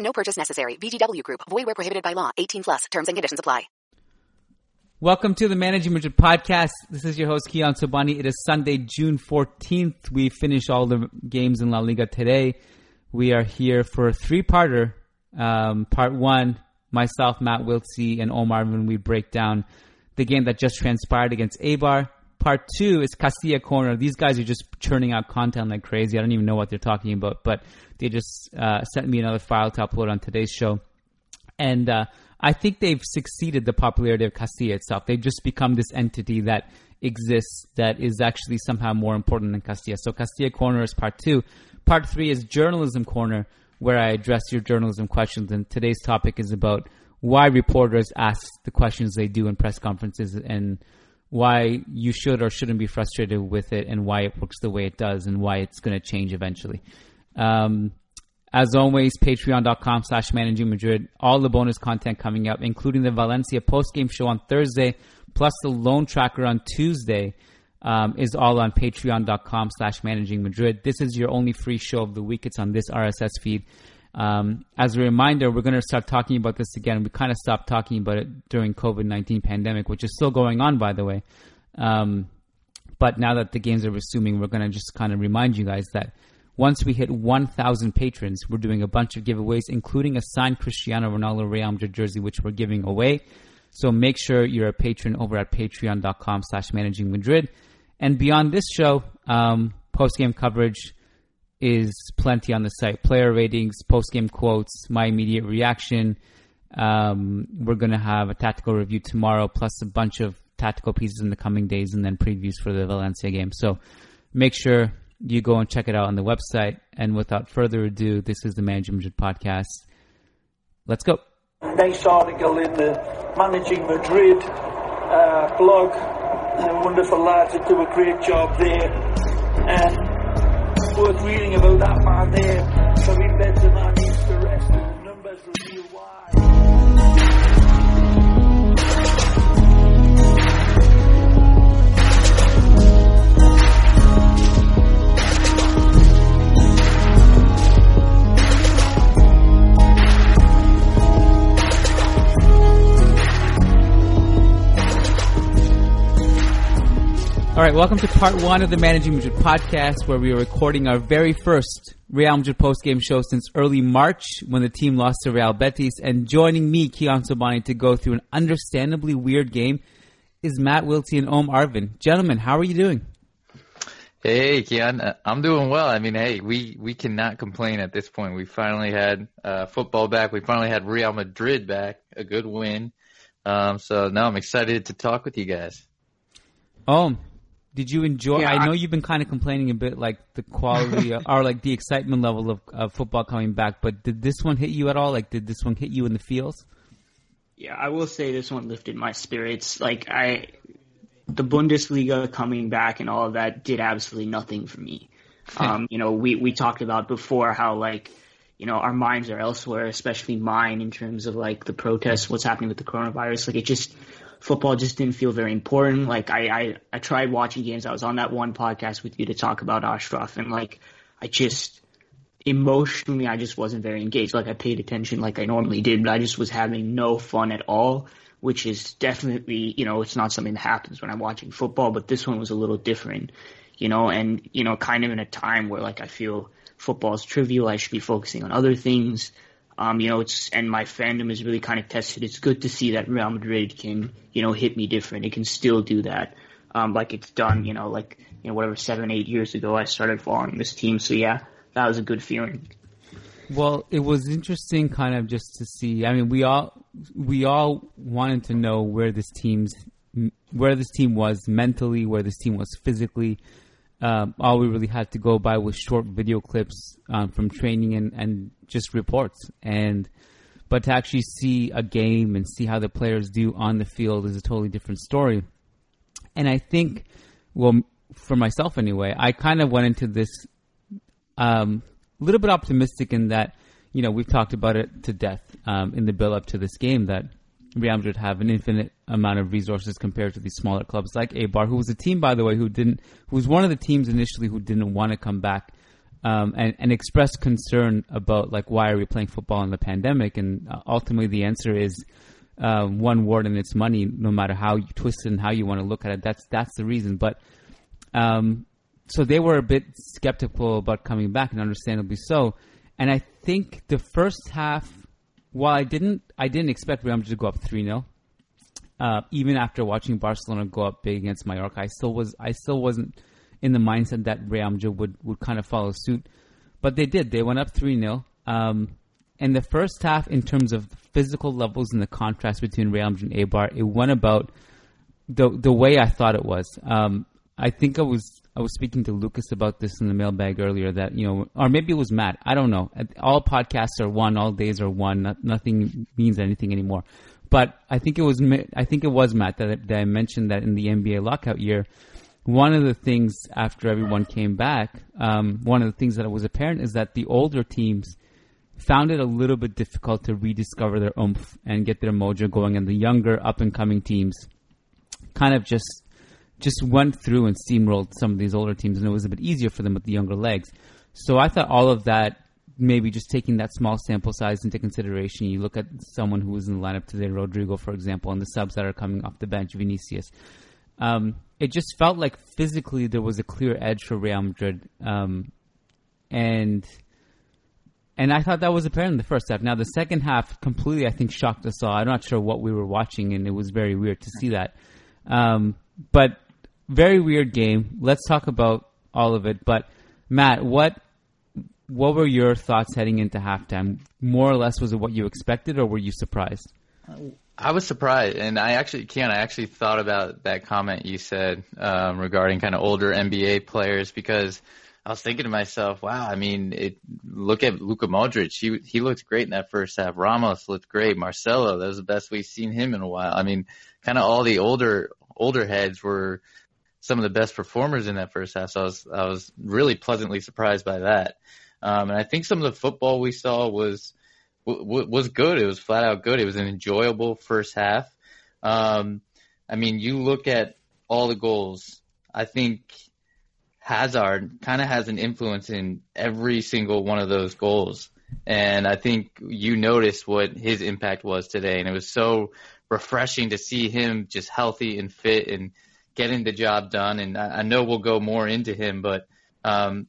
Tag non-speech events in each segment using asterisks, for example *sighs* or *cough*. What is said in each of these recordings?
No purchase necessary. VGW Group. Void where prohibited by law. 18 plus. Terms and conditions apply. Welcome to the Managing Madrid podcast. This is your host Kiyan Sobhani. It is Sunday, June 14th. We finish all the games in La Liga today. We are here for a three-parter. Um, part one, myself, Matt Wiltse, and Om Arvind we break down the game that just transpired against Eibar. Part two is Castilla Corner. These guys are just churning out content like crazy. I don't even know what they're talking about, but they just uh, sent me another file to upload on today's show. And uh, I think they've succeeded the popularity of Castilla itself. They've just become this entity that exists that is actually somehow more important than Castilla. So Castilla Corner is part two. Part three is Journalism Corner, where I address your journalism questions. And today's topic is about why reporters ask the questions they do in press conferences and why you should or shouldn't be frustrated with it and why it works the way it does and why it's going to change eventually. Um, as always, patreon.com slash managing Madrid. All the bonus content coming up, including the Valencia post-game show on Thursday, plus the loan tracker on Tuesday, um, is all on patreon.com slash managing Madrid. This is your only free show of the week. It's on this RSS feed. Um, as a reminder, we're going to start talking about this again. We kind of stopped talking about it during COVID-19 pandemic, which is still going on, by the way. Um, but now that the games are resuming, we're going to just kind of remind you guys that once we hit 1,000 patrons, we're doing a bunch of giveaways, including a signed Cristiano Ronaldo Real Madrid jersey, which we're giving away. So make sure you're a patron over at patreon.com slash managing Madrid. And beyond this show, um, post-game coverage is plenty on the site. Player ratings, post-game quotes, my immediate reaction. Um, we're going to have a tactical review tomorrow, plus a bunch of tactical pieces in the coming days, and then previews for the Valencia game. So make sure you go and check it out on the website. And without further ado, this is the Madrid podcast. Let's go. Nice article in the Managing Madrid uh, blog. Uh, wonderful lads that do a great job there. And worth reading about that man there. Karim Benzema needs to rest the numbers reveal All right, welcome to part one of the Managing Madrid podcast, where we are recording our very first Real Madrid post-game show since early March when the team lost to Real Betis. And joining me, Kiyan Sobhani, to go through an understandably weird game is Matt Wiltse and Om Arvind. Gentlemen, how are you doing? Hey, Kiyan, uh, I'm doing well. I mean, hey, we, we cannot complain at this point. We finally had uh, football back. We finally had Real Madrid back, a good win. Um, so now I'm excited to talk with you guys. Om, did you enjoy? Yeah, I know I- you've been kind of complaining a bit, like the quality of, *laughs* or like the excitement level of, of football coming back. But did this one hit you at all? Like, did this one hit you in the feels? Yeah, I will say this one lifted my spirits. Like I, the Bundesliga coming back and all of that did absolutely nothing for me. *laughs* Um, you know, we we talked about before how like you know our minds are elsewhere, especially mine in terms of like the protests, what's happening with the coronavirus. Like it just football just didn't feel very important. Like I I, I tried watching games. I was on that one podcast with you to talk about Achraf, and like I just emotionally I just wasn't very engaged. Like I paid attention like I normally did, but I just was having no fun at all which is definitely, you know, it's not something that happens when I'm watching football, but this one was a little different, you know, and, you know, kind of in a time where like I feel football is trivial. I should be focusing on other things. Um, you know, it's, and my fandom is really kind of tested. It's good to see that Real Madrid can, you know, hit me different. It can still do that. Um, like it's done, you know, like, you know, whatever, seven, eight years ago, I started following this team. So yeah, that was a good feeling. Well, it was interesting, kind of just to see. I mean, we all we all wanted to know where this team's where this team was mentally, where this team was physically. Um, all we really had to go by was short video clips um, from training and, and just reports. And but to actually see a game and see how the players do on the field is a totally different story. And I think, well, for myself anyway, I kind of went into this um, a little bit optimistic in that, you know, we've talked about it to death um, in the build up to this game that Real Madrid have an infinite amount of resources compared to these smaller clubs like Eibar, who was a team, by the way, who didn't, who was one of the teams initially who didn't want to come back um, and, and expressed concern about like why are we playing football in the pandemic, and uh, ultimately the answer is uh, one word and it's money. No matter how you twist it and how you want to look at it, that's that's the reason. But um, so they were a bit skeptical about coming back, and understandably so. And I think the first half, while I didn't, I didn't expect Real Madrid to go up three 0 uh, even after watching Barcelona go up big against Mallorca, I still was, I still wasn't in the mindset that Real Madrid would would kind of follow suit. But they did. They went up three 0 um, in the first half, in terms of physical levels and the contrast between Real Madrid and Eibar, it went about the the way I thought it was. Um, I think I was I was speaking to Lucas about this in the mailbag earlier that, you know, or maybe it was Matt. I don't know. All podcasts are one, all days are one. Not, nothing means anything anymore. But I think it was, I think it was Matt that, that I mentioned that in the NBA lockout year, one of the things after everyone came back, um, one of the things that was apparent is that the older teams found it a little bit difficult to rediscover their oomph and get their mojo going, and the younger up and coming teams kind of just just went through and steamrolled some of these older teams, and it was a bit easier for them with the younger legs. So I thought all of that, maybe just taking that small sample size into consideration, you look at someone who was in the lineup today, Rodrygo, for example, and the subs that are coming off the bench, Vinicius. Um, it just felt like physically there was a clear edge for Real Madrid, um, and and I thought that was apparent in the first half. Now the second half completely, I think, shocked us all. I'm not sure what we were watching, and it was very weird to see that. Um, but very weird game. Let's talk about all of it. But Matt, what what were your thoughts heading into halftime? More or less, was it what you expected, or were you surprised? I was surprised, and I actually, Ken, I actually thought about that comment you said um, regarding kind of older NBA players because I was thinking to myself, wow, I mean, it, look at Luka Modric. He he looked great in that first half. Ramos looked great. Marcelo, that was the best we've seen him in a while. I mean, kind of all the older older heads were some of the best performers in that first half. So I was I was really pleasantly surprised by that. Um, and I think some of the football we saw was w- was good. It was flat out good. It was an enjoyable first half. Um, I mean, you look at all the goals. I think Hazard kind of has an influence in every single one of those goals. And I think you noticed what his impact was today. And it was so refreshing to see him just healthy and fit and getting the job done. And I, I know we'll go more into him, but um,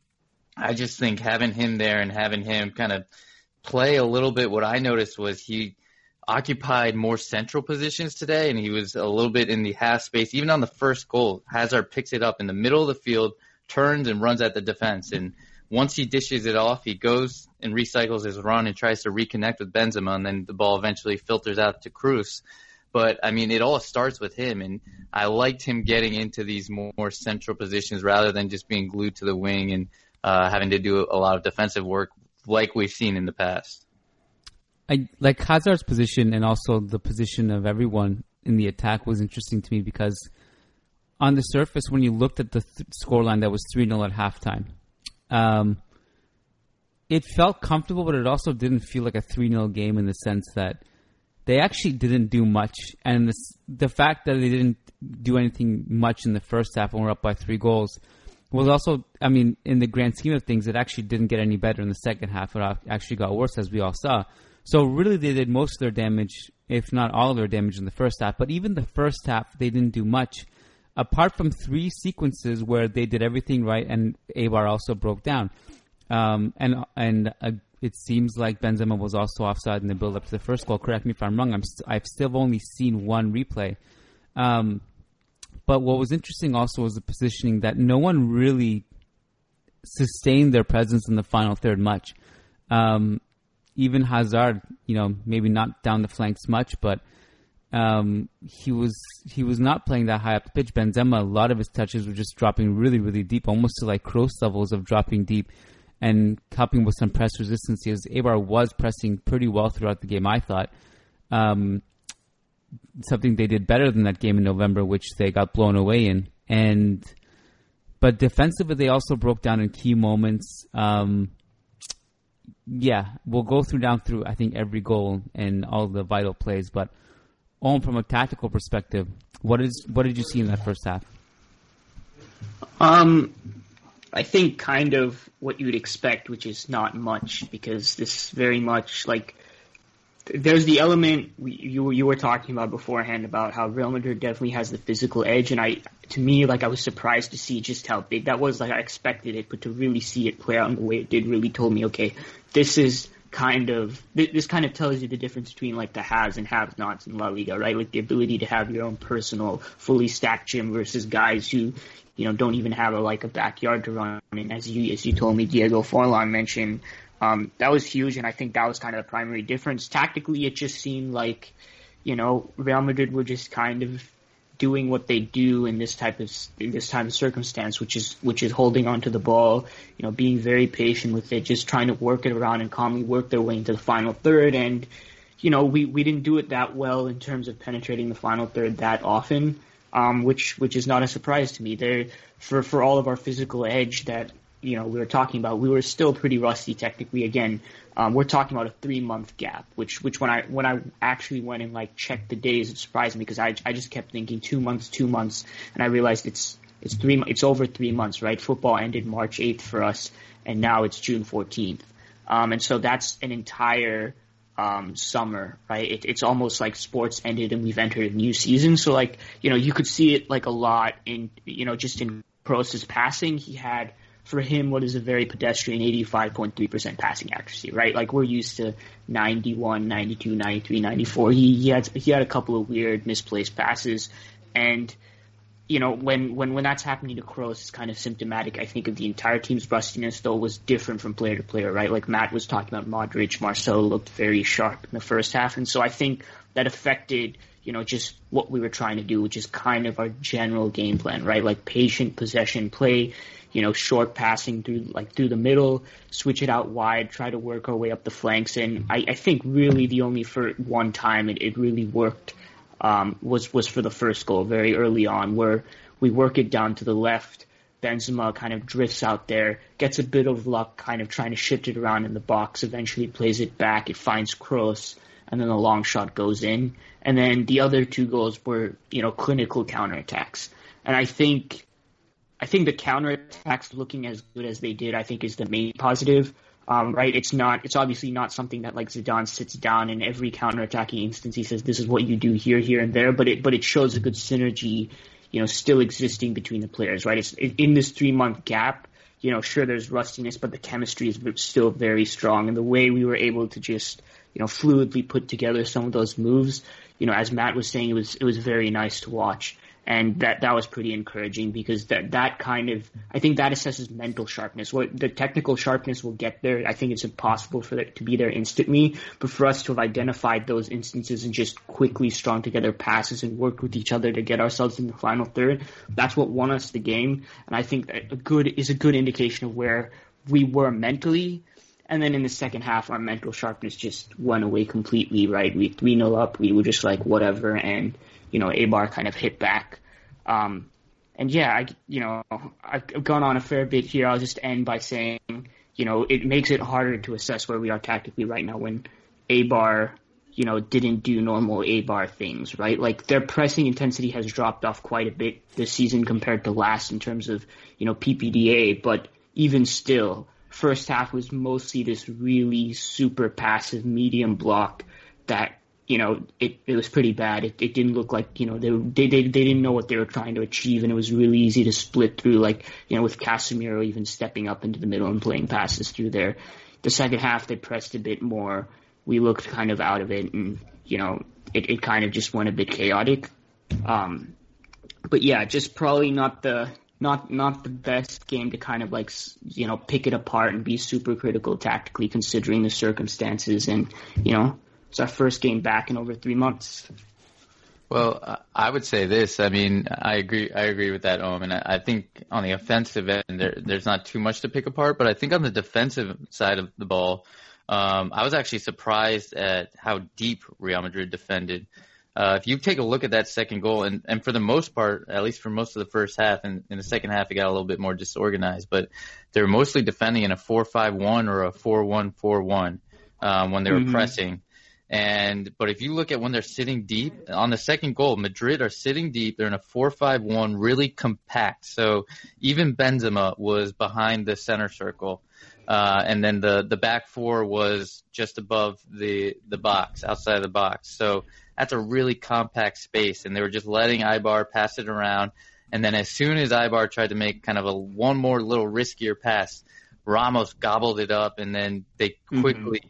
I just think having him there and having him kind of play a little bit. What I noticed was he occupied more central positions today, and he was a little bit in the half space. Even on the first goal, Hazard picks it up in the middle of the field, turns and runs at the defense, and once he dishes it off, he goes and recycles his run and tries to reconnect with Benzema, and then the ball eventually filters out to Kroos. But I mean, it all starts with him, and I liked him getting into these more, central positions rather than just being glued to the wing and uh, having to do a lot of defensive work like we've seen in the past. I like Hazard's position and also the position of everyone in the attack was interesting to me because on the surface, when you looked at the th- scoreline that was 3 0 at halftime, Um, it felt comfortable, but it also didn't feel like a 3 0 game in the sense that they actually didn't do much. And the, the fact that they didn't do anything much in the first half and were up by three goals was also, I mean, in the grand scheme of things, it actually didn't get any better in the second half. It actually got worse, as we all saw. So really, they did most of their damage, if not all of their damage, in the first half. But even the first half, they didn't do much, apart from three sequences where they did everything right, and Eibar also broke down. Um, and and uh, it seems like Benzema was also offside in the build up to the first goal. Correct me if I'm wrong. I'm st- I've still only seen one replay. Um, but what was interesting also was the positioning that no one really sustained their presence in the final third much. Um, even Hazard, you know, maybe not down the flanks much, but um, he was he was not playing that high up the pitch. Benzema, a lot of his touches were just dropping really, really deep, almost to like Kroos levels of dropping deep and helping with some press resistance. As Eibar was pressing pretty well throughout the game, I thought. Um, something they did better than that game in November, which they got blown away in. And but defensively, they also broke down in key moments. Um, yeah, we'll go through down through I think every goal and all the vital plays, but on from a tactical perspective, what is what did you see in that first half? Um, I think kind of what you'd expect, which is not much, because this very much like there's the element you you were talking about beforehand about how Real Madrid definitely has the physical edge, and I to me like I was surprised to see just how big that was. Like I expected it, but to really see it play out in the way it did really told me, okay, this is kind of this kind of tells you the difference between like the haves and have nots in La Liga, right? Like the ability to have your own personal, fully stacked gym versus guys who you know don't even have a like a backyard to run in. As you as you told me, Diego Forlan mentioned um, that was huge, and I think that was kind of the primary difference. Tactically, it just seemed like, you know, Real Madrid were just kind of doing what they do in this type of in this type of circumstance, which is which is holding onto the ball, you know, being very patient with it, just trying to work it around and calmly work their way into the final third. And you know, we we didn't do it that well in terms of penetrating the final third that often, um, which which is not a surprise to me. There for for all of our physical edge that you know we were talking about, we were still pretty rusty technically. Again, um, we're talking about a three month gap, which which when I when I actually went and like checked the days, it surprised me because I I just kept thinking two months, two months, and I realized it's it's three it's over three months, right? Football ended March eighth for us, and now it's June fourteenth, um, and so that's an entire um, summer, right? It, it's almost like sports ended and we've entered a new season. So like, you know, you could see it like a lot in, you know, just in Kroos' passing. He had for him what is a very pedestrian 85.3% passing accuracy, right? Like we're used to 91, 92, 93, 94. He, he had he had a couple of weird misplaced passes and you know, when, when, when that's happening to Kroos, it's kind of symptomatic, I think, of the entire team's rustiness, though was different from player to player, right? Like Matt was talking about Modric, Marcelo looked very sharp in the first half, and so I think that affected, you know, just what we were trying to do, which is kind of our general game plan, right? Like patient possession play, you know, short passing through like through the middle, switch it out wide, try to work our way up the flanks. And I, I think really the only for one time it, it really worked um, was was for the first goal very early on, where we work it down to the left. Benzema kind of drifts out there, gets a bit of luck, kind of trying to shift it around in the box. Eventually plays it back. It finds Kroos, and then the long shot goes in. And then the other two goals were, you know, clinical counterattacks. And I think I think the counterattacks looking as good as they did, I think is the main positive. Um, right? It's not. It's obviously not something that like Zidane sits down in every counterattacking instance. He says, "This is what you do here, here, and there." But it, but it shows a good synergy, you know, still existing between the players. Right? It's in this three month gap. You know, sure, there's rustiness, but the chemistry is still very strong. And the way we were able to just, you know, fluidly put together some of those moves, you know, as Matt was saying, it was it was very nice to watch and that that was pretty encouraging because that that kind of I think that assesses mental sharpness. What the technical sharpness will get there, I think it's impossible for it to be there instantly, but for us to have identified those instances and just quickly strung together passes and worked with each other to get ourselves in the final third, that's what won us the game, and I think that a good is a good indication of where we were mentally. And then in the second half, our mental sharpness just went away completely, right? We 3 0 up, we were just like, whatever, and you know, Eibar kind of hit back. Um, and yeah, I, you know, I've gone on a fair bit here. I'll just end by saying, you know, it makes it harder to assess where we are tactically right now when Eibar, you know, didn't do normal Eibar things, right? Like their pressing intensity has dropped off quite a bit this season compared to last in terms of, you know, PPDA, but even still, first half was mostly this really super passive medium block that you know, it, it was pretty bad. It, it didn't look like, you know, they, they, they, they didn't know what they were trying to achieve and it was really easy to split through, like, you know, with Casemiro even stepping up into the middle and playing passes through there. The second half, they pressed a bit more. We looked kind of out of it and, you know, it, it kind of just went a bit chaotic. Um, but yeah, just probably not the, not, not the best game to kind of like, you know, pick it apart and be super critical tactically considering the circumstances and, you know, it's our first game back in over three months. Well, I would say this. I mean, I agree. I agree with that, Om. And I think on the offensive end, there, there's not too much to pick apart. But I think on the defensive side of the ball, um, I was actually surprised at how deep Real Madrid defended. Uh, if you take a look at that second goal, and, and for the most part, at least for most of the first half, and in the second half, it got a little bit more disorganized. But they were mostly defending in a four-five-one or a four-one-four-one um, when they were mm-hmm. pressing. And but if you look at when they're sitting deep on the second goal, Madrid are sitting deep. They're in a four-five-one, really compact. So even Benzema was behind the center circle, uh, and then the the back four was just above the the box, outside of the box. So that's a really compact space, and they were just letting Eibar pass it around. And then as soon as Eibar tried to make kind of a one more little riskier pass, Ramos gobbled it up, and then they mm-hmm. quickly. Mm-hmm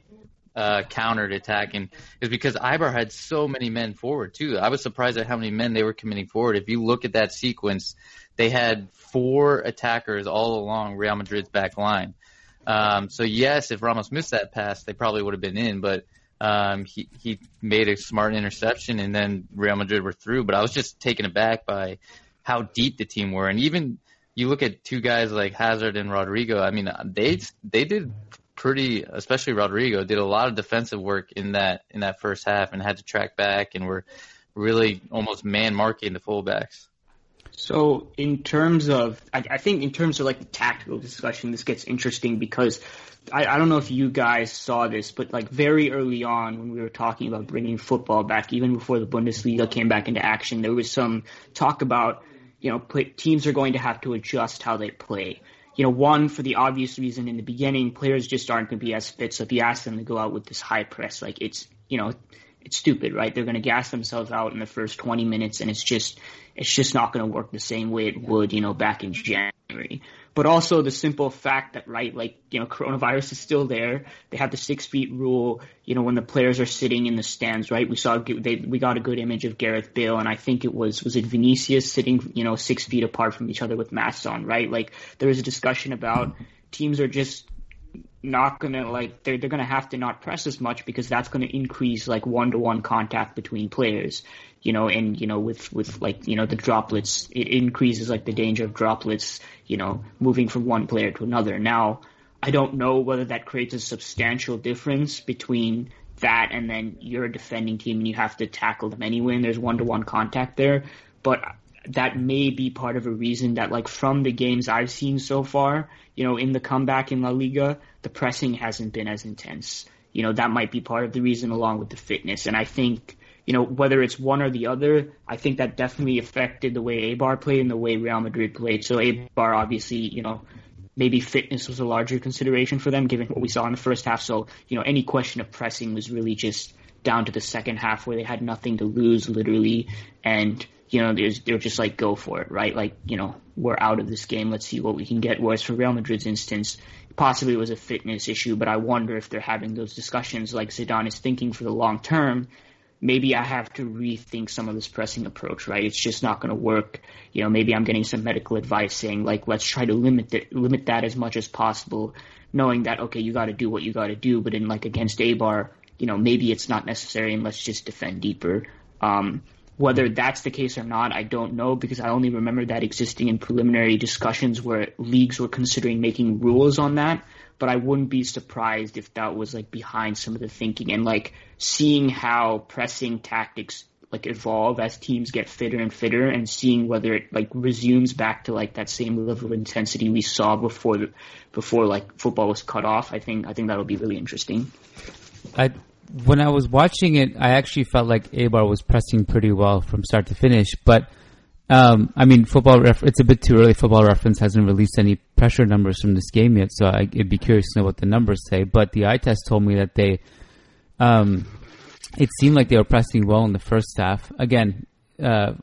uh, countered attacking is because Eibar had so many men forward too. I was surprised at how many men they were committing forward. If you look at that sequence, they had four attackers all along Real Madrid's back line. Um, so yes, if Ramos missed that pass, they probably would have been in, but um, he he made a smart interception and then Real Madrid were through. But I was just taken aback by how deep the team were, and even you look at two guys like Hazard and Rodrygo. I mean, they they did pretty, especially Rodrygo, did a lot of defensive work in that in that first half and had to track back and were really almost man marking the fullbacks. So in terms of, I, I think in terms of like the tactical discussion, this gets interesting because I, I don't know if you guys saw this, but like very early on when we were talking about bringing football back, even before the Bundesliga came back into action, there was some talk about, you know, teams are going to have to adjust how they play you know, one for the obvious reason in the beginning, players just aren't going to be as fit. So if you ask them to go out with this high press, like it's, you know, it's stupid, right? They're going to gas themselves out in the first 20 minutes, and it's just, it's just not going to work the same way it would, you know, back in January but also the simple fact that right, like you know, coronavirus is still there. They have the six feet rule. You know, when the players are sitting in the stands, right? We saw they we got a good image of Gareth Bale, and I think it was was it Vinicius sitting you know six feet apart from each other with masks on, right? Like there was a discussion about teams are just not gonna like they're they're gonna have to not press as much because that's gonna increase like one to one contact between players you know, and you know, with with like you know the droplets, it increases like the danger of droplets, you know, moving from one player to another. Now, I don't know whether that creates a substantial difference between that and then you're a defending team and you have to tackle them anyway, and there's one to one contact there, but that may be part of a reason that like from the games I've seen so far, you know, in the comeback in La Liga, the pressing hasn't been as intense. You know, that might be part of the reason along with the fitness. And I think you know, whether it's one or the other, I think that definitely affected the way Eibar played and the way Real Madrid played. So Eibar obviously, you know, maybe fitness was a larger consideration for them given what we saw in the first half. So, you know, any question of pressing was really just down to the second half where they had nothing to lose literally and you know, they're just like, go for it, right? Like, you know, we're out of this game. Let's see what we can get. Whereas for Real Madrid's instance, possibly it was a fitness issue, but I wonder if they're having those discussions like Zidane is thinking for the long term maybe I have to rethink some of this pressing approach, right? It's just not going to work. You know, maybe I'm getting some medical advice saying like, let's try to limit it, limit that as much as possible, knowing that okay, you got to do what you got to do, but in like against Eibar, you know, maybe it's not necessary and let's just defend deeper. Um, whether that's the case or not, I don't know because I only remember that existing in preliminary discussions where leagues were considering making rules on that but I wouldn't be surprised if that was like behind some of the thinking and like seeing how pressing tactics like evolve as teams get fitter and fitter, and seeing whether it like resumes back to like that same level of intensity we saw before the before like football was cut off. I think I think that'll be really interesting. I when I was watching it, I actually felt like Eibar was pressing pretty well from start to finish. But um, I mean, football. Ref- it's a bit too early. Football Reference hasn't released any pressure numbers from this game yet, so I, would be curious to know what the numbers say. But the eye test told me that they, um, it seemed like they were pressing well in the first half. Again, uh,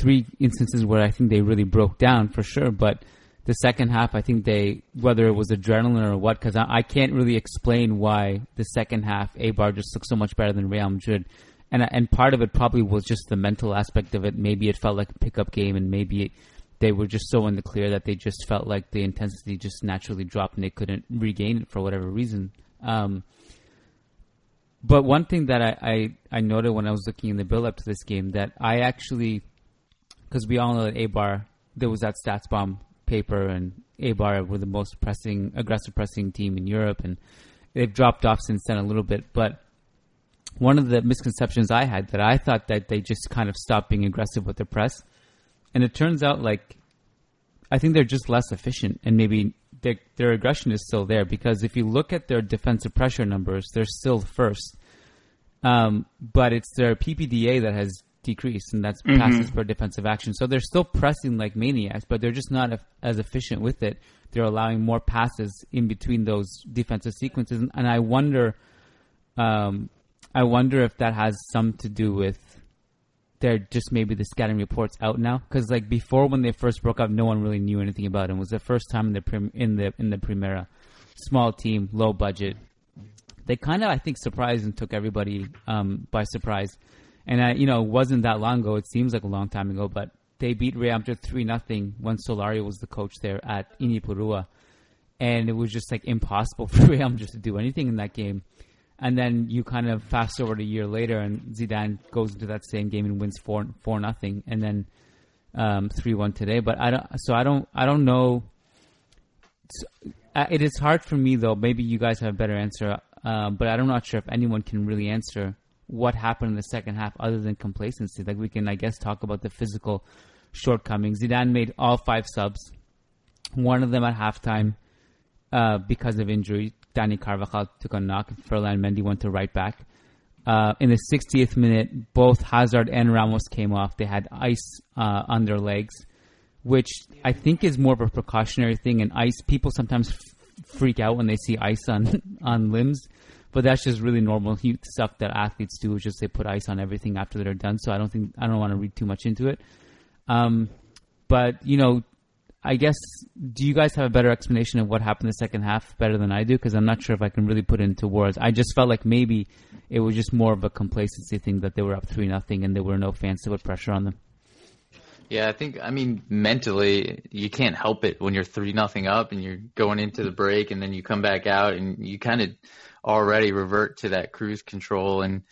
three instances where I think they really broke down for sure, but the second half, I think they, whether it was adrenaline or what, because I, I, can't really explain why the second half Eibar just looked so much better than Real Madrid, and and part of it probably was just the mental aspect of it. Maybe it felt like a pickup game, and maybe it, they were just so in the clear that they just felt like the intensity just naturally dropped and they couldn't regain it for whatever reason. Um, but one thing that I, I, I noted when I was looking in the build up to this game that I actually, because we all know that Eibar, there was that StatsBomb paper, and Eibar were the most pressing, aggressive pressing team in Europe, and they've dropped off since then a little bit. But one of the misconceptions I had that I thought that they just kind of stopped being aggressive with the press, and it turns out like I think they're just less efficient, and maybe their, their aggression is still there because if you look at their defensive pressure numbers, they're still first. Um, but it's their PPDA that has decreased, and that's mm-hmm. passes per defensive action. So they're still pressing like maniacs, but they're just not as efficient with it. They're allowing more passes in between those defensive sequences, and I wonder, um, I wonder if that has some to do with they're just maybe the scouting reports out now because like before when they first broke up, no one really knew anything about him. It was the first time in the prim- in the in the Primera, small team, low budget. They kind of I think surprised and took everybody um, by surprise and I, you know, it wasn't that long ago. It seems like a long time ago, but they beat Real Madrid three nothing when Solari was the coach there at Inipurua, and it was just like impossible *laughs* for Real Madrid to do anything in that game. And then you kind of fast forward a year later, and Zidane goes into that same game and wins four four nothing, and then um, three one today. But I don't. So I don't. I don't know. Uh, it is hard for me though. Maybe you guys have a better answer, uh, but I'm not sure if anyone can really answer what happened in the second half other than complacency. Like we can, I guess, talk about the physical shortcomings. Zidane made all five subs, one of them at halftime uh, because of injury. Dani Carvajal took a knock. Ferland Mendy went to right back. Uh, in the 60th minute, both Hazard and Ramos came off. They had ice uh, on their legs, which I think is more of a precautionary thing. And ice, people sometimes f- freak out when they see ice on *laughs* on limbs but that's just really normal stuff that athletes do. Is just they put ice on everything after they're done. So I don't think I don't want to read too much into it. Um, but you know, I guess do you guys have a better explanation of what happened in the second half better than I do? Because I'm not sure if I can really put it into words. I just felt like maybe it was just more of a complacency thing that they were up three nothing and there were no fans to put pressure on them. Yeah, I think I mean mentally you can't help it when you're three nothing up and you're going into the break and then you come back out and you kind of already revert to that cruise control. And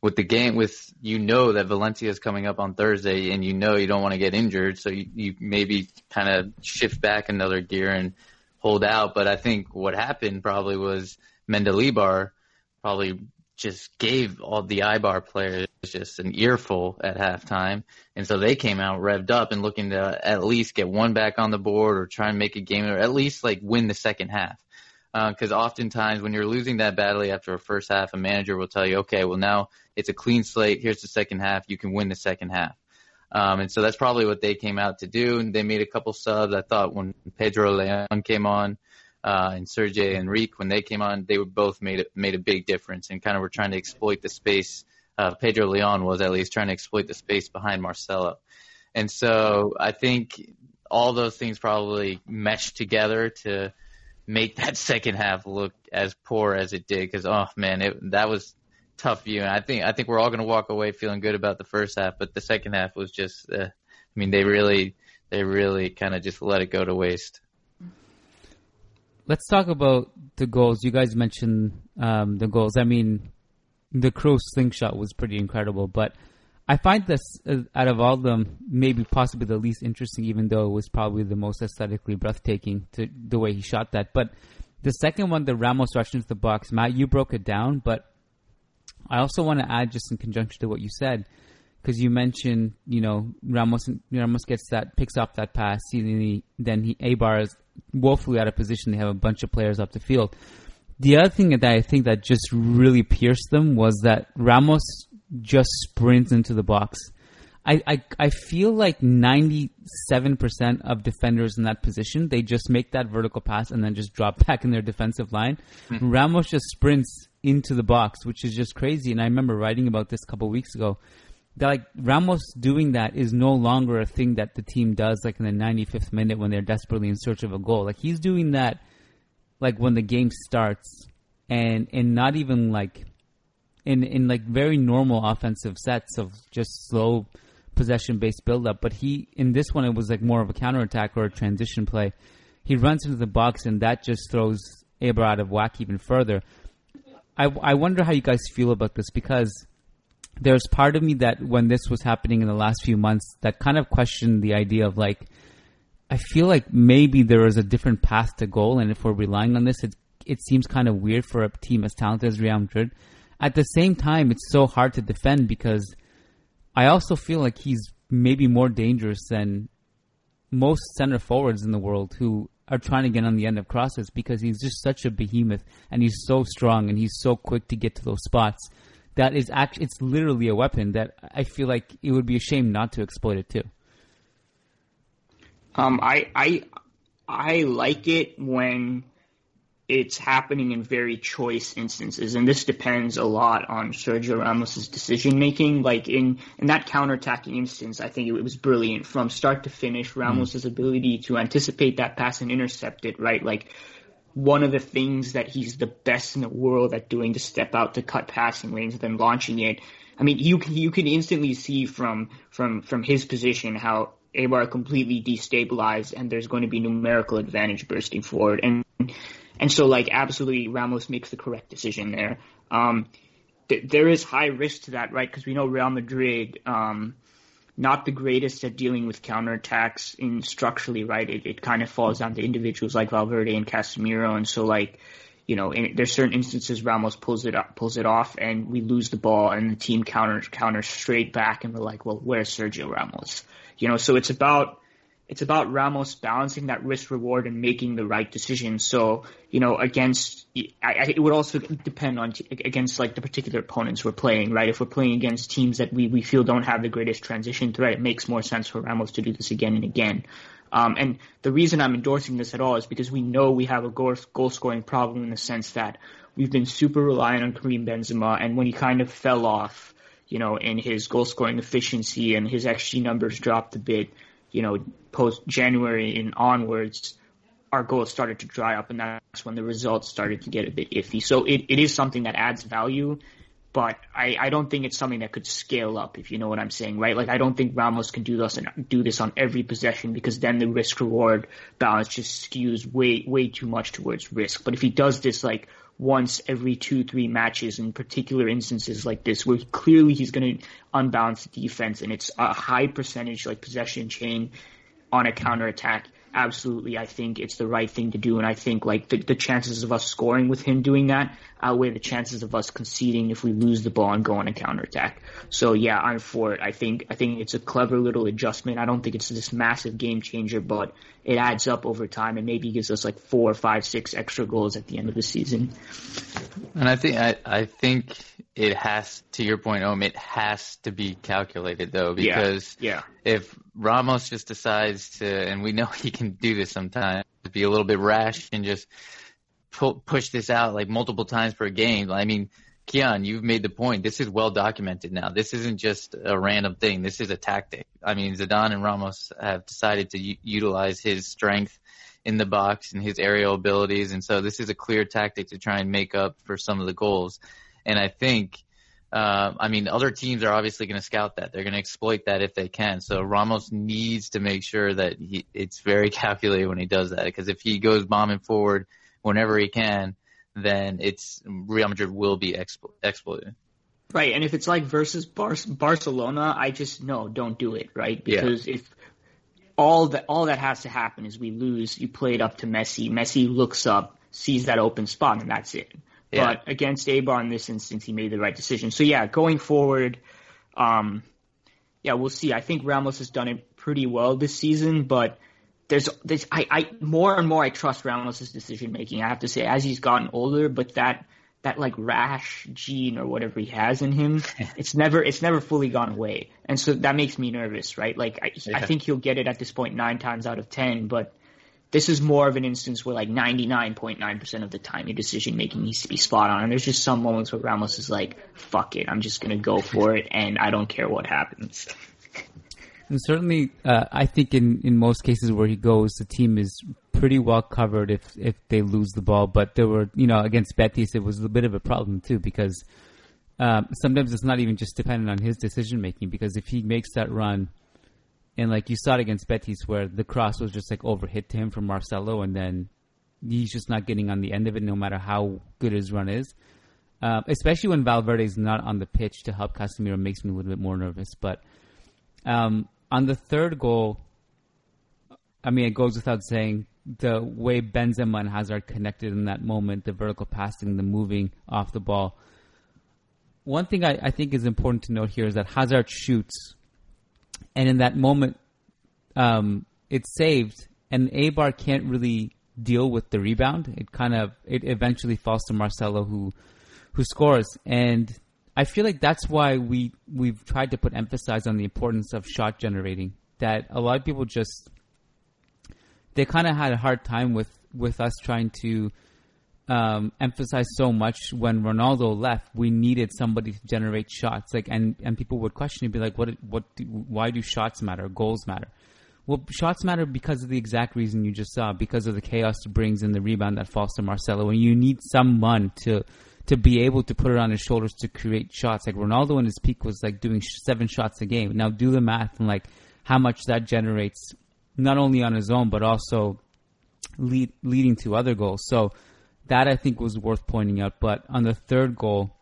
with the game with you know that Valencia is coming up on Thursday and you know you don't want to get injured. So you, you maybe kind of shift back another gear and hold out. But I think what happened probably was Mendilibar probably just gave all the Eibar players just an earful at halftime. And so they came out revved up and looking to at least get one back on the board or try and make a game or at least like win the second half because uh, oftentimes when you're losing that badly after a first half, a manager will tell you, okay, well now it's a clean slate. Here's the second half. You can win the second half. Um, and so that's probably what they came out to do. And they made a couple subs. I thought when Pedro Leon came on uh, and Sergi Enrich, when they came on, they were both made a, made a big difference and kind of were trying to exploit the space. Uh, Pedro Leon was at least trying to exploit the space behind Marcelo. And so I think all those things probably meshed together to – make that *laughs* second half look as poor as it did because oh man, it, that was tough viewing. I think I think we're all going to walk away feeling good about the first half, but the second half was just. Uh, I mean, they really they really kind of just let it go to waste. Let's talk about the goals. You guys mentioned um, the goals. I mean, the Kroos slingshot was pretty incredible, but I find this uh, out of all of them, maybe possibly the least interesting, even though it was probably the most aesthetically breathtaking to the way he shot that. But the second one, the Ramos rushed into the box, Matt, you broke it down, but I also want to add just in conjunction to what you said, because you mentioned, you know, Ramos Ramos gets that picks up that pass, then he, then he is woefully out of position. They have a bunch of players up the field. The other thing that I think that just really pierced them was that Ramos just sprints into the box. I, I, I feel like 97% of defenders in that position, they just make that vertical pass and then just drop *laughs* back in their defensive line. Mm-hmm. Ramos just sprints into the box, which is just crazy. And I remember writing about this a couple weeks ago. That like Ramos doing that is no longer a thing that the team does like in the 95th minute when they're desperately in search of a goal. Like he's doing that like when the game starts and and not even like in in like very normal offensive sets of just slow possession based build up. But he in this one it was like more of a counter attack or a transition play. He runs into the box and that just throws Eibar out of whack even further. I, I wonder how you guys feel about this because there's part of me that when this was happening in the last few months that kind of questioned the idea of like I feel like maybe there is a different path to goal and if we're relying on this it it seems kind of weird for a team as talented as Real Madrid. At the same time it's so hard to defend because I also feel like he's maybe more dangerous than most center forwards in the world who are trying to get on the end of crosses because he's just such a behemoth and he's so strong and he's so quick to get to those spots that is actually it's literally a weapon that I feel like it would be a shame not to exploit it too. Um, I I I like it when it's happening in very choice instances, and this depends a lot on Sergio Ramos's decision making. Like in in that counterattacking instance, I think it, was brilliant from start to finish. Hmm. Ramos's mm. ability to anticipate that pass and intercept it, right? Like one of the things that he's the best in the world at doing to step out to cut passing lanes and then launching it. I mean, you can you can instantly see from from from his position how Eibar completely destabilized, and there's going to be numerical advantage bursting forward and and so, like, absolutely, Ramos makes the correct decision there. Um, th- there is high risk to that, right? Because we know Real Madrid, um, not the greatest at dealing with counterattacks in structurally, right? It, it kind of falls down to individuals like Valverde and Casemiro, and so like, you know, in, there's certain instances Ramos pulls it up, pulls it off, and we lose the ball, and the team counters counters straight back, and we're like, well, where's Sergio Ramos? You know, so it's about it's about Ramos balancing that risk reward and making the right decision. So, you know, against, I, I, it would also depend on, against like the particular opponents we're playing, right? If we're playing against teams that we, we feel don't have the greatest transition threat, it makes more sense for Ramos to do this again and again. Um, and the reason I'm endorsing this at all is because we know we have a goal, goal scoring problem in the sense that we've been super reliant on Karim Benzema, and when he kind of fell off, you know, in his goal scoring efficiency and his XG numbers dropped a bit, you know, post January and onwards, our goals started to dry up, and that's when the results started to get a bit iffy. So it, it is something that adds value, but I, I don't think it's something that could scale up, if you know what I'm saying, right? Like I don't think Ramos can do this and do this on every possession because then the risk reward balance just skews way way too much towards risk. But if he does this like once every two, three matches in particular instances like this, where clearly he's going to unbalance the defense and it's a high percentage like possession chain on a counter attack absolutely, I think it's the right thing to do. And I think like the, the chances of us scoring with him doing that outweigh the chances of us conceding if we lose the ball and go on a counterattack. So yeah, I'm for it. I think, I think it's a clever little adjustment. I don't think it's this massive game changer, but it adds up over time and maybe gives us like four, five, six extra goals at the end of the season. And I think, I, I think it has, to your point, Om, it has to be calculated though, because yeah. yeah. if Ramos just decides to, and we know *laughs* he can do this sometimes, to be a little bit rash and just pu- push this out like multiple times per game. I mean, Kiyan, you've made the point. This is well documented now. This isn't just a random thing. This is a tactic. I mean, Zidane and Ramos have decided to u- utilize his strength in the box and his aerial abilities, and so this is a clear tactic to try and make up for some of the goals. And I think uh, I mean, other teams are obviously going to scout that. They're going to exploit that if they can. So Ramos needs to make sure that he, it's very *laughs* calculated when he does that. Because if he goes bombing forward whenever he can, then it's Real Madrid will be explo- exploited. Right, and if it's like versus Bar- Barcelona, I just no, don't do it. Right, because yeah. if all that all that has to happen is we lose, you play it up to Messi. Messi looks up, sees that open spot, and that's it. Yeah. But against Eibar in this instance, he made the right decision. So yeah, going forward, um, yeah, we'll see. I think Ramos has done it pretty well this season, but there's, there's I, I more and more I trust Ramos's decision making. I have to say, as he's gotten older, but that that like rash gene or whatever he has in him, *laughs* it's never it's never fully gone away, and so that makes me nervous, right? Like I, Yeah. I think he'll get it at this point nine times out of ten, but this is more of an instance where like 99.9% of the time your decision making needs to be spot on. And there's just some moments where Ramos is like, fuck it, I'm just going to go for it and I don't care what happens. And certainly, uh, I think in, in most cases where he goes, the team is pretty well covered if if they lose the ball. But there were, you know, against Betis, it was a bit of a problem too because um, sometimes it's not even just dependent on his decision making. Because if he makes that run, and like you saw it against Betis, where the cross was just like overhit to him from Marcelo, and then he's just not getting on the end of it, no matter how good his run is. Um, especially when Valverde's not on the pitch to help Casemiro, makes me a little bit more nervous. But um, on the third goal, I mean, it goes without saying the way Benzema and Hazard connected in that moment, the vertical passing, the moving off the ball. One thing I, I think is important to note here is that Hazard shoots, and in that moment, um, it's saved, and Eibar can't really deal with the rebound. It kind of it eventually falls to Marcelo, who who scores, and I feel like that's why we we've tried to put emphasis on the importance of shot generating. That a lot of people just they kind of had a hard time with with us trying to um, emphasize so much when Ronaldo left. We needed somebody to generate shots, like and and people would question and be like, "What? What? Do, why do shots matter? Goals matter?" Well, shots matter because of the exact reason you just saw, because of the chaos it brings in the rebound that falls to Marcelo, and you need someone to to be able to put it on his shoulders to create shots. Like Ronaldo in his peak was like doing seven shots a game. Now do the math and like how much that generates, not only on his own but also lead, leading to other goals. So that I think was worth pointing out. But on the third goal,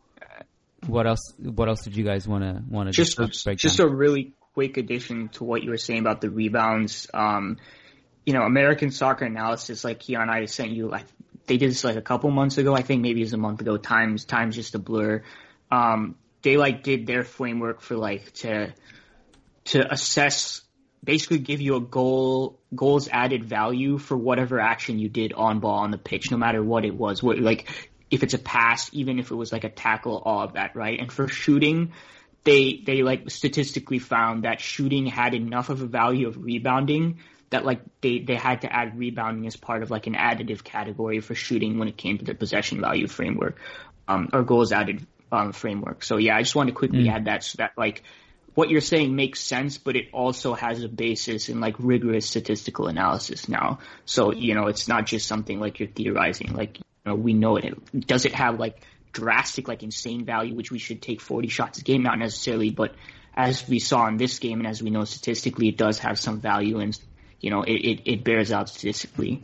what else? What else did you guys want to want to Just, break just down? a really quick addition to what you were saying about the rebounds. Um, you know, American soccer analysis, like Kiyan, I sent you, like, they did this like a couple months ago. I think maybe it was a month ago. Times, times just a blur. Um, they like did their framework for like to, to assess, basically give you a goal, goals added value for whatever action you did on ball on the pitch, no matter what it was. What, like, if it's a pass, even if it was like a tackle, all of that, right? And for shooting, they they like statistically found that shooting had enough of a value of rebounding that like they they had to add rebounding as part of like an additive category for shooting when it came to the possession value framework um, or goals added um, framework. So yeah, I just wanted to quickly add that so that like what you're saying makes sense, but it also has a basis in like rigorous statistical analysis now. So you know, it's not just something like you're theorizing. Like you know, we know it. Does it have like drastic, like insane value, which we should take 40 shots a game? Not necessarily, but as we saw in this game, and as we know statistically, it does have some value, and you know, it it, it bears out statistically.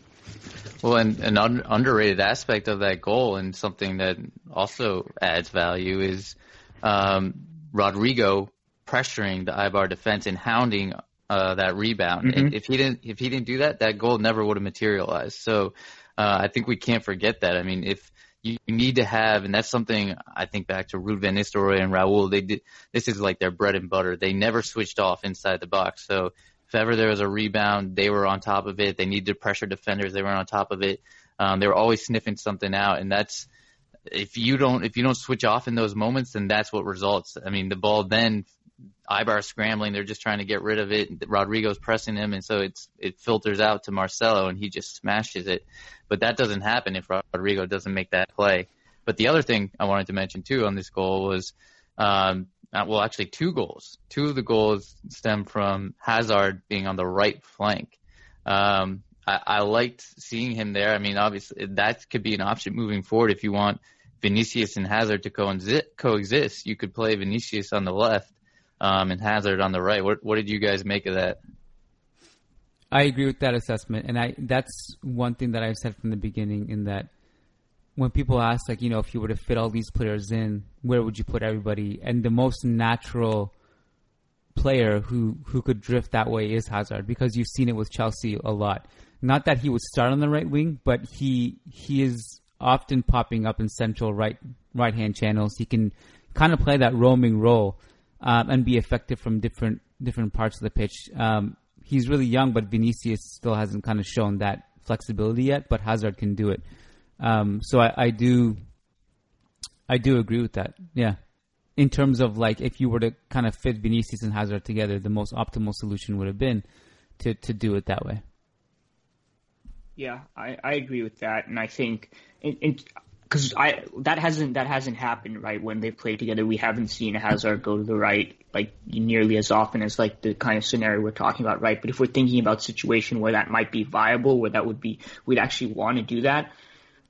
Well, and an un- underrated aspect of that goal, and something that also adds value, is um, Rodrygo pressuring the Eibar defense and hounding uh, that rebound. Mhm. If he didn't, if he didn't do that, that goal never would have materialized. So uh, I think we can't forget that. I mean, if you need to have, and that's something I think back to Ruud van Nistelrooy and Raul. They did this is like their bread and butter. They never switched off inside the box. So if ever there was a rebound, they were on top of it. They needed to pressure defenders. They were on top of it. Um, they were always sniffing something out, and that's if you don't if you don't switch off in those moments, then that's what results. I mean, the ball then Eibar scrambling. They're just trying to get rid of it. Rodrygo's pressing him, and so it's it filters out to Marcelo, and he just smashes it. But that doesn't happen if Rodrygo doesn't make that play. But the other thing I wanted to mention too on this goal was, um, uh, well, actually two goals. Two of the goals stem from Hazard being on the right flank. Um, I, I liked seeing him there. I mean, obviously that could be an option moving forward if you want Vinicius and Hazard to coexi- coexist. You could play Vinicius on the left um, and Hazard on the right. What, what did you guys make of that? I agree with that assessment, and I that's one thing that I've said from the beginning. In that, when people ask, like, you know, if you were to fit all these players in, where would you put everybody? And the most natural player who who could drift that way is Hazard, because you've seen it with Chelsea a lot. Not that he would start on the right wing, but he he is often popping up in central right right hand channels. He can kind of play that roaming role. um, and be effective from different different parts of the pitch. Um, he's really young, but Vinicius still hasn't kind of shown that flexibility yet. But Hazard can do it. Um, so I, I do, I do agree with that. Yeah, in terms of like if you were to kind of fit Vinicius and Hazard together, the most optimal solution would have been to to do it that way. Yeah, I, I agree with that, and I think because I that hasn't that hasn't happened right when they've played together. We haven't seen Hazard go to the right like nearly as often as like the kind of scenario we're talking about, right? But if we're thinking about situation where that might be viable, where that would be we'd actually want to do that.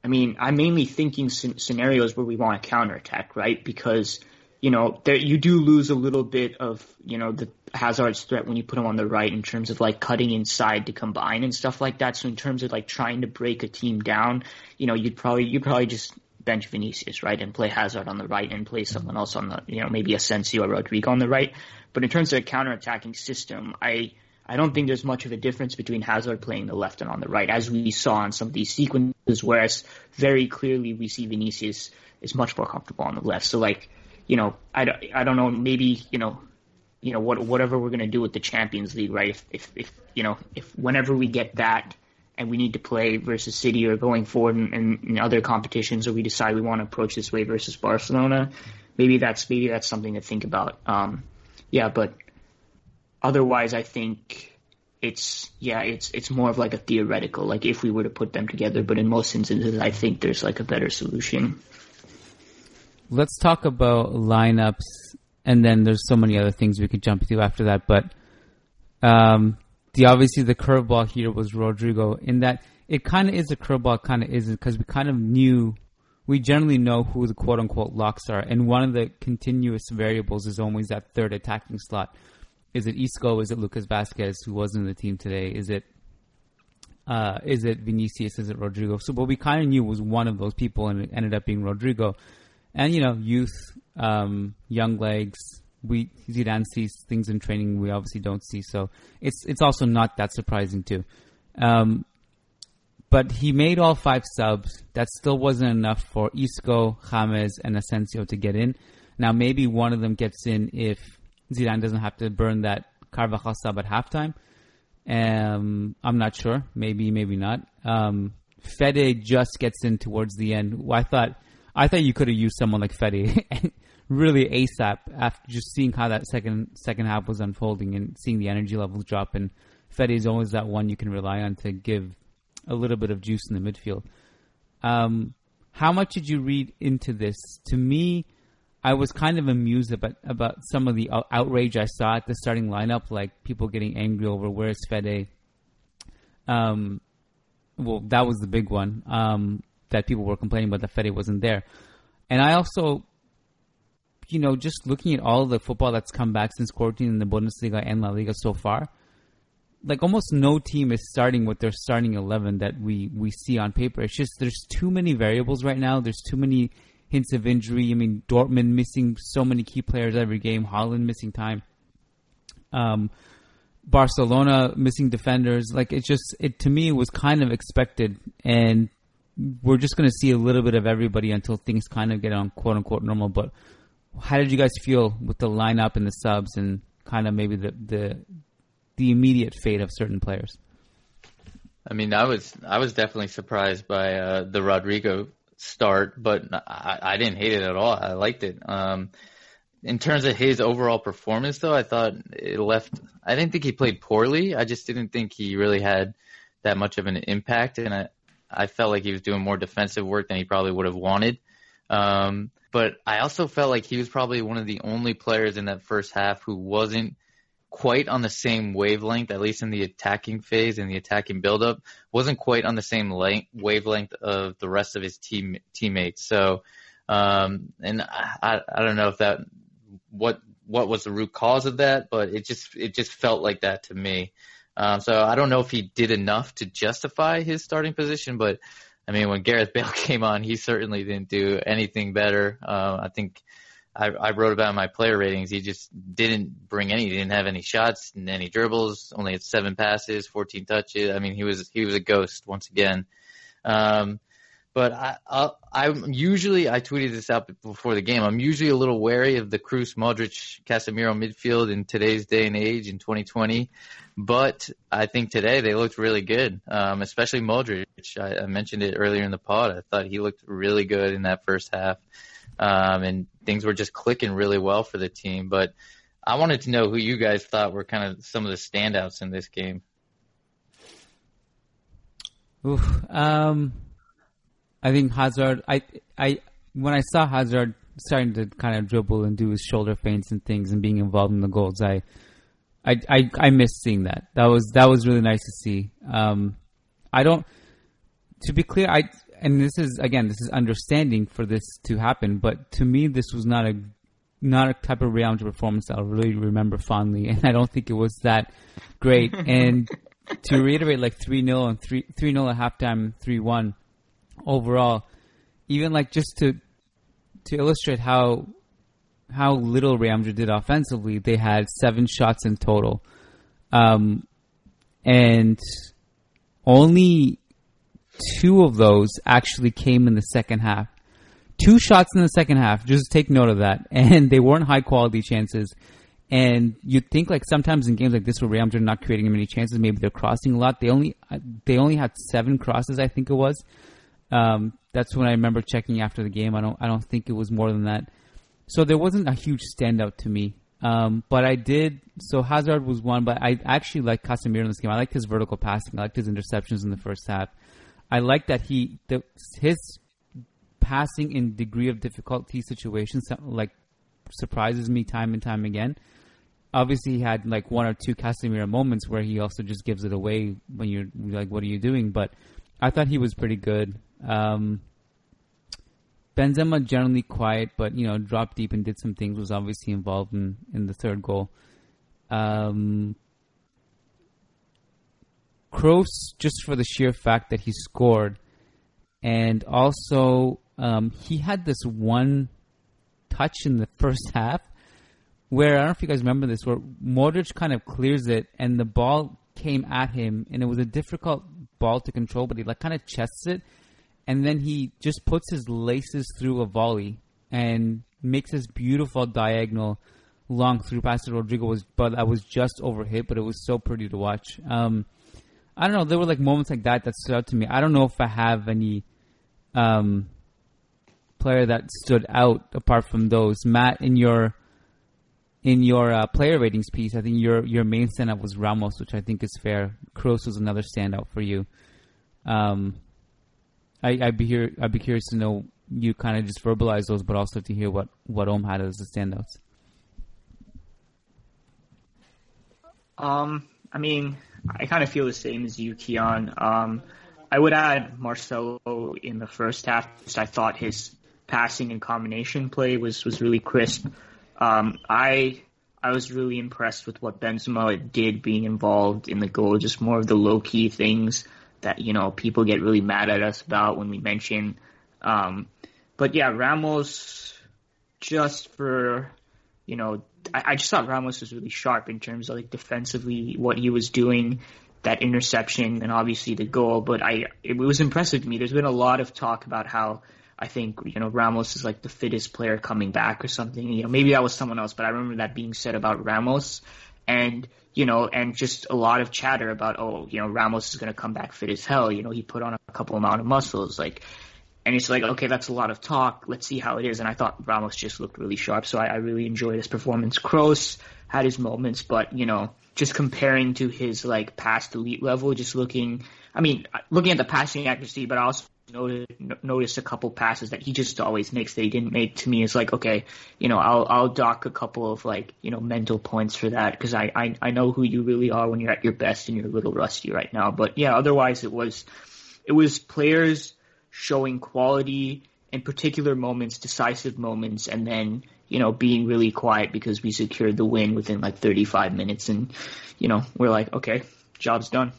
I mean, I'm mainly thinking scenarios where we want to counterattack, right? Because you know, there you do lose a little bit of you know the Hazard's threat when you put him on the right in terms of like cutting inside to combine and stuff like that. So in terms of like trying to break a team down, you know, you'd probably you'd probably just bench Vinicius right and play Hazard on the right and play someone else on the you know maybe Asensio or Rodrygo on the right. But in terms of a counter-attacking system, I I don't think there's much of a difference between Hazard playing the left and on the right, as we saw in some of these sequences. Whereas very clearly we see Vinicius is much more comfortable on the left. So like you know, I, I don't know, maybe, you know, you know, what, whatever we're going to do with the Champions League, right? If, if, if, you know, if whenever we get that and we need to play versus City or going forward in, in, in other competitions or we decide we want to approach this way versus Barcelona, maybe that's, maybe that's something to think about. Um, yeah, but otherwise I think it's, yeah, it's, it's more of like a theoretical, like if we were to put them together, but in most instances I think there's like a better solution let's talk about lineups, and then there's so many other things we could jump into after that. But um, the obviously the curveball here was Rodrygo, In that it kind of is a curveball, kind of isn't, because we kind of knew we generally know who the quote unquote locks are, and one of the continuous variables is always that third attacking slot. Is it Isco? Is it Lucas Vazquez, who wasn't in the team today? Is it uh, is it Vinicius? Is it Rodrygo? So what we kind of knew was one of those people, and it ended up being Rodrygo. and you know, youth, um, young legs. We Zidane sees things in training we obviously don't see, so it's it's also not that surprising too. Um, but he made all five subs. That still wasn't enough for Isco, James, and Asensio to get in. Now maybe one of them gets in if Zidane doesn't have to burn that Carvajal sub at halftime. Um, I'm not sure. Maybe, maybe not. Um, Fede just gets in towards the end. I thought I thought you could have used someone like Fede *laughs* really ASAP after just seeing how that second second half was unfolding and seeing the energy levels drop. And Fede is always that one you can rely on to give a little bit of juice in the midfield. Um, how much did you read into this? To me, I was kind of amused about about some of the outrage I saw at the starting lineup, like people getting angry over where's Fede. Um, well, that was the big one. Um, that people were complaining about that Fede wasn't there. And I also, you know, just looking at all the football that's come back since quarantine in the Bundesliga and La Liga so far, like almost no team is starting with their starting 11 that we, we see on paper. It's just there's too many variables right now. There's too many hints of injury. I mean, Dortmund missing so many key players every game, Haaland missing time. Um, Barcelona missing defenders. Like it just it to me was kind of expected, and we're just going to see a little bit of everybody until things kind of get on quote unquote normal. But how did you guys feel with the lineup and the subs and kind of maybe the the the immediate fate of certain players? I mean, I was I was definitely surprised by uh, the Rodrygo start, but I, I didn't hate it at all. I liked it. Um, in terms of his overall performance, though, I thought it left. I didn't think he played poorly. I just didn't think he really had that much of an impact, and I I felt like he was doing more defensive work than he probably would have wanted. Um, but I also felt like he was probably one of the only players in that first half who wasn't quite on the same wavelength, at least in the attacking phase and the attacking buildup, wasn't quite on the same length, wavelength of the rest of his team teammates. So, um, and I, I don't know if that what what was the root cause of that, but it just it just felt like that to me. Um, so I don't know if he did enough to justify his starting position, but I mean, when Gareth Bale *laughs* came on, he certainly didn't do anything better. Uh, I think I, I wrote about my player ratings. He just didn't bring any. He didn't have any shots, and any dribbles. Only had seven passes, 14 touches. I mean, he was he was a ghost once again. Um, But I, I'm usually I tweeted this out before the game. I'm usually a little wary of the Kroos, Modric, Casemiro midfield in today's day and age in 2020. But I think today they looked really good, um, especially Modric. I, I mentioned it earlier in the pod. I thought he looked really good in that first half, um, and things were just clicking really well for the team. But I wanted to know who you guys thought were kind of some of the standouts in this game. Oof, um, I think Hazard. I I when I saw Hazard starting to kind of dribble and do his shoulder feints and things and being involved in the goals, I I I, I missed seeing that. That was that was really nice to see. Um, I don't. To be clear, I and this is again this is understanding for this to happen, but to me this was not a not a type of Real Madrid performance that I'll really remember fondly, *laughs* and I don't think it was that great. *laughs* and to reiterate, like three 0 and three three 0 at halftime, three one overall. Even like just to to illustrate how how little Madrid did offensively, they had seven shots in total, um, and only two of those actually came in the second half. Two shots in the second half. Just take note of that, *laughs* and they weren't high quality chances. And you'd think like sometimes in games like this where Real Madrid are not creating many chances, maybe they're crossing a lot. They only they only had seven crosses, I think it was. Um, that's when I remember checking after the game. I don't I don't think it was more than that. So there wasn't a huge standout to me. Um, but I did. So Hazard was one, but I actually liked Casemiro in this game. I liked his vertical passing. I liked his interceptions in the first half. I like that he the, his passing in degree of difficulty situations like surprises me time and time again obviously he had like one or two Casemiro moments where he also just gives it away when you're like, "What are you doing?" But I thought he was pretty good. Um, Benzema generally quiet, but you know, dropped deep and did some things. Was obviously involved in in the third goal. Um, Kroos, just for the sheer fact that he scored, and also um, he had this one touch in the *laughs* first half where I don't know if you guys remember this, where Modric kind of clears it and the ball came at him, and it was a difficult ball to control, but he like kind of chests it, and then he just puts his laces through a volley and makes this beautiful diagonal long through pass to Rodrygo was, but I was just over hit, but it was so pretty to watch. Um, I don't know. There were like moments like that that stood out to me. I don't know if I have any um, player that stood out apart from those. Matt, in your in your uh, player ratings piece, I think your your main standout was Ramos, which I think is fair. Kroos was another standout for you. Um, I, I'd be here. I'd be curious to know you kind of just verbalize those, but also to hear what what Om had as the standouts. Um, I mean, I kind of feel the same as you, Kiyan. Um, I would add Marcelo in the first half. I thought his passing and combination play was was really crisp. Um, I I was really impressed with what Benzema did being involved in the goal, just more of the low key things that you know people get really mad at us about when we mention. Um, but yeah, Ramos, just for you know, I, just thought Ramos was really sharp in terms of like defensively what he was doing, that interception, and obviously the goal. But I it was impressive to me. There's been a lot of talk about how I think you know Ramos is like the fittest player coming back or something. You know, maybe that was someone else, but I remember that being said about Ramos, and you know, and just a lot of chatter about oh, you know, Ramos is going to come back fit as hell. You know, he put on a couple amount of muscles, like, and it's like okay, that's a lot of talk. Let's see how it is. And I thought Ramos just looked really sharp, so I, I really enjoyed his performance. Kroos had his moments, but you know, just comparing to his like past elite level, just looking. I mean, looking at the passing accuracy, but I also noted, noticed a couple passes that he just always makes that he didn't make to me. It's like, okay, you know, I'll, I'll dock a couple of like, you know, mental points for that because I, I, I know who you really are when you're at your best and you're a little rusty right now. But yeah, otherwise it was, it was players showing quality in particular moments, decisive moments, and then, you know, being really quiet because we secured the win within like 35 minutes. And, you know, we're like, okay, job's done.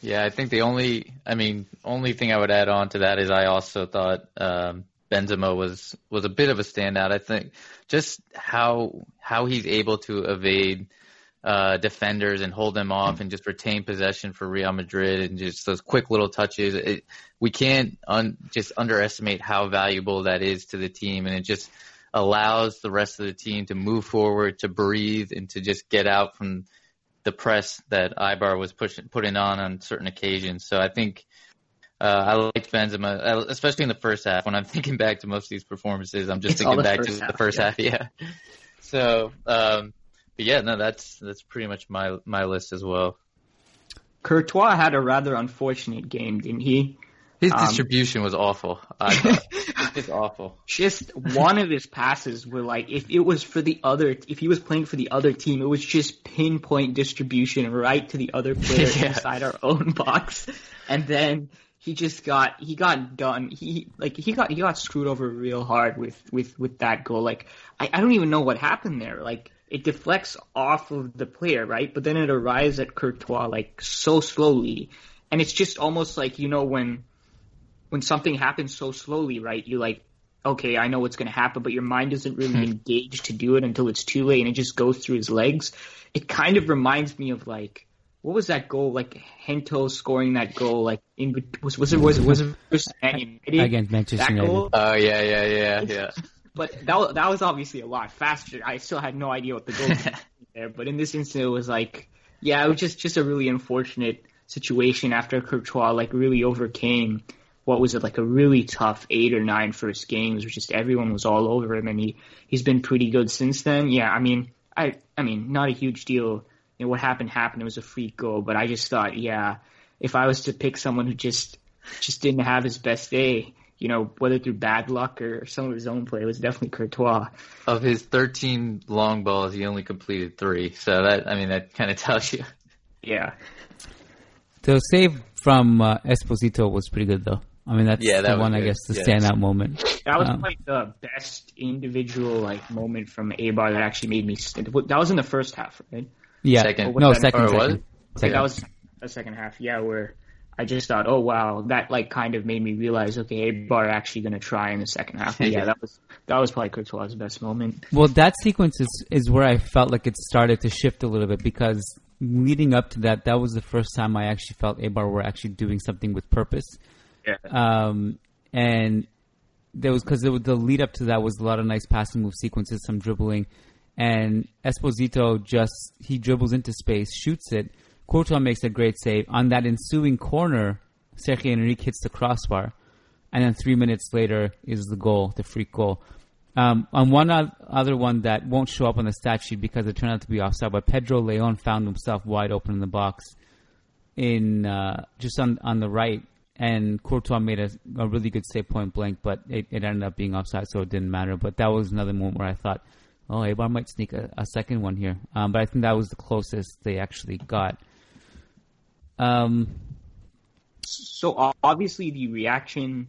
Yeah, I think the only, I mean, only thing I would add on to that is I also thought um, Benzema was was a bit of a standout. I think just how how he's able to evade uh, defenders and hold them off and just retain possession for Real Madrid and just those quick little touches. It, we can't un, just underestimate how valuable that is to the team, and it just allows the rest of the team to move forward, to breathe, and to just get out from the press that Eibar was pushing, putting on on certain occasions. So I think uh, I liked Benzema, uh, especially in the first half. When I'm thinking back to most of these performances, I'm just It's thinking back to first the first yeah. half. *laughs* Yeah. So, um, but yeah, no, that's that's pretty much my my list as well. Courtois had a rather unfortunate game, didn't he? His Um, distribution was awful. I *laughs* it's just awful. Just one of his passes were like, if it was for the other, if he was playing for the other team, it was just pinpoint distribution right to the other *laughs* player Yeah. inside our own box, and then he just got he got done. He like he got he got screwed over real hard with with with that goal. Like I, I don't even know what happened there. Like it deflects off of the player, right? But then it arrives at Courtois like so slowly, and it's just almost like you know when when something happens so slowly, right? You're like, okay, I know what's going to happen, but your mind isn't really hmm. engaged to do it until it's too late, and it just goes through his legs. It kind of reminds me of like. What was that goal? Like Hento scoring that goal, like in was was it was it was it *laughs* versus Man United? Against Manchester United. goal? Oh yeah, yeah, yeah, yeah. But that that was obviously a lot faster. I still had no idea what the goal was *laughs* there. But in this instance, it was like, yeah, it was just just a really unfortunate situation after Courtois like really overcame what was it like a really tough eight or nine first games, where just everyone was all over him, and he he's been pretty good since then. Yeah, I mean, I I mean, not a huge deal. You know, what happened happened. It was a free goal, but I just thought, yeah, if I was to pick someone who just just didn't have his best day, you know, whether through bad luck or some of his own play, it was definitely Courtois. Of his 13 long balls, he only completed three. So that, I mean, that kind of tells you. Yeah. The save from uh, Expósito was pretty good, though. I mean, that's Yeah, that the was one, I guess, the Yes. standout moment. That was Um, like the best individual like moment from Eibar that actually made me. St- that was in the first half, right? Yeah. Second. No, Was that- second. or was second. it? That was the second half, yeah, where I just thought, oh wow, that like kind of made me realize, okay, Eibar actually going to try in the second half. But yeah, that was that was probably Courtois' best moment. Well, that sequence is, is where I felt like it started to shift a little bit because leading up to that, that was the first time I actually felt Eibar were actually doing something with purpose. Yeah. Um, and there was because the lead up to that was a lot of nice passing move sequences, some dribbling, and Expósito just he dribbles into space, shoots it. Courtois makes a great save on that ensuing corner. Sergi Enrich hits the crossbar, and then three minutes later is the goal, the free goal. Um, on one other one that won't show up on the stat sheet because it turned out to be offside, but Pedro Leon found himself wide open in the box in uh, just on on the right, and Courtois made a, a really good save point blank, but it, it ended up being offside, so it didn't matter. But that was another moment where I thought, oh, Eibar might sneak a, a second one here. Um, but I think that was the closest they actually got. Um, So obviously the reaction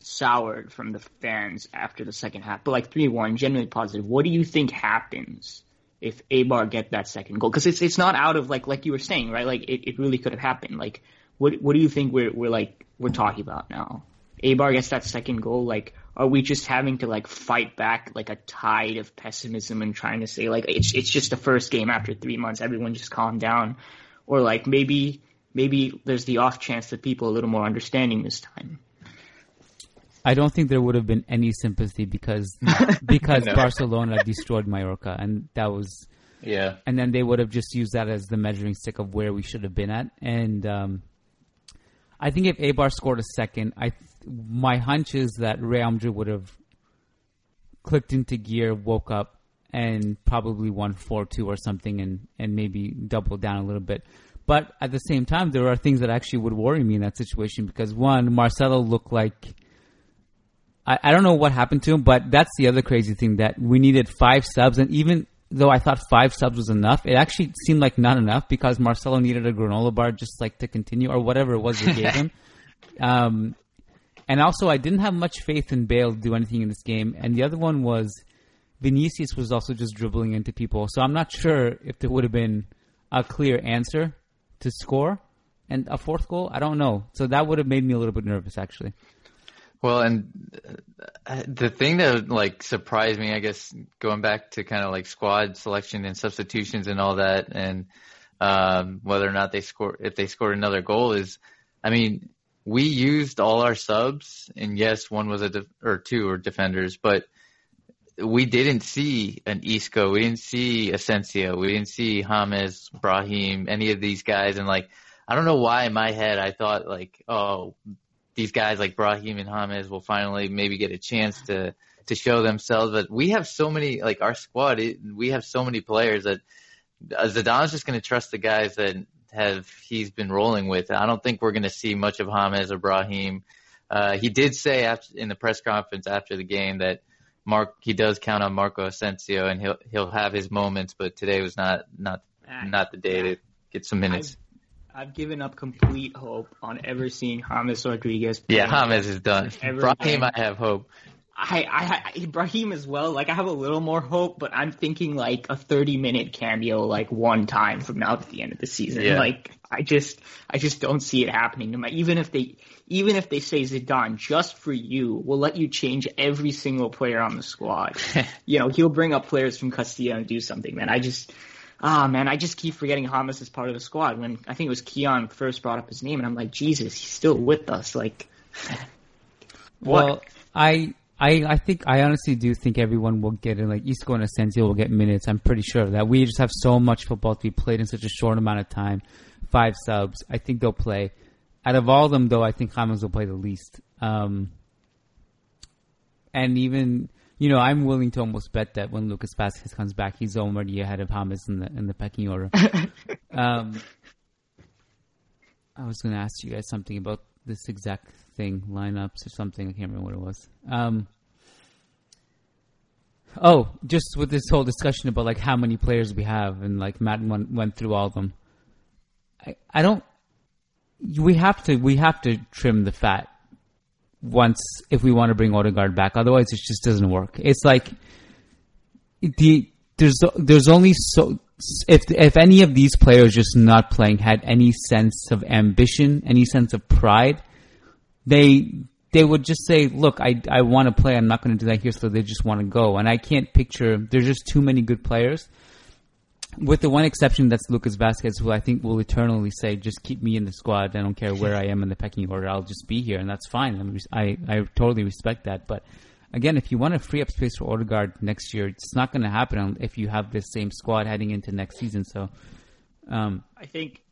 soured from the fans after the second half, but like three one, generally positive. What do you think happens if Eibar get that second goal? Because it's it's not out of like like you were saying, right? Like it, it really could have happened. Like what what do you think we're we're like we're talking about now? Eibar gets that second goal. Like are we just having to like fight back like a tide of pessimism and trying to say like it's it's just the first game after three months, everyone just calm down, or like maybe maybe there's the off chance that people are a little more understanding this time. I don't think there would have been any sympathy because *laughs* because No. Barcelona destroyed Mallorca, and that was Yeah. and then they would have just used that as the measuring stick of where we should have been at. And um, I think if Eibar scored a second, I my hunch is that Real Madrid would have clicked into gear, woke up, and probably won four two or something, and and maybe doubled down a little bit. But at the same time, there are things that actually would worry me in that situation because one, Marcelo looked like I, I don't know what happened to him, but that's the other crazy thing that we needed five subs, and even though I thought five subs was enough, it actually seemed like not enough because Marcelo needed a granola bar just like to continue or whatever it was they gave him. *laughs* Um, and also, I didn't have much faith in Bale to do anything in this game. And the other one was Vinicius was also just dribbling into people, so I'm not sure if there would have been a clear answer to score and a fourth goal. I don't know. So that would have made me a little bit nervous, actually. Well, and uh, the thing that like surprised me, I guess, going back to kind of like squad selection and substitutions and all that, and um, whether or not they score, if they scored another goal, is, I mean, we used all our subs, and yes, one was a or two or defenders, but we didn't see an Isco, we didn't see Asensio, we didn't see James, Brahim, any of these guys, and like, I don't know why in my head I thought like, oh, these guys like Brahim and James will finally maybe get a chance to to show themselves. But we have so many like our squad. It, we have so many players that uh, Zidane's just going to trust the guys that have he's been rolling with. I don't think we're going to see much of James or Brahim. Uh, he did say after, in the press conference after the game that Mark he does count on Marco Asensio and he'll he'll have his moments, but today was not not not the day to get some minutes. I've given up complete hope on ever seeing James Rodriguez. play Yeah, James is done. Brahim. I have hope. I, I, Ibrahim as well. Like I have a little more hope, but I'm thinking like a 30 minute cameo, like one time from now to the end of the season. Yeah. Like I just, I just don't see it happening. Even if they, even if they say Zidane just for you, will let you change every single player on the squad. *laughs* you know, he'll bring up players from Castilla and do something, man. I just, ah, man, I just keep forgetting Hamas is part of the squad. When I think it was Kiyan first brought up his name, and I'm like, Jesus, he's still with us. Like, what? *laughs* Well, I, I, I think I honestly do think everyone will get in. Like Isco and Asensio will get minutes. I'm pretty sure of that. We just have so much football to be played in such a short amount of time. Five subs. I think they'll play. Out of all of them, though, I think James will play the least. Um, and even you know, I'm willing to almost bet that when Lucas Vazquez comes back, he's already ahead of James in the in the pecking *laughs* order. um, I was going to ask you guys something about this exact thing, lineups or something. I can't remember what it was. Um, oh, just with this whole discussion about like how many players we have, and like Matt went, went through all of them. I, I don't. We have to. We have to trim the fat once if we want to bring Odegaard back. Otherwise, it just doesn't work. It's like the there's there's only so if if any of these players just not playing had any sense of ambition, any sense of pride, they they would just say, "Look, I I want to play. I'm not going to do that here." So they just want to go, and I can't picture. There's just too many good players. With the one exception, that's Lucas Vazquez, who I think will eternally say, "Just keep me in the squad. I don't care where I am in the pecking order. I'll just be here," and that's fine. I I totally respect that. But again, if you want to free up space for Odegaard next year, it's not going to happen if you have this same squad heading into next season. So, um, I think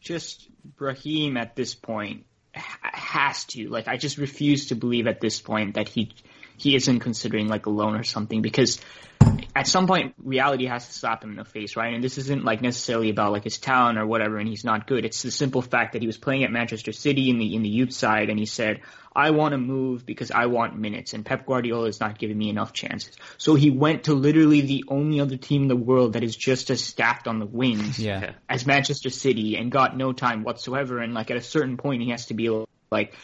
just Brahim at this point has to like. I just refuse to believe at this point that he he isn't considering like a loan or something because at some point reality has to slap him in the face, right? And this isn't like necessarily about like his talent or whatever, and he's not good. It's the simple fact that he was playing at Manchester City in the in the youth side, and he said, "I want to move because I want minutes, and Pep Guardiola is not giving me enough chances." So he went to literally the only other team in the world that is just as stacked on the wings yeah. as Manchester City and got no time whatsoever. And like at a certain point, he has to be like,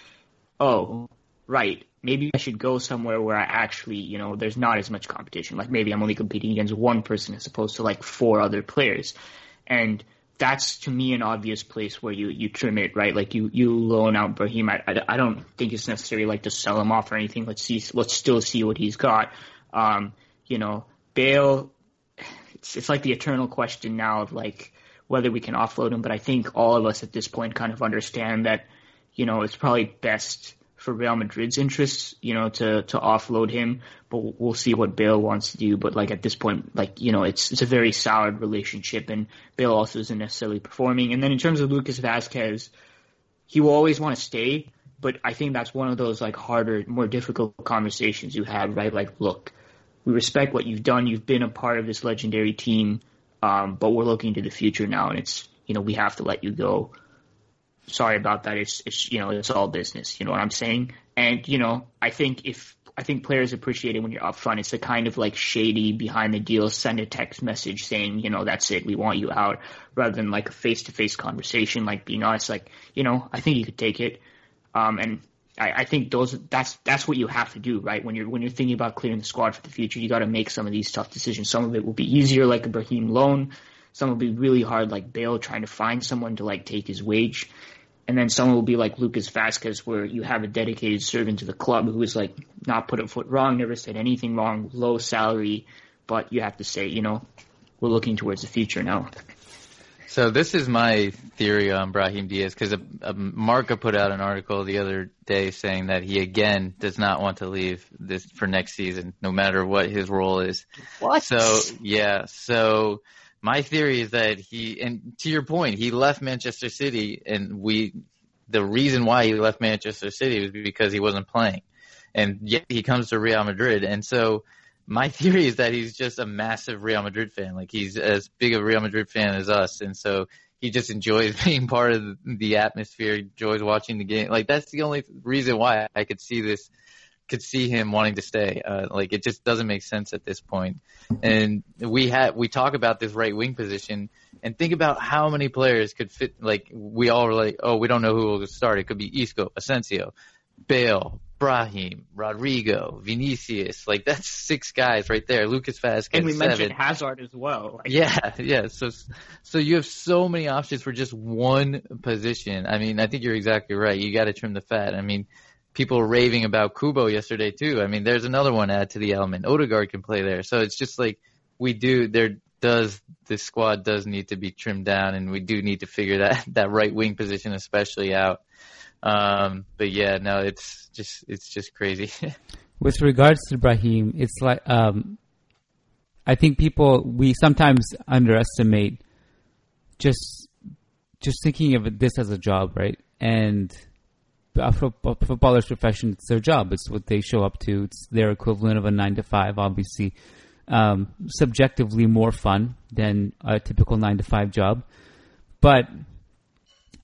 oh, right, maybe I should go somewhere where I actually, you know, there's not as much competition. Like maybe I'm only competing against one person as opposed to like four other players. And that's to me an obvious place where you, you trim it, right? Like you, you loan out Brahim. I, I, I don't think it's necessary like to sell him off or anything. Let's see, let's still see what he's got. Um, you know, Bale, it's, it's like the eternal question now of like whether we can offload him. But I think all of us at this point kind of understand that, you know, it's probably best for Real Madrid's interests, you know, to to offload him. But we'll see what Bale wants to do. But like at this point, like you know, it's it's a very soured relationship, and Bale also isn't necessarily performing. And then in terms of Lucas Vazquez, he will always want to stay. But I think that's one of those like harder, more difficult conversations you have, right? Like, look, we respect what you've done. You've been a part of this legendary team, um, but we're looking to the future now, and it's you know we have to let you go. Sorry about that. It's it's you know it's all business. You know what I'm saying? And you know I think if I think players appreciate it when you're upfront. It's a kind of like shady behind the deal. Send a text message saying you know that's it. We want you out, rather than like a face to face conversation. Like being honest, like you know I think you could take it. Um, and I, I think those that's that's what you have to do, right? When you're when you're thinking about clearing the squad for the future, you got to make some of these tough decisions. Some of it will be easier, like a Brahim loan. Some will be really hard, like Bale trying to find someone to like take his wage. And then someone will be like Lucas Vazquez, where you have a dedicated servant to the club who is like not put a foot wrong, never said anything wrong, low salary, but you have to say, you know, we're looking towards the future now. So this is my theory on Brahim Diaz because Marca put out an article the other day saying that he again does not want to leave this for next season, no matter what his role is. What? So yeah, so my theory is that he and to your point, he left Manchester City, and we the reason why he left Manchester City was because he wasn't playing, and yet he comes to Real Madrid, and so my *laughs* theory is that he's just a massive Real Madrid fan. Like he's as big a Real Madrid fan as us, and so he just enjoys *laughs* being part of the atmosphere. Enjoys watching the game. Like that's the only reason why I could see this, could see him wanting to stay. Uh, like it just doesn't make sense at this point. And we had we talk about this right wing position, and think about how many players could fit. Like we all were like, oh, we don't know who will start. It could be Isco, Asensio, Bale, Brahim, Rodrygo, Vinicius, like that's six guys right there. Lucas Vazquez, and we seven. mentioned Hazard as well. Like, Yeah, yeah. So, so you have so many options for just one position. I mean, I think you're exactly right. You got to trim the fat. I mean, people raving about Kubo yesterday too. I mean, there's another one add to the element. Odegaard can play there. So it's just like we do. There does this squad does need to be trimmed down, and we do need to figure that *laughs* that right wing position especially out. Um, but yeah, no, it's just it's just crazy. *laughs* With regards to Brahim, it's like um, I think people we sometimes underestimate just just thinking of this as a job, right? And a footballer's profession, it's their job. It's what they show up to. It's their equivalent of a nine to five, obviously. Um, subjectively more fun than a typical nine to five job, but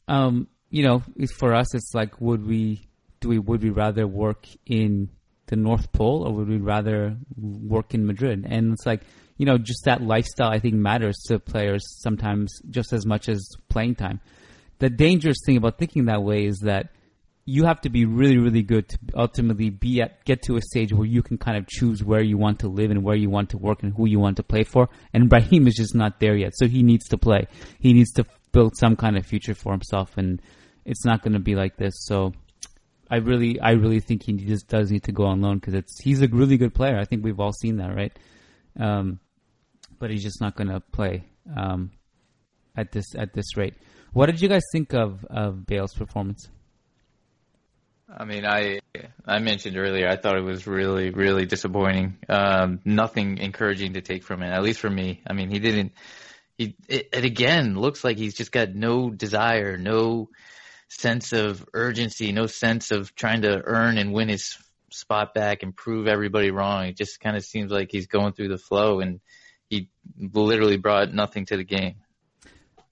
um, you know, for us, it's like, would we do we would we rather work in the North Pole or would we rather work in Madrid? And it's like, you know, just that lifestyle I think matters to players sometimes just as much as playing time. The dangerous thing about thinking that way is that you have to be really, really good to ultimately be at get to a stage where you can kind of choose where you want to live and where you want to work and who you want to play for. And Brahim is just not there yet, so he needs to play. He needs to build some kind of future for himself, and it's not going to be like this. So, I really, I really think he just does need to go on loan because it's he's a really good player. I think we've all seen that, right? Um, but he's just not going to play um, at this at this rate. What did you guys think of of Bale's performance? I mean, I I mentioned earlier, I thought it was really, really disappointing. Um, nothing encouraging to take from it, at least for me. I mean, he didn't. He it, it again looks like he's just got no desire, no sense of urgency, no sense of trying to earn and win his spot back and prove everybody wrong. It just kind of seems like he's going through the flow, and he literally brought nothing to the game.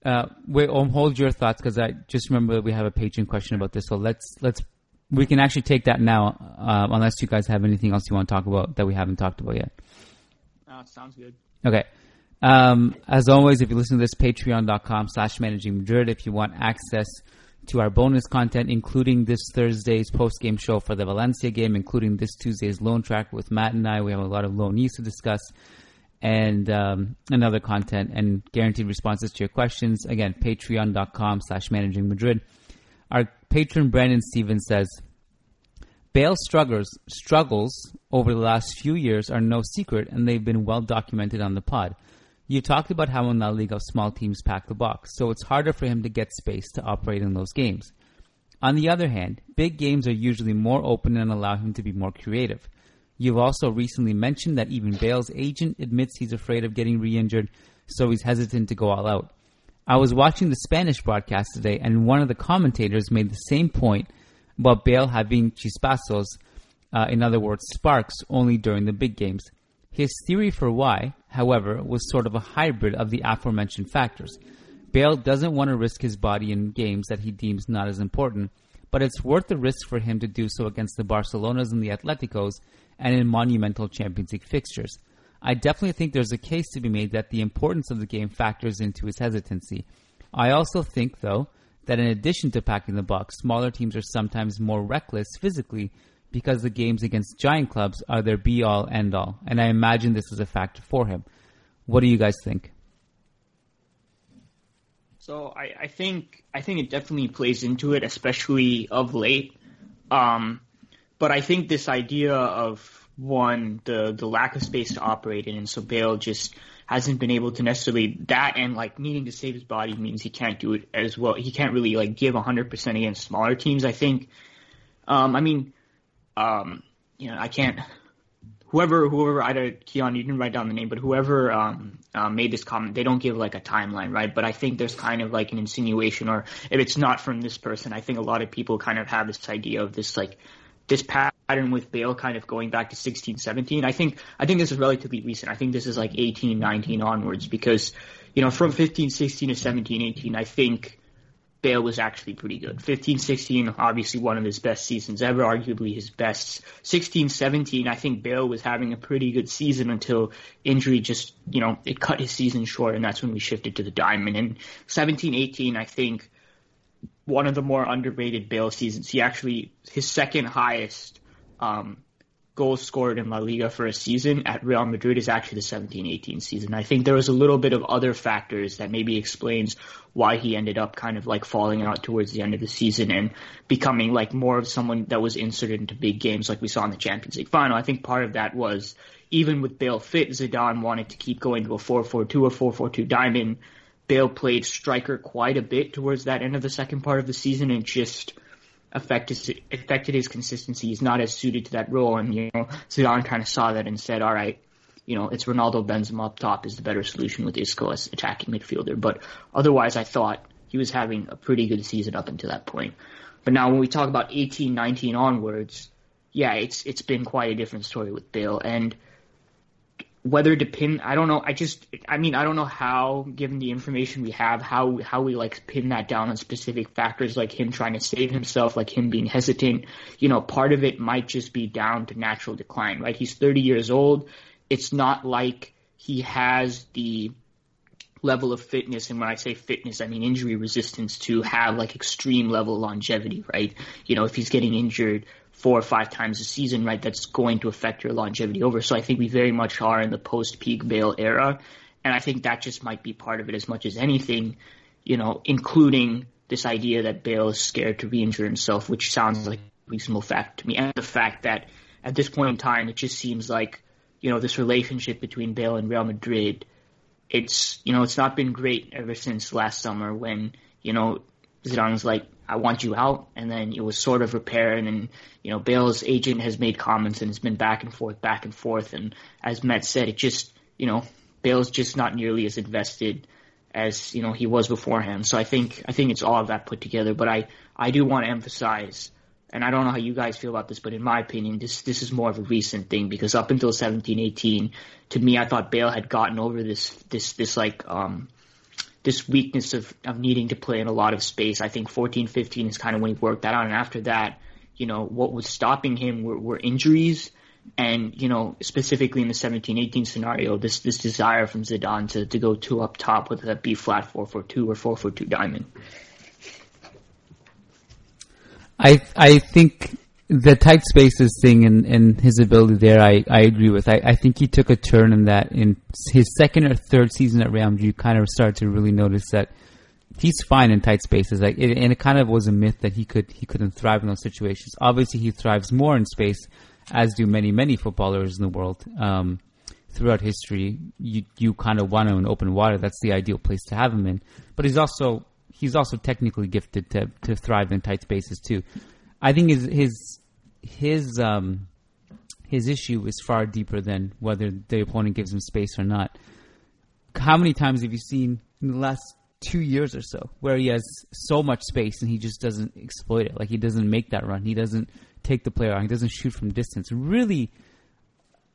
Uh, wait, um, hold your thoughts because I just remember we have a patron question about this. So let's let's we can actually take that now, uh, unless you guys have anything else you want to talk about that we haven't talked about yet. Oh, sounds good. Okay. Um, as always, if you listen to this, patreon.com slash managing Madrid. If you want access to our bonus content, including this Thursday's post-game show for the Valencia game, including this Tuesday's loan track with Matt and I. We have a lot of loan news to discuss and um, and other content and guaranteed responses to your questions. Again, patreon.com slash managing Madrid. Our patron Brandon Stevens says, Bale struggles struggles over the last few years are no secret, and they've been well documented on the pod. You talked about how in La Liga small teams pack the box, so it's harder for him to get space to operate in those games. On the other hand, big games are usually more open and allow him to be more creative. You've also recently mentioned that even Bale's agent admits he's afraid of getting re-injured, so he's hesitant to go all out. I was watching the Spanish broadcast today, and one of the commentators made the same point about Bale having chispazos, uh, in other words, sparks, only during the big games. His theory for why, however, was sort of a hybrid of the aforementioned factors. Bale doesn't want to risk his body in games that he deems not as important, but it's worth the risk for him to do so against the Barcelonas and the Atleticos and in monumental Champions League fixtures. I definitely think there's a case to be made that the importance of the game factors into his hesitancy. I also think, though, that in addition to packing the box, smaller teams are sometimes more reckless physically because the games against giant clubs are their be all end all. And I imagine this is a factor for him. What do you guys think? So I, I think I think it definitely plays into it, especially of late. Um, but I think this idea of one the the lack of space to operate in, and so Bale just hasn't been able to necessarily that and like needing to save his body means he can't do it as well. He can't really like give 100% against smaller teams. I think. Um, I mean, um, you know, I can't. Whoever, whoever, either Kiyan, you didn't write down the name, but whoever um, uh, made this comment, they don't give like a timeline, right? But I think there's kind of like an insinuation, or if it's not from this person, I think a lot of people kind of have this idea of this like this pattern with Bale kind of going back to 16, 17. I think I think this is relatively recent. I think this is like 18, 19 onwards because you know from 15, 16 to 17, 18, I think Bale was actually pretty good. 15, 16, obviously one of his best seasons ever, arguably his best. 16, 17, I think Bale was having a pretty good season until injury just, you know, it cut his season short, and that's when we shifted to the diamond. And 17, 18, I think one of the more underrated Bale seasons. He actually, his second highest um, goals scored in La Liga for a season at Real Madrid is actually the 17-18 season. I think there was a little bit of other factors that maybe explains why he ended up kind of like falling out towards the end of the season and becoming like more of someone that was inserted into big games like we saw in the Champions League final. I think part of that was even with Bale fit, Zidane wanted to keep going to a 4-4-2 or 4-4-2 diamond. Bale played striker quite a bit towards that end of the second part of the season and just – affected affected his consistency. He's not as suited to that role, and you know Zidane kind of saw that and said, "All right, you know it's Ronaldo Benzema up top is the better solution with Isco as attacking midfielder." But otherwise, I thought he was having a pretty good season up until that point. But now when we talk about 18, 19 onwards, yeah, it's it's been quite a different story with Bale and whether to pin I don't know I just I mean I don't know how given the information we have how how we like pin that down on specific factors like him trying to save himself like him being hesitant. You know part of it might just be down to natural decline. Right he's 30 years old. It's not like he has the level of fitness and when I say fitness I mean injury resistance to have like extreme level longevity right? You know if he's getting injured four or five times a season, right, that's going to affect your longevity over. So I think we very much are in the post peak Bale era. And I think that just might be part of it as much as anything, you know, including this idea that Bale is scared to re injure himself, which sounds like a reasonable fact to me. And the fact that at this point in time, it just seems like, you know, this relationship between Bale and Real Madrid, it's, you know, it's not been great ever since last summer when, you know, Zidane's like, I want you out. And then it was sort of repaired. And, you know, Bale's agent has made comments and it's been back and forth, back and forth. And as Matt said, it just, you know, Bale's just not nearly as invested as, you know, he was beforehand. So I think, I think it's all of that put together. But I, I do want to emphasize, and I don't know how you guys feel about this, but in my opinion, this, this is more of a recent thing because up until 17, 18, to me, I thought Bale had gotten over this, this, this like, um, this weakness of, of needing to play in a lot of space. I think 14, 15 is kind of when he worked that out. And after that, you know, what was stopping him were, were injuries. And, you know, specifically in the 17, 18 scenario, this, this desire from Zidane to, to go two up top, whether that be flat 4 for 2 or 4 for 2 diamond. I I think the tight spaces thing and, and his ability there, I, I agree with. I, I think he took a turn in that in his second or third season at Madrid. You kind of started to really notice that he's fine in tight spaces. Like, it, and it kind of was a myth that he could he couldn't thrive in those situations. Obviously, he thrives more in space, as do many many footballers in the world. Um, throughout history, you you kind of want him in open water. That's the ideal place to have him in. But he's also he's also technically gifted to to thrive in tight spaces too. I think his his his um, his issue is far deeper than whether the opponent gives him space or not. How many times have you seen in the last two years or so where he has so much space and he just doesn't exploit it? Like he doesn't make that run. He doesn't take the player on. He doesn't shoot from distance. Really,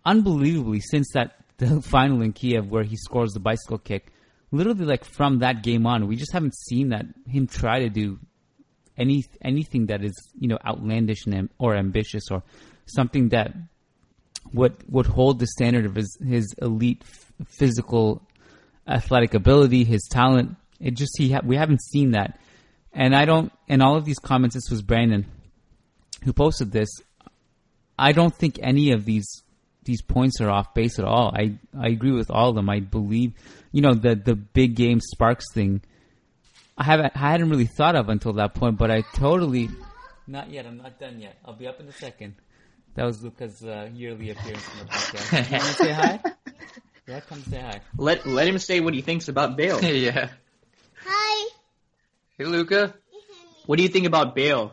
unbelievably, since that *laughs* the final in Kiev where he scores the bicycle kick, literally like from that game on, we just haven't seen that him try to do any anything that is you know outlandish and, or ambitious or something that would would hold the standard of his his elite f- physical athletic ability, his talent. It just he ha- we haven't seen that, and I don't. In all of these comments, this was Brandon who posted this. I don't think any of these these points are off base at all. I I agree with all of them. I believe you know the the big game sparks thing I haven't I hadn't really thought of until that point, but I totally not yet. I'm not done yet. I'll be up in a second. That was Luca's uh, yearly appearance on the podcast. *laughs* You want to say hi? Yeah, come say hi. Let let him say what he thinks about Bale. *laughs* yeah. Hi. Hey, Luca. What do you think about Bale?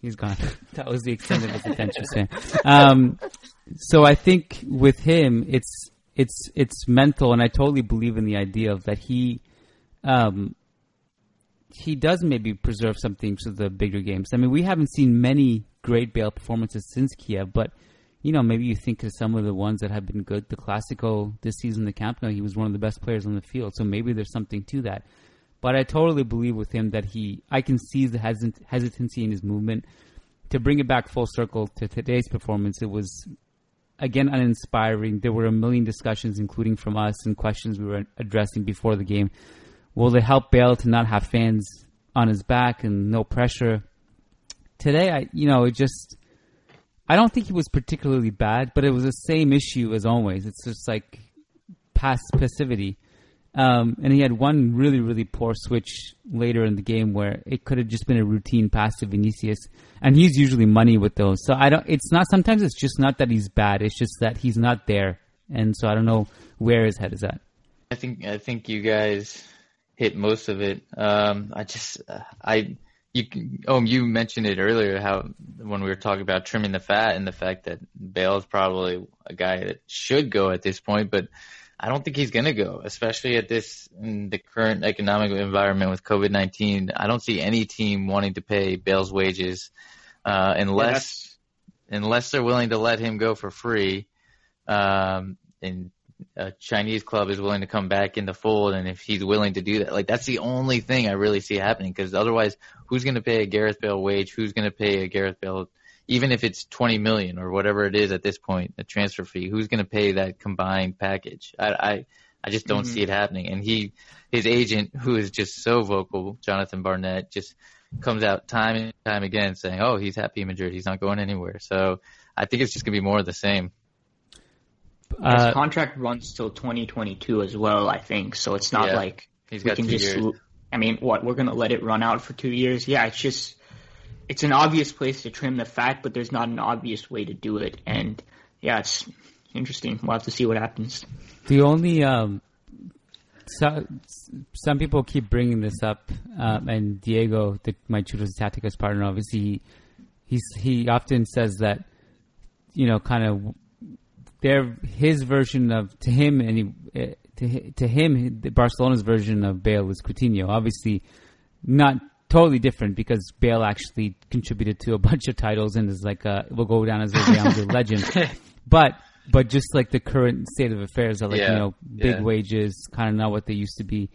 He's gone. *laughs* that was the extent of his attention span. Um, so I think with him, it's it's it's mental, and I totally believe in the idea of that he, um, he does maybe preserve something to the bigger games. I mean, we haven't seen many great Bale performances since Kiev, but you know, maybe you think of some of the ones that have been good. The Classico this season, the Camp Nou, he was one of the best players on the field. So maybe there's something to that. But I totally believe with him that he, I can see the hesit- hesitancy in his movement. To bring it back full circle to today's performance, it was again uninspiring. There were a million discussions, including from us, and questions we were addressing before the game. Will it help Bale to not have fans on his back and no pressure? Today, I, you know, it just, I don't think he was particularly bad, but it was the same issue as always. It's just like past passivity. Um, and he had one really, really poor switch later in the game where it could have just been a routine pass to Vinicius, and he's usually money with those. So I don't. It's not. Sometimes it's just not that he's bad. It's just that he's not there, and so I don't know where his head is at. I think I think you guys hit most of it. Um, I just I you oh you mentioned it earlier how when we were talking about trimming the fat and the fact that Bale is probably a guy that should go at this point, but I don't think he's going to go, especially at this in the current economic environment with COVID nineteen. I don't see any team wanting to pay Bale's wages uh, unless unless they're willing to let him go for free. Um, and a Chinese club is willing to come back in the fold, and if he's willing to do that, like that's the only thing I really see happening. Because otherwise, who's going to pay a Gareth Bale wage? Who's going to pay a Gareth Bale even if it's 20 million or whatever it is at this point, a transfer fee, who's going to pay that combined package? I, I, I just don't Mhm. see it happening. And he, his agent, who is just so vocal, Jonathan Barnett, just comes out time and time again saying, "Oh, he's happy in Madrid. He's not going anywhere." So I think it's just going to be more of the same. His Uh, contract runs till 2022 as well, I think. So it's not Yeah. like He's we can just. years. I mean, what we're gonna let it run out for two years? Yeah, it's just it's an obvious place to trim the fat, but there's not an obvious way to do it. And yeah, it's interesting. We'll have to see what happens. The only um, so, some people keep bringing this up, um, and Diego, the, my Chutos Tacticas partner, obviously he he's, he often says that you know, kind of their his version of to him and he, eh, to to him the Barcelona's version of Bale is Coutinho. Obviously, not totally different because Bale actually contributed to a *laughs* bunch of titles and is like a will go down as a Real Madrid *laughs* legend. But but just like the current state of affairs are like Yeah, you know big yeah. wages, kind of not what they used to be.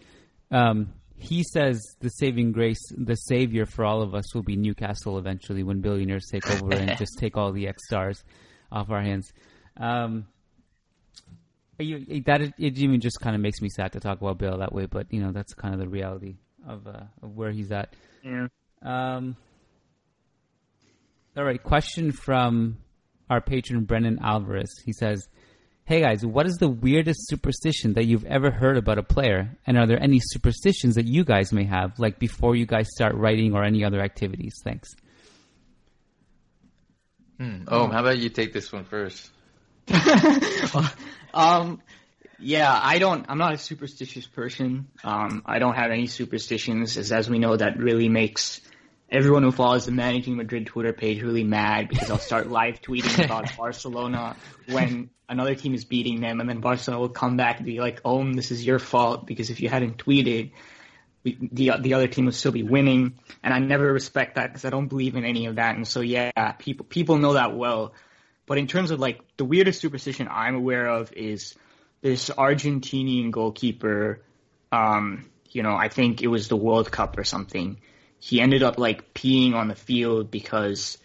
Um, he says the saving grace, the savior for all of us will be Newcastle eventually when billionaires take over and *laughs* just take all the X stars off our hands. Um, you, that it, it even just kind of makes me sad to talk about Bale that way, but you know that's kind of the reality of, uh, of where he's at. Yeah. Um, all right, question from our patron Brennan Alvarez. He says, "Hey guys, what is the weirdest superstition that you've ever heard about a player? And are there any superstitions that you guys may have, like before you guys start writing or any other activities? Thanks." Hmm. Oh, how about you take this one first? *laughs* um, yeah, I don't. I'm not a superstitious person. Um, I don't have any superstitions, as as we know, that really makes everyone who follows the Managing Madrid Twitter page really mad because I'll start live tweeting about *laughs* Barcelona when another team is beating them, and then Barcelona will come back and be like, "Oh, this is your fault because if you hadn't tweeted." We, the the other team would still be winning, and I never respect that because I don't believe in any of that. And so, yeah, people people know that well. But in terms of like the weirdest superstition I'm aware of is this Argentinian goalkeeper. Um, you know, I think it was the World Cup or something. He ended up like peeing on the field because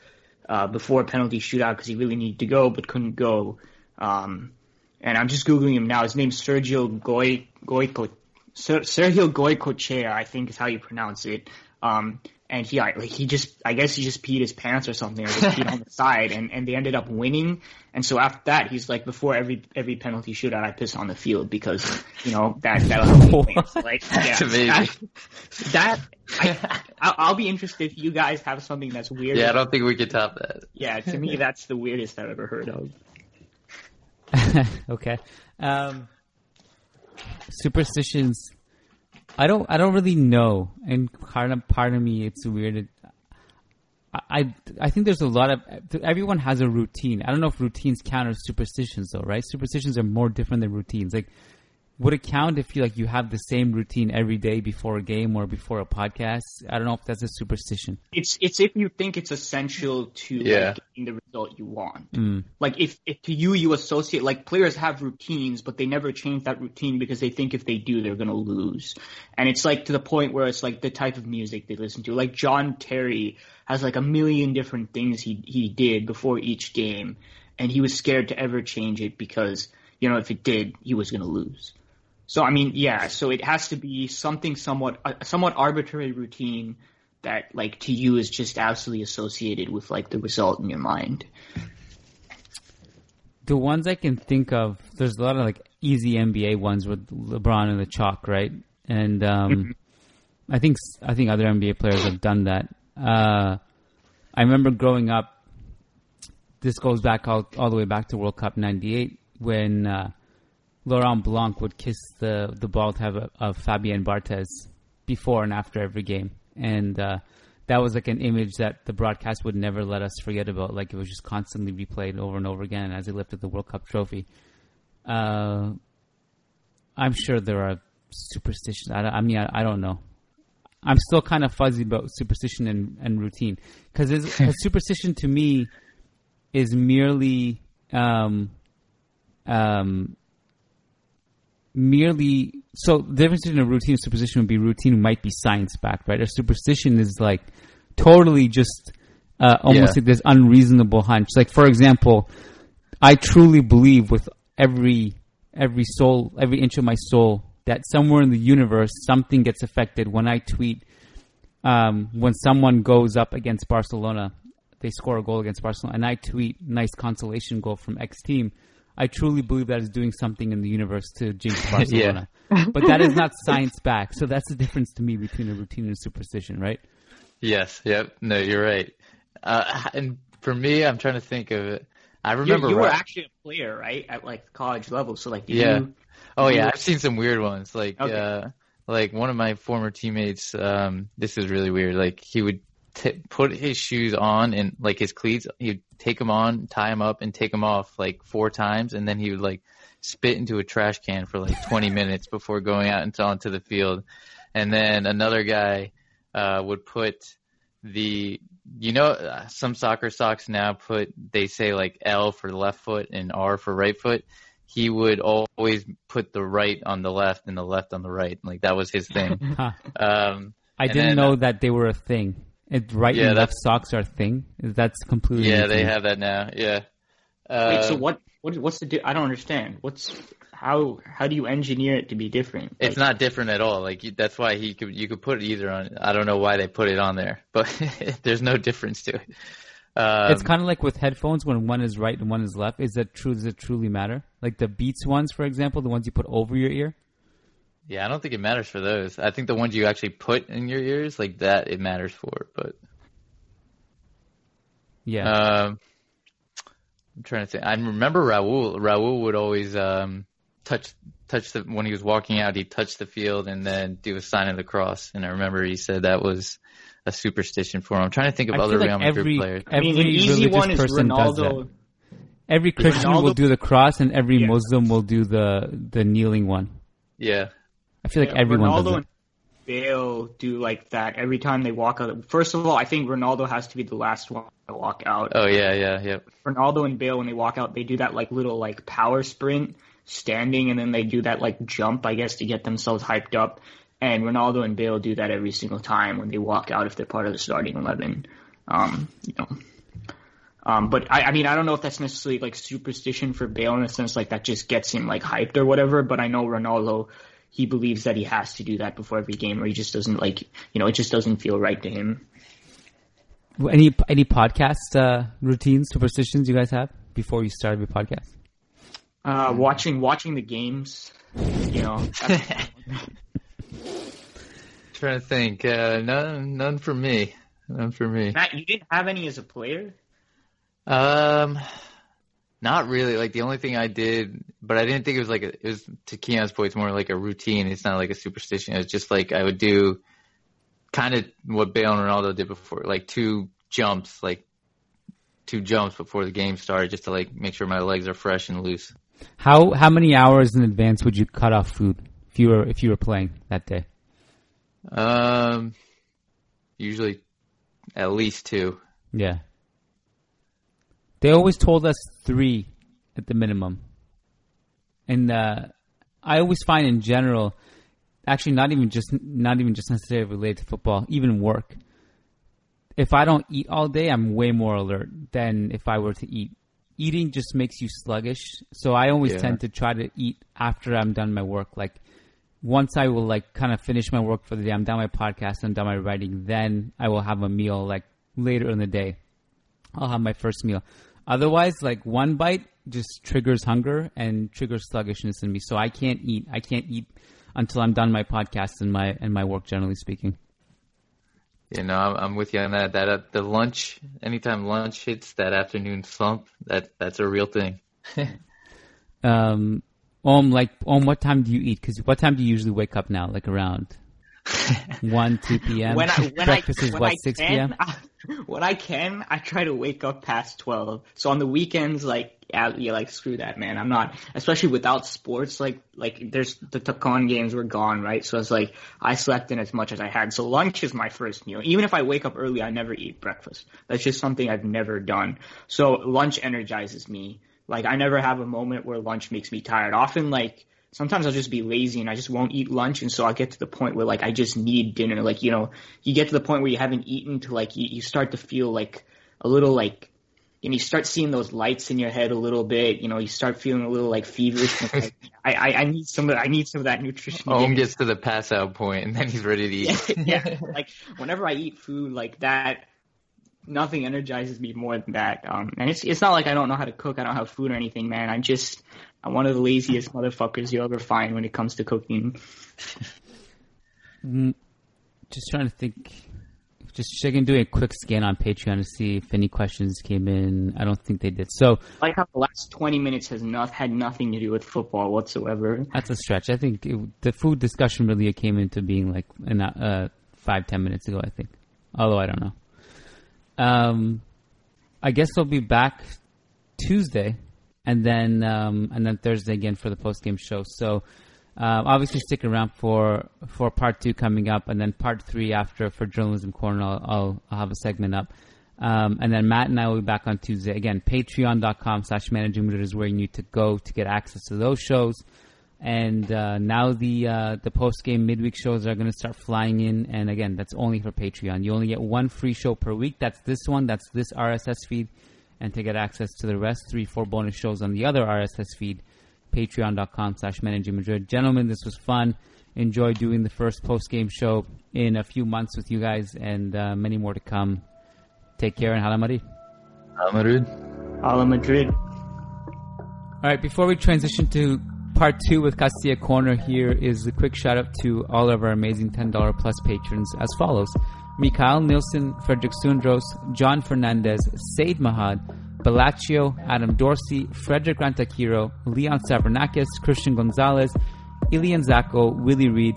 uh, before a penalty shootout because he really needed to go but couldn't go. Um, and I'm just googling him now. His name's Sergio Goy Goyco. Ser- Sergio Goycochea, I think is how you pronounce it. Um, and he like he just I guess he just peed his pants or something or just peed on the *laughs* side and and they ended up winning and so after that he's like before every every penalty shootout I piss on the field because you know that that'll help me like yeah, That's amazing. that, that I, I'll, I'll be interested if you guys have something that's weird. Yeah, I don't think we could top that. Yeah, to me that's the weirdest I've ever heard of. *laughs* okay. Um, superstitions. I don't. I don't really know, and part of part of me, it's weird. I, I I think there's a lot of everyone has a routine. I don't know if routines count as superstitions though, right? Superstitions are more different than routines. Like, would it count if you like you have the same routine every day before a game or before a podcast? I don't know if that's a superstition. It's it's if you think it's essential to Yeah. like, getting the result you want. Mm. Like if, if to you you associate like players have routines, but they never change that routine because they think if they do they're gonna lose. And it's like to the point where it's like the type of music they listen to. Like John Terry has like a million different things he he did before each game, and he was scared to ever change it because you know if it did he was gonna lose. So I mean, yeah. So it has to be something somewhat a somewhat arbitrary routine that like to you is just absolutely associated with like the result in your mind. The ones I can think of, there's a lot of like easy NBA ones with LeBron and the chalk, right? And um, I think I think other NBA players have done that. Uh, I remember growing up. This goes back all, all the way back to World Cup '98 when uh, Laurent Blanc would kiss the the bald head of, of Fabien Barthez before and after every game, and uh, that was like an image that the broadcast would never let us forget about. Like it was just constantly replayed over and over again as he lifted the World Cup trophy. Uh, I'm sure there are superstitions. I, I mean, I, I don't know. I'm still kind of fuzzy about superstition and, and routine because *laughs* superstition to me is merely um, um, merely so the difference between a routine and superstition would be routine might be science backed, right? A superstition is like totally just uh, almost Yeah. like this unreasonable hunch. Like for example, I truly believe with every every soul, every inch of my soul, that somewhere in the universe something gets affected when I tweet. Um, when someone goes up against Barcelona, they score a goal against Barcelona, and I tweet "nice consolation goal from X team." I truly believe that is doing something in the universe to jinx *laughs* Barcelona. but that is not *laughs* science backed. So that's the difference to me between a routine and a superstition, right? Yes. Yep. No, you're right. Uh, and for me, I'm trying to think of it. I You, remember. you were actually a player, right, at like college level. So like, did Yeah. you, Oh you yeah, were- I've seen some weird ones. Like Okay. uh like one of my former teammates, um this is really weird. Like he would t- put his shoes on and like his cleats, he'd take them on, tie them up and take them off like four times and then he would like spit into a trash can for like 20 minutes before going out into onto the field. And then another guy uh would put the you know some soccer socks now put they say like L for left foot and R for right foot he would always put the right on the left and the left on the right. Like that was his thing. *laughs* Um, I didn't then, know uh, that they were a thing. It, right Yeah, and left socks are a thing. That's completely yeah, new they have that now. Yeah. wait, so Um, what, what, what's the, di- I don't understand. What's, how, how do you engineer it to be different? It's not different at all. Like you, that's why he could you could put it either on. I don't know why they put it on there, *laughs* but *laughs* there's no difference to it. Um, it's kind of like with headphones when one is right and one is left. Is that true? Does it truly matter? Like the Beats ones, for example, the ones you put over your ear. Yeah, I don't think it matters for those. I think the ones you actually put in your ears, like that, it matters for. But Yeah. Um, I'm trying to think. I remember Raul. Raul would always um, touch touch the when he was walking out. He'd touch the field and then do a sign of the cross. And I remember he said that was a superstition for him. I'm trying to think of I other feel like Real Madrid every players. I mean, every an easy religious one is person does that. Ronaldo. Every Christian will do the cross, and every Yeah. Muslim will do the the kneeling one. Yeah, I feel like Yeah, everyone Ronaldo does and Bale do like that every time they walk out. First of all, I think Ronaldo has to be the last one to walk out. Oh yeah, yeah, yeah. Ronaldo and Bale when they walk out, they do that like little like power sprint standing, and then they do that like jump, I guess, to get themselves hyped up. And Ronaldo and Bale do that every single time when they walk out if they're part of the starting eleven. Um, you know. Um, but I, I mean, I don't know if that's necessarily like superstition for Bale in a sense, like that just gets him like hyped or whatever. But I know Ronaldo, he believes that he has to do that before every game, or he just doesn't like you know it just doesn't feel right to him. Any any podcast uh, routines, superstitions you guys have before you start your podcast? Uh, watching watching the games, you know. *laughs* Trying to think. Uh, none, none for me. None for me. Matt, you didn't have any as a player. Um, not really. Like the only thing I did, but I didn't think it was like a, it was to Kiyan's point. It's more like a routine. It's not like a superstition. It's just like I would do kind of what Bale and Ronaldo did before, like two jumps, like two jumps before the game started, just to like make sure my legs are fresh and loose. How how many hours in advance would you cut off food if you were if you were playing that day? Um, usually at least two. Yeah. They always told us three at the minimum. And uh, I always find in general, actually not even just not even just necessarily related to football, even work. If I don't eat all day, I'm way more alert than if I were to eat. Eating just makes you sluggish, so I always Yeah. tend to try to eat after I'm done my work. Like once I will like kind of finish my work for the day, I'm done my podcast, I'm done my writing, then I will have a meal like later in the day. I'll have my first meal. Otherwise, like one bite just triggers hunger and triggers sluggishness in me. So I can't eat. I can't eat until I'm done my podcast and my and my work. Generally speaking, You know, I'm, I'm with you on that. That uh, the lunch, anytime lunch hits that afternoon slump, that that's a real thing. *laughs* um, Om, like Om, what time do you eat? Because what time do you usually wake up now? Like around *laughs* one, two p.m. when I when Breakfast I is when what I six can, p.m. *laughs* when I can, I try to wake up past twelve. So on the weekends, like yeah, yeah, like screw that, man. I'm not, especially without sports. Like like there's the Takan games were gone, right? So it's like I slept in as much as I had. So lunch is my first meal. Even if I wake up early, I never eat breakfast. That's just something I've never done. So lunch energizes me. Like I never have a moment where lunch makes me tired. Often like sometimes I'll just be lazy and I just won't eat lunch and so I'll get to the point where like I just need dinner. Like, you know, you get to the point where you haven't eaten to like you, you start to feel like a little like know, you start seeing those lights in your head a little bit, you know, you start feeling a little like feverish. and, *laughs* like, I, I, I need some of I need some of that nutrition. Om gets to the pass out point and then he's ready to eat. *laughs* yeah, *laughs* like whenever I eat food like that, nothing energizes me more than that. Um, and it's it's not like I don't know how to cook, I don't have food or anything, man. I'm just I'm one of the laziest motherfuckers you'll ever find when it comes to cooking. *laughs* Just trying to think. Just checking, doing a quick scan on Patreon to see if any questions came in. I don't think they did. So Like how the last 20 minutes has not had nothing to do with football whatsoever. That's a stretch. I think it, the food discussion really came into being like in, uh, five ten minutes ago. I think, although I don't know. Um, I guess we'll be back Tuesday, and then um, and then Thursday again for the post game show. So um, obviously stick around for for part two coming up, and then part three after for journalism corner. I'll, I'll, I'll have a segment up. Um, and then Matt and I will be back on Tuesday. Again, patreon.com slash managing is where you need to go to get access to those shows. And uh, now the uh, the post game midweek shows are going to start flying in, and again, that's only for Patreon. You only get one free show per week. That's this one. That's this RSS feed, and to get access to the rest, three, four bonus shows on the other RSS feed. Patreon.com/slash Managing Madrid. Gentlemen, this was fun. Enjoy doing the first post game show in a few months with you guys, and uh, many more to come. Take care and hala Madrid. Hala Madrid. Hala Madrid. All right, before we transition to part two with Castilla Corner, here is a quick shout out to all of our amazing $10 plus patrons as follows. Mikhail Nilsson, Frederick Sundros, John Fernandez, Said Mahad, Bellaccio, Adam Dorsey, Frederick Rantakiro, Leon Savernakis, Christian Gonzalez, Ilian Zacco, Willie Reed,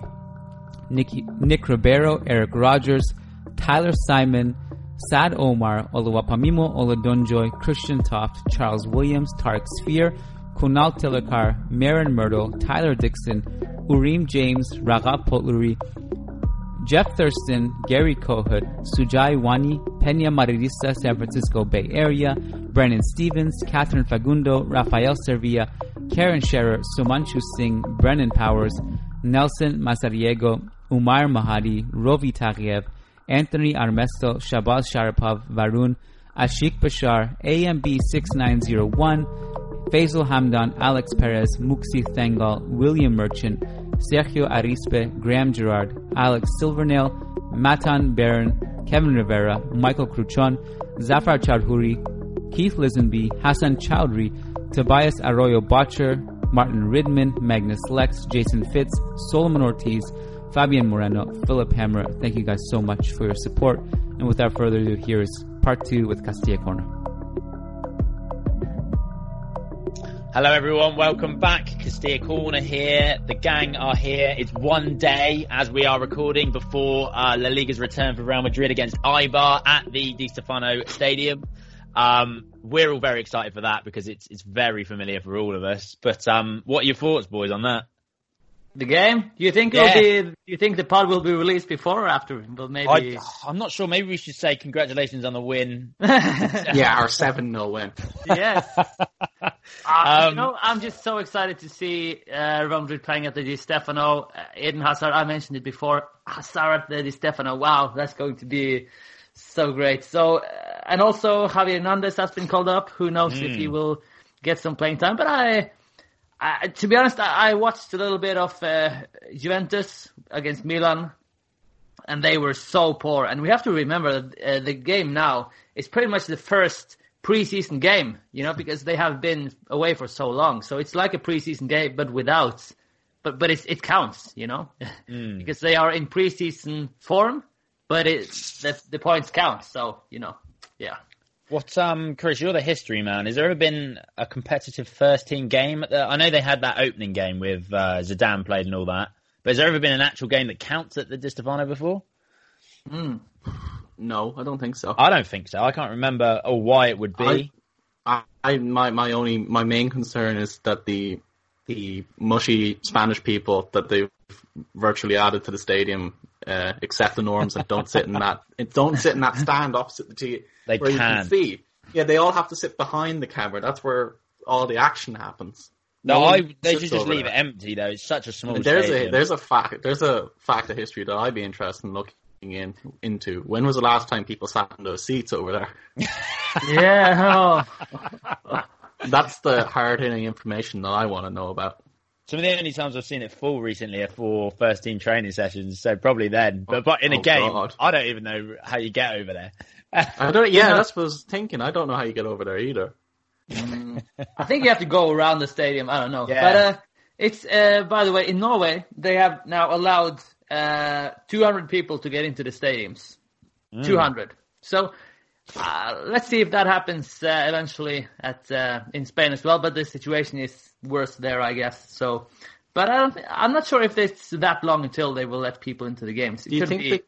Nick, Nick Ribeiro, Eric Rogers, Tyler Simon, Sad Omar, Oluwapamimo Oladonjoy, Christian Toft, Charles Williams, Tarek Sphere, Kunal Tilakar, Marin Myrtle, Tyler Dixon, Urim James, Raghav Potluri, Jeff Thurston, Gary Kohut, Sujai Wani, Pena Marirista, San Francisco Bay Area, Brennan Stevens, Catherine Fagundo, Rafael Servia, Karen Scherer, Sumanchu Singh, Brennan Powers, Nelson Masariego, Umar Mahadi, Rovi Taghiev, Anthony Armesto, Shabaz Sharapov, Varun, Ashik Bashar, AMB 6901, Faisal Hamdan, Alex Perez, Muksi Thangal, William Merchant, Sergio Arispe, Graham Gerard, Alex Silvernail, Matan Baron, Kevin Rivera, Michael Cruchon, Zafar Chowdhury, Keith Lisenby, Hassan Chowdhury, Tobias Arroyo Botcher, Martin Ridman, Magnus Lex, Jason Fitz, Solomon Ortiz, Fabian Moreno, Philip Hammer. Thank you guys so much for your support. And without further ado, here is part two with Castilla Corner. Hello everyone, welcome back. Castilla Corner here. The gang are here. It's one day as we are recording before uh, La Liga's return for Real Madrid against Eibar at the Di Stefano Stadium. Um, we're all very excited for that because it's it's very familiar for all of us. But um, what are your thoughts, boys, on that? The game? Do you think Yeah. it'll be? You think the pod will be released before or after? Well, maybe. I, I'm not sure. Maybe we should say congratulations on the win. *laughs* *laughs* yeah, our 7 0 win. yes. *laughs* Uh, Um, you know, I'm just so excited to see uh, Real Madrid playing at the Di Stefano. Uh, Eden Hazard, I mentioned it before. Hazard at the Di Stefano. Wow, that's going to be so great. So, uh, and also Javier Hernandez has been called up. Who knows if he Mm. will get some playing time? But I, I to be honest, I, I watched a little bit of uh, Juventus against Milan and they were so poor. And we have to remember that uh, the game now is pretty much the first preseason game, you know, because they have been away for so long. So it's like a preseason game, but without, but but it's, it counts, you know, *laughs* because they are in preseason form, but it the the points count. So you know, yeah. What, um, Chris, you're the history man. Has there ever been a competitive first team game? At the, I know they had that opening game with uh, Zidane played and all that, but has there ever been an actual game that counts at the Di Stefano before? No, I don't think so. I don't think so. I can't remember or why it would be. I, I my my only my main concern is that the the mushy Spanish people that they've virtually added to the stadium uh, accept the norms and don't sit in that *laughs* don't sit in that stand opposite the T They where you can. can see. Yeah, they all have to sit behind the camera. That's where all the action happens. no, one I, they should just leave there. it empty though. It's such a small There's stadium. a there's a fact there's a fact of history that I'd be interested in looking in into. When was the last time people sat in those seats over there? *laughs* Yeah. oh. *laughs* That's the hard hitting information that I want to know about. Some of the only times I've seen it full recently are for first team training sessions, so probably then. But but in a Oh, game, God. I don't even know how you get over there. I don't. Yeah, *laughs* that's what I was thinking. I don't know how you get over there either. I think you have to go around the stadium. I don't know. Yeah. But uh, it's uh, by the way, in Norway they have now allowed uh, 200 people to get into the stadiums. 200. So uh, let's see if that happens uh, eventually at uh, in Spain as well. But the situation is worse there, I guess. So, but I don't. Th- I'm not sure if it's that long until they will let people into the games. It Do you think be- they?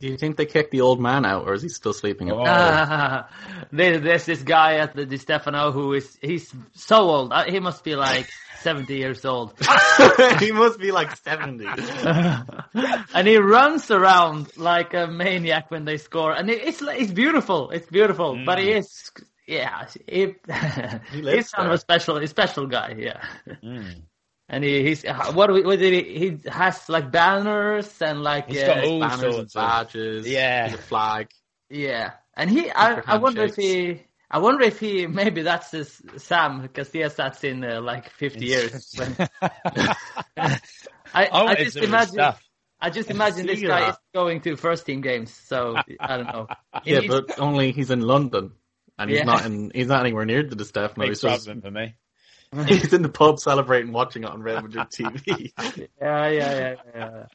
Do you think they kicked the old man out, or is he still sleeping? Oh. up *laughs* there, there's this guy at the Di Stefano who is he's so old. Uh, He must be like *laughs* 70 years old. *laughs* he must be like seventy. and he runs around like a maniac when they score, and it, it's it's beautiful. It's beautiful, but he is, yeah, he, He he's kind of a special, a special guy, yeah. Mm. And he, he's uh, what, do we- what did he? He has like banners and like He's uh, got all Banners and sorts of. badges. Yeah. the flag. yeah. And he, I, I wonder if he. I wonder if he maybe that's his Sam because he has that in uh, like 50 years. *laughs* When, *laughs* I, Oh, I just imagine stuff. I just imagine this guy that. is going to first team games, so I don't know. *laughs* Yeah, He's- but only he's in London, and he's Yeah. not in. He's not anywhere near to the Stefano. Big He's, just, problem for me. *laughs* he's in the pub celebrating, watching it on Real Madrid TV. *laughs* yeah, yeah, yeah, yeah.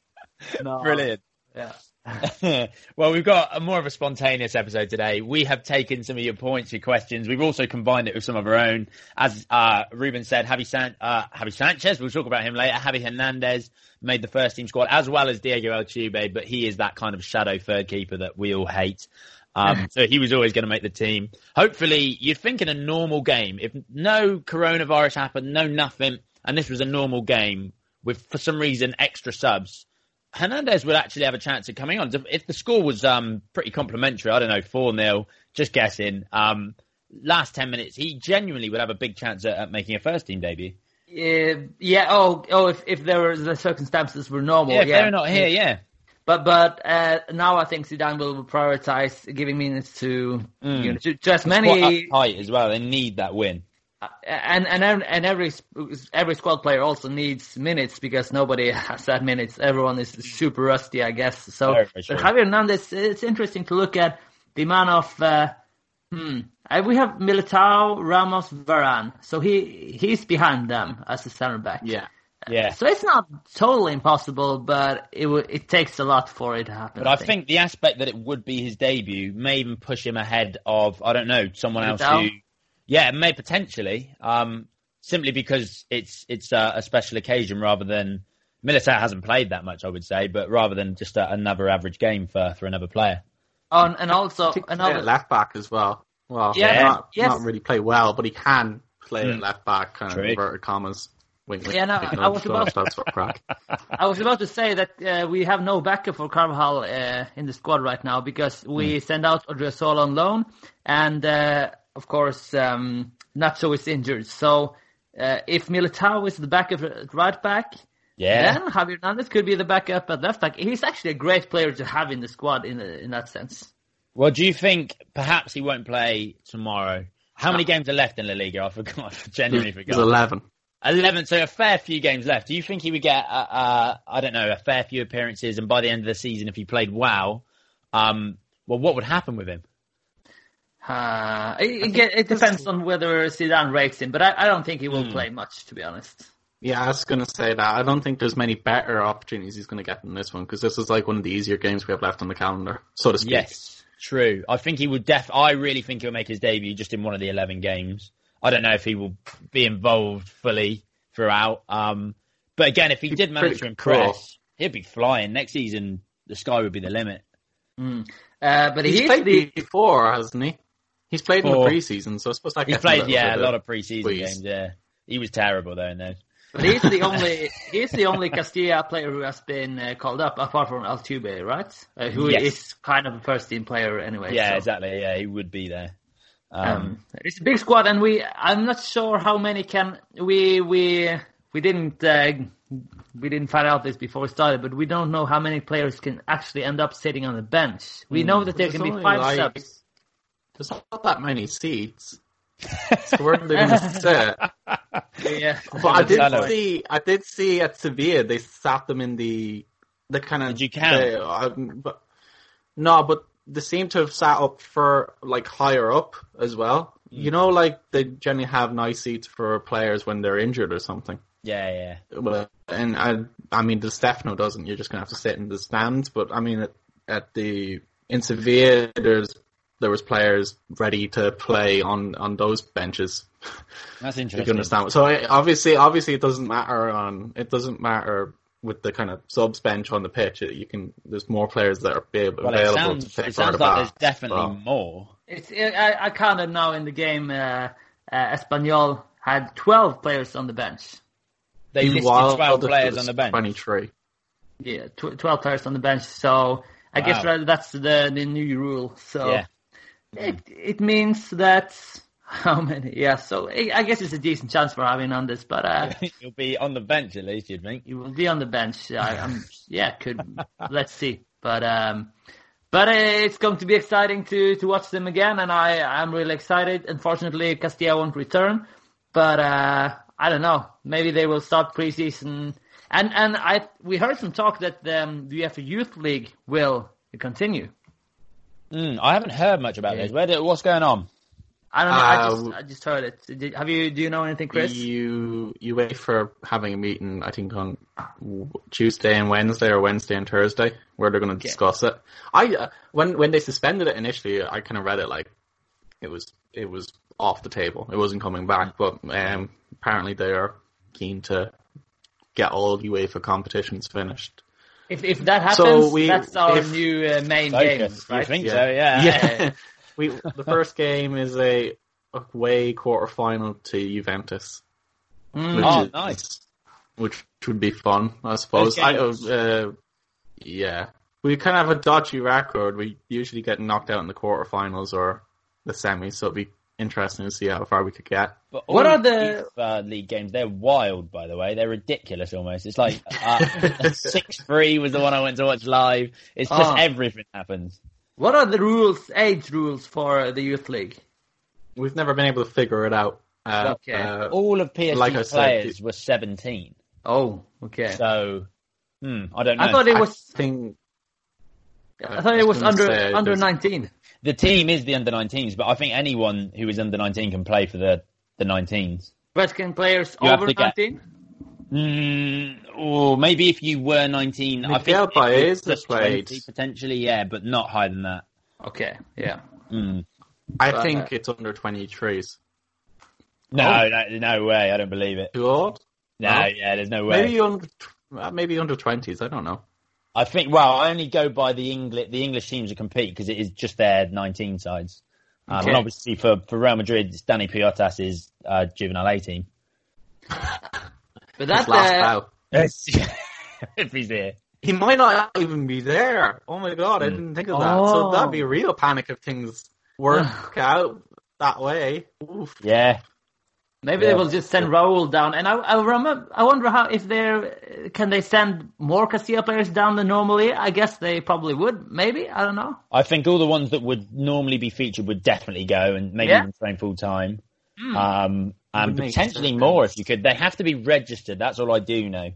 No, Brilliant. Yeah. *laughs* well, we've got a more of a spontaneous episode today. We have taken some of your points, your questions. We've also combined it with some of our own. As uh, Ruben said, Javi, San- uh, Javi Sanchez, we'll talk about him later. Javi Hernandez made the first team squad, as well as Diego Altube, but he is that kind of shadow third keeper that we all hate. Um, *laughs* so he was always going to make the team. Hopefully, you'd think in a normal game, if no coronavirus happened, no nothing, and this was a normal game with, for some reason, extra subs, Hernandez would actually have a chance of coming on. If the score was um, pretty complimentary, I don't know, 4 0, just guessing, um, last 10 minutes, he genuinely would have a big chance at, at making a first team debut. Uh, yeah. Oh, oh. If if there were the circumstances were normal, yeah, if yeah. they're not here, yeah. But but uh, now I think Zidane will prioritize giving minutes to Mm. you know to, to as many. uptight as well. They need that win. and and and every every squad player also needs minutes because nobody *laughs* has that minutes. Everyone is super rusty, I guess. So, Very, very but true. Javier Hernandez, it's interesting to look at the amount of. Uh, hmm, uh, we have Militao, Ramos, Varane. So he he's behind them as a center back. Yeah. Yeah. So it's not totally impossible, but it w- it takes a lot for it to happen. But I think the aspect that it would be his debut may even push him ahead of I don't know someone else Militao? who, yeah, may potentially, um, simply because it's it's a, a special occasion rather than Militao hasn't played that much, I would say, but rather than just a, another average game for for another player. Oh, and, and also I think he another left back as well. Well, Yeah, not, yes. not really play well, but he can play at left back, kind True. of inverted commas. Wink, wink, Yeah, no, I was about- That's what crack. *laughs* I was about to say that uh, we have no backup for Carvajal uh, in the squad right now because we send out Odriozola on loan, and uh, of course um, Nacho is injured. So uh, if Militao is the backup at right back, Yeah. then Javier Hernandez could be the backup at left back. He's actually a great player to have in the squad in in that sense. Well, do you think perhaps he won't play tomorrow? How many games are left in La Liga? I forgot. *laughs* I genuinely There's forgot. 11. 11, so a fair few games left. Do you think he would get, uh, uh, I don't know, a fair few appearances, and by the end of the season, if he played well, um, well, what would happen with him? Uh, it, it, it depends on whether Zidane rates him, but I, I don't think he will play much, to be honest. Yeah, I was going to say that. I don't think there's many better opportunities he's going to get than this one because this is like one of the easier games we have left on the calendar, so to speak. Yes, true. I think he would def. I really think he'll make his debut just in one of the eleven games. I don't know if he will be involved fully throughout. Um, but again, if he did manage to pretty impress, cool. he'd be flying next season. The sky would be the limit. Uh, but He's he's played the, before, hasn't he? He's played in the preseason, so I suppose that He played, little yeah, a lot of preseason squeeze. games. Yeah, he was terrible though in those. But he's the *laughs* only he's the only Castilla player who has been uh, called up apart from Altube, right? Uh, who is Yes. kind of a first team player anyway. Yeah, so. exactly. Yeah, he would be there. Um, Um, it's a big squad, and we I'm not sure how many can we we we didn't uh, we didn't find out this before we started, but we don't know how many players can actually end up sitting on the bench. We know that there can be five like, subs. There's not that many seats. so where are they going to sit? *laughs* Yeah, But I did Gonzalo. see, I did see at Sevilla they sat them in the the kind of. Did you count? the- uh, but, no, but they seem to have sat up for like higher up as well. Mm. You know, like they generally have nice seats for players when they're injured or something. yeah, yeah. Well, and I, I mean, the Stefano doesn't. You're just gonna have to sit in the stands. But I mean, at, at the in Sevilla, there's there was players ready to play on on those benches. That's *laughs* You interesting. can understand. So I- obviously, obviously, it doesn't matter on. It doesn't matter with the kind of subs bench on the pitch. You can. There's more players that are be able, Well, it sounds, to take it sounds part like of there's definitely Well, more. It's I, I counted now in the game. Uh, uh, Espanyol had 12 players on the bench. They listed while 12 players on the bench. Twenty-three. Yeah, tw- 12 players on the bench. So I guess Wow. that- that's the the new rule. So Yeah. it it means that *laughs* how many? Yeah. So I guess it's a decent chance for having on this, but uh, *laughs* You'll be on the bench at least, you'd think. he will be on the bench. I, I'm *laughs* yeah, could let's see. But um, but uh, it's going to be exciting to to watch them again, and I I'm really excited. Unfortunately, Castilla won't return, but uh, I don't know. Maybe they will start preseason. And and I we heard some talk that um, the UEFA Youth League will continue. Mm, I haven't heard much about this. Where did, what's going on? I don't know. I Uh, just I just heard it. Did, have you do you know anything, Chris? You you wait for having a meeting. I think on Tuesday and Wednesday, or Wednesday and Thursday, where they're going to discuss it. I uh, when when they suspended it initially, I kind of read it like it was it was off the table. It wasn't coming back, but um, apparently they are keen to get all UEFA competitions finished. If if that happens, So we- that's our if- new uh, main Focus. game, You right? think so? Yeah. yeah. *laughs* *laughs* we the first game is a away quarterfinal to Juventus. Mm. which Oh, is- nice. Which would be fun, I suppose. I, uh, yeah, we kind of have a dodgy record. We usually get knocked out in the quarterfinals or the semis, so it'd be interesting to see how far we could get. But What are the- uh, league games? They're wild, by the way. They're ridiculous almost. It's like uh, *laughs* six three was the one I went to watch live. It's just Ah. everything happens. What are the rules, age rules for the youth league? We've never been able to figure it out. Uh, Okay. uh, All of PSG like I said, players were 17. Oh, okay. So, hmm, I don't know. I thought it was. think I thought it was gonna under under there's- 19. the team is the under 19s, but I think anyone who is under 19 can play for the the 19s. Mexican players You have over 19. Mm, or maybe if you were 19, I think Miguel it was Baeza just played. 20 potentially, yeah, but not higher than that. Okay, yeah. Mm. I But, think uh, it's under 23s. No, Oh. no, no way. I don't believe it. Too old? No, No? yeah, there's no way. Maybe under, uh, maybe under 20s. I don't know. I think. Well, I only go by the English the English teams that compete because it is just their 19 sides. Um, Okay. And obviously for, for Real Madrid, it's Dani Poyatos is uh, juvenile A team. *laughs* But His that last uh, bout. *laughs* if he's here. He might not even be there. Oh my god, I Mm. didn't think of that. So Oh. that'd be a real panic if things work *sighs* out that way. Oof. Yeah. maybe Yeah. they will just send Raul down. And I, I remember, I wonder how if they're can they send more Castilla players down than normally? I guess they probably would. Maybe I don't know. I think all the ones that would normally be featured would definitely go and maybe Yeah. even train full time. Hmm. Um, and Would make potentially more if you could. They have to be registered. That's all I do know.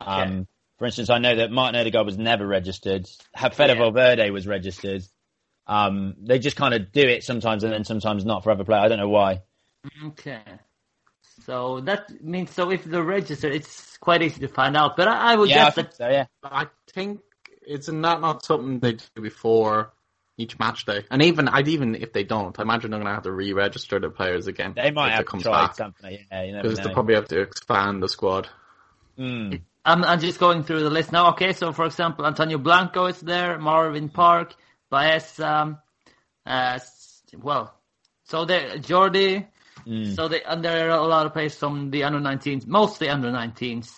Um, For instance, I know that Martin Odegaard was never registered. Fede Yeah. Valverde was registered. Um, they just kind of do it sometimes and then sometimes not for other players. I don't know why. Okay. So that means so if they're registered, it's quite easy to find out. But I, I would Yeah, I guess think that so. Yeah. I think it's not not something they do before each match day. And even I'd even if they don't, I imagine they're gonna have to re-register the players again. They might if have it comes tried back something. Yeah, you never because know. they probably have to expand the squad. Mm. I'm, I'm just going through the list now. Okay, so for example, Antonio Blanco is there, Marvin Park, Baeza, um, uh, well, so there, Jordi. Mm. So they, and there are a lot of players from the under 19s, mostly under 19s.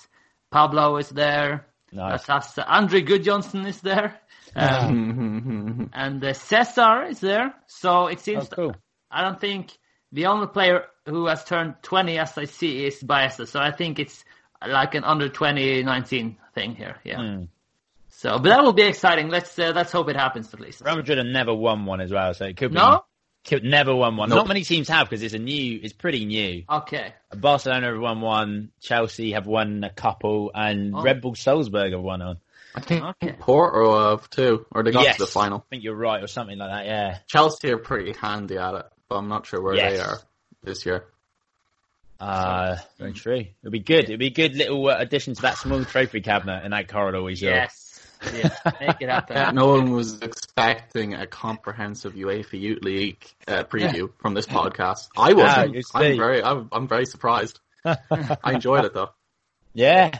Pablo is there. Nice. That's, that's, uh, Andri Gudjohnsen is there. Um, *laughs* and uh, Cesar is there. So it seems Oh, cool. I don't think the only player who has turned 20 as I see is Baeza. So I think it's like an under 2019 thing here. Yeah. Mm. So, but that will be exciting. Let's uh, let's hope it happens at least. Real Madrid have never won one as well, so it could be. No. Could, never won one. Nope. Not many teams have because it's a new. It's pretty new. Okay. Barcelona have won one. Chelsea have won a couple, and Oh. Red Bull Salzburg have won one. I think Okay. Porto have too, or they got yes, to the final. I think you're right, or something like that. Yeah. Chelsea are pretty handy at it, but I'm not sure where Yes. they are this year. Uh, very true. It'd be good. It'd be a good little uh, addition to that small trophy cabinet in that corridor we saw. Yes. Yes. Make it happen. Yeah, *laughs* no one was expecting a comprehensive UEFA Youth League uh, preview *laughs* from this podcast. I Ah, wasn't. you I'm see. very, I'm, I'm very surprised. *laughs* I enjoyed it though. Yeah.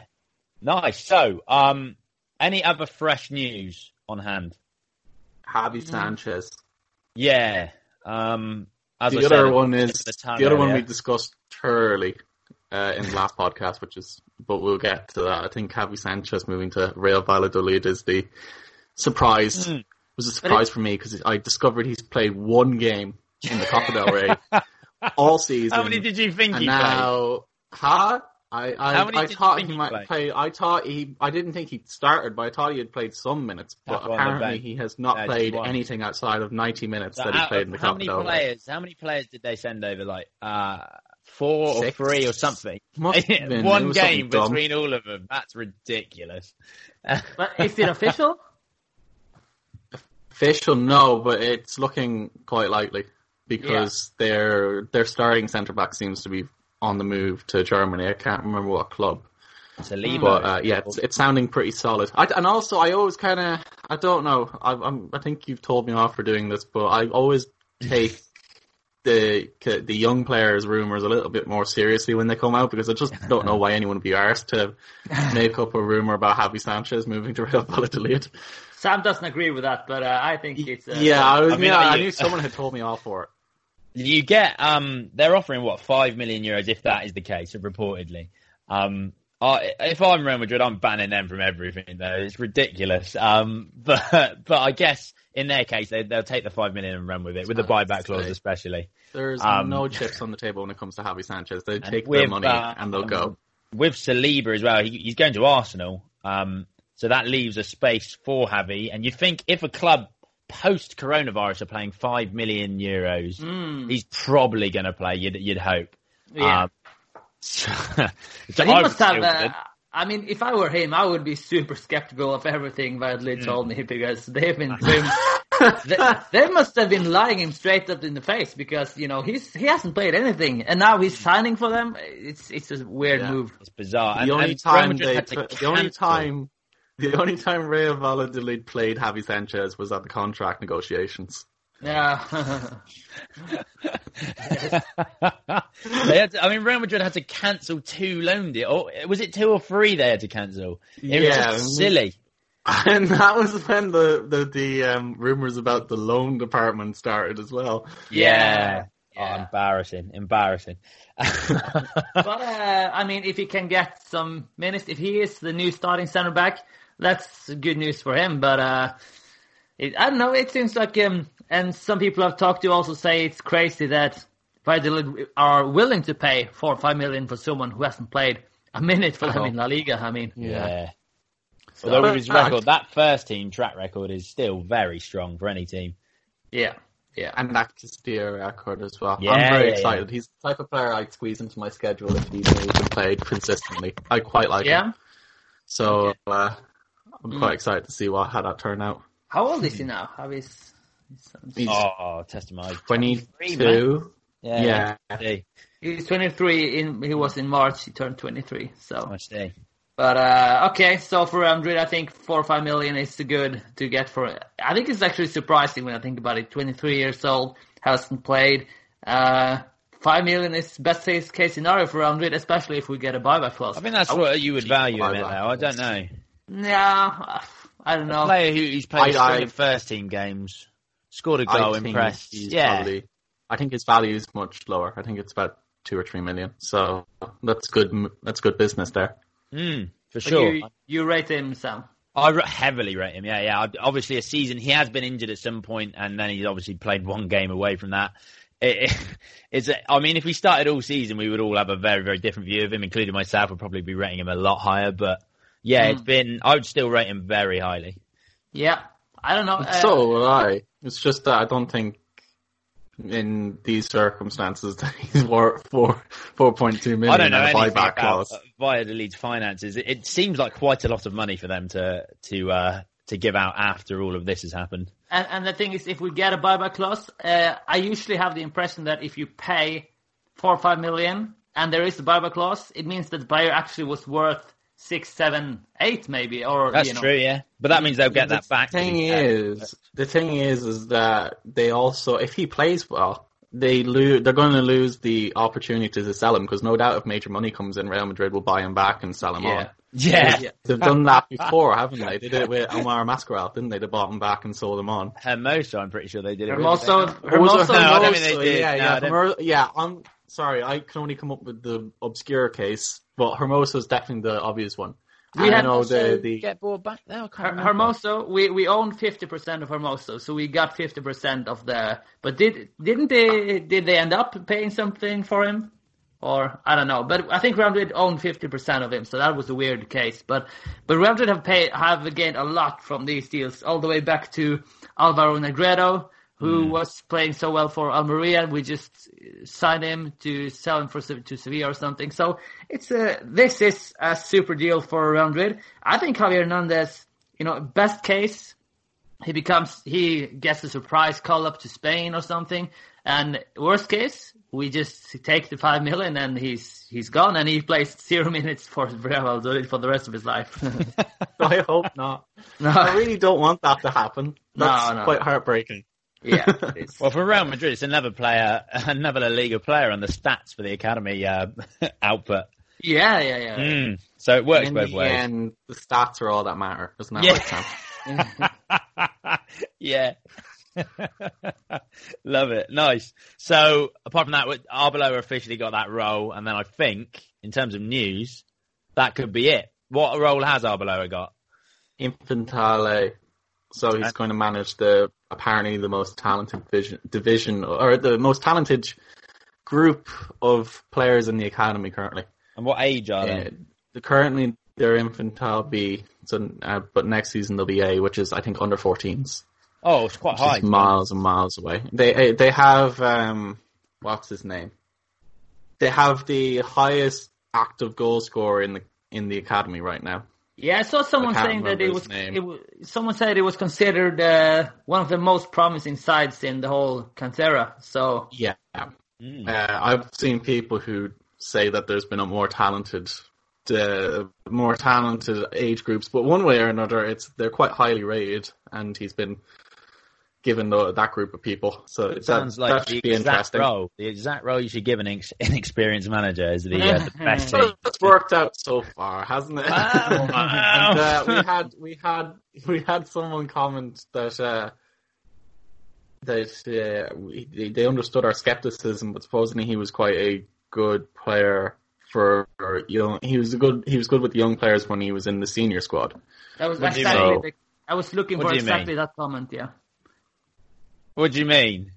Nice. So, um, any other fresh news on hand? Javi Sanchez. Yeah. Um, as the I other said, one is the the other one we discussed thoroughly uh, in the last podcast, which is, but we'll get to that. I think Javi Sanchez moving to Real Valladolid is the surprise. It was a surprise for me because I discovered he's played one game in the Copa del Rey *laughs* all season. How many did you think and he played? now, huh? I I, How many I did thought he he might played? play. I thought he. I didn't think he started, but I thought he had played some minutes. But That's apparently, he has not Yeah, played anything outside of ninety minutes So that he played of- in the how Copa many del Rey. players? How many players did they send over? Like uh, four or three or something? *laughs* Been. One game something dumb. between all of them. That's ridiculous. *laughs* But is it official? Official, no, but it's looking quite likely because their their starting centre back seems to be on the move to Germany. I can't remember what club, Saliba. but uh, yeah, it's, it's sounding pretty solid. I, and also, I always kind of, I don't know, I, I'm, I think you've told me off for doing this, but I always take *laughs* the the young players' rumors a little bit more seriously when they come out because I just don't know why anyone would be asked to *laughs* make up a rumor about Javi Sanchez moving to Real Valladolid. Sam doesn't agree with that, but uh, I think it's. Uh, yeah, I, was, I mean, yeah, are I knew someone had told me *laughs* off for it. You get um, they're offering what five million euros if that is the case, reportedly. Um, I, if I'm Real Madrid, I'm banning them from everything. Though it's ridiculous. Um, *laughs* but but I guess in their case, they, they'll take the five million and run with it, with the buyback clause especially. There's Um, no chips on the table when it comes to Javi Sanchez. They take with, their money uh, and they'll go. with Saliba as well. He, he's going to Arsenal, um, so that leaves a space for Javi. And you think if a club post coronavirus are playing five million euros, Mm. he's probably going to play. You'd, you'd hope. Yeah. Um, *laughs* so, But he I must have. Uh. I mean, if I were him, I would be super skeptical of everything Valladolid Mm. told me because they've been. *laughs* they, they must have been lying him straight up in the face because you know he's he hasn't played anything and now he's signing for them. It's it's a weird Yeah. move. It's bizarre. The And, only and time they, had the only time, *laughs* the only time Real Valladolid played Javi Sanchez was at the contract negotiations. Yeah. *laughs* they had to, I mean, Real Madrid had to cancel two loan deals. Or was it two or three they had to cancel? It was Yeah. just silly. *laughs* And that was when the the, the um, rumors about the loan department started as well. Yeah. Oh, embarrassing, embarrassing. but uh, I mean, if he can get some minutes, if he is the new starting center back, that's good news for him. But uh, it, I don't know. It seems like, um, and some people I've talked to also say it's crazy that Valladolid are willing to pay four or five million for someone who hasn't played a minute for them Oh. in La Liga. I mean, Yeah. So- Although with his record, that first team track record is still very strong for any team. Yeah, yeah. And that Castilla record as well. Yeah, I'm very yeah, excited. He's the type of player I'd squeeze into my schedule if he played consistently. I quite like Yeah? him. So uh, I'm Mm. quite excited to see what how that turned out. How old is he now? How is? He's oh, testimony. 22. Yeah. Yeah. He's 23. In he was in March. He turned 23. So I see. But uh, okay, so for Real Madrid, I think four or five million is good to get for. I think it's actually surprising when I think about it. Twenty three years old, hasn't played. Uh, five million is best case case scenario for Real Madrid, especially if we get a buyback clause. I think that's what you would value him at, though. I don't know. Yeah, I don't know. A player who, who's played I- a string I- first team games, scored a goal, impressed. he's Yeah. Probably, I think his value is much lower. I think it's about two or three million. So that's good. That's good business there. Mm, for But sure. You, you rate him, Sam. I ra- heavily rate him. Yeah, yeah. Obviously, a season he has been injured at some point, and then he's obviously played one game away from that. It, it, *laughs* it's. A, I mean, if we started all season, we would all have a very, very different view of him, including myself. Would probably be rating him a lot higher, but yeah, it's been. I would still rate him very highly. Yeah, I don't know. Uh, so would I. It's just that I don't think in these circumstances that *laughs* he's worth four four point two million I don't know and a anything buyback about clause. uh, Valladolid's finances. It, it seems like quite a lot of money for them to to uh, to give out after all of this has happened. And, and the thing is, if we get a buyback clause, uh, I usually have the impression that if you pay four or five million and there is a buyback clause, it means that the buyer actually was worth six, seven, eight, maybe. Or That's you know. true, yeah. But that means they'll get the that back. to thing be fair. is, the thing is, is that they also, if he plays well, they lose. They're going to lose the opportunity to sell him because no doubt if major money comes in, Real Madrid will buy him back and sell him Yeah. on. Yeah. They've done that *laughs* before, haven't they? They did it with Omar Mascarell, didn't they? They bought him back and sold him on. Hermoso, I'm pretty sure they did it. with. Hermoso, Was it Hermoso, No, I don't think they did. Yeah, No, yeah, I don't- yeah. I'm sorry, I can only come up with the obscure case, but Hermoso is definitely the obvious one. We had know the the get bought back now. Her- Hermoso, we we own fifty percent of Hermoso, so we got fifty percent of the. But did didn't they did they end up paying something for him, or I don't know. But I think Real Madrid owned fifty percent of him, so that was a weird case. But but Real Madrid have paid have gained a lot from these deals, all the way back to Alvaro Negredo, who mm. was playing so well for Almeria. We just uh, signed him to sell him for to Sevilla or something. So it's a this is a super deal for Real Madrid. I think Javier Hernandez, you know, best case, he becomes he gets a surprise call up to Spain or something. And worst case, we just take the five million and he's he's gone and he plays zero *laughs* minutes for Real Madrid for the rest of his life. *laughs* I hope not. *laughs* No. I really don't want that to happen. No, That's no. quite heartbreaking. Yeah. *laughs* it's- Well, for Real Madrid, it's another player, *laughs* another La Liga player on the stats for the academy uh, *laughs* output. yeah, yeah, yeah. Mm. So it works In both the ways. And the stats are all that matter, isn't that Yeah. right, Sam? yeah. Love it. Nice. So, apart from that, Arbeloa officially got that role, and then I think, in terms of news, that could be it. What role has Arbeloa got? Infantil. So he's going to manage the apparently the most talented division, division or the most talented group of players in the academy currently. And what age are they? Uh, the currently they're Infantil B, so uh, but next season they'll be A, which is I think under 14s. Oh, it's quite high. miles and miles away. They uh, they have um what's his name? they have the highest active goal scorer in the in the academy right now. Yeah, I saw someone I saying that it was, it was. Someone said it was considered uh, one of the most promising sides in the whole Cantera. So Yeah. Uh, I've seen people who say that there's been a more talented, uh, more talented age groups, but one way or another, it's they're quite highly rated, and he's been given the, that group of people. So It that, sounds like that the be exact interesting. role. The exact role you should give an ex- inexperienced manager is the, uh, the *laughs* best So it's worked out so far, hasn't it? *laughs* and, uh, we had we had we had someone comment that uh, that uh, we, they- they understood our skepticism, but supposedly he was quite a good player for young. He was a good he was good with young players when he was in the senior squad. that was What do you exactly. I was looking What for do you mean? exactly that comment. Yeah. What do you mean?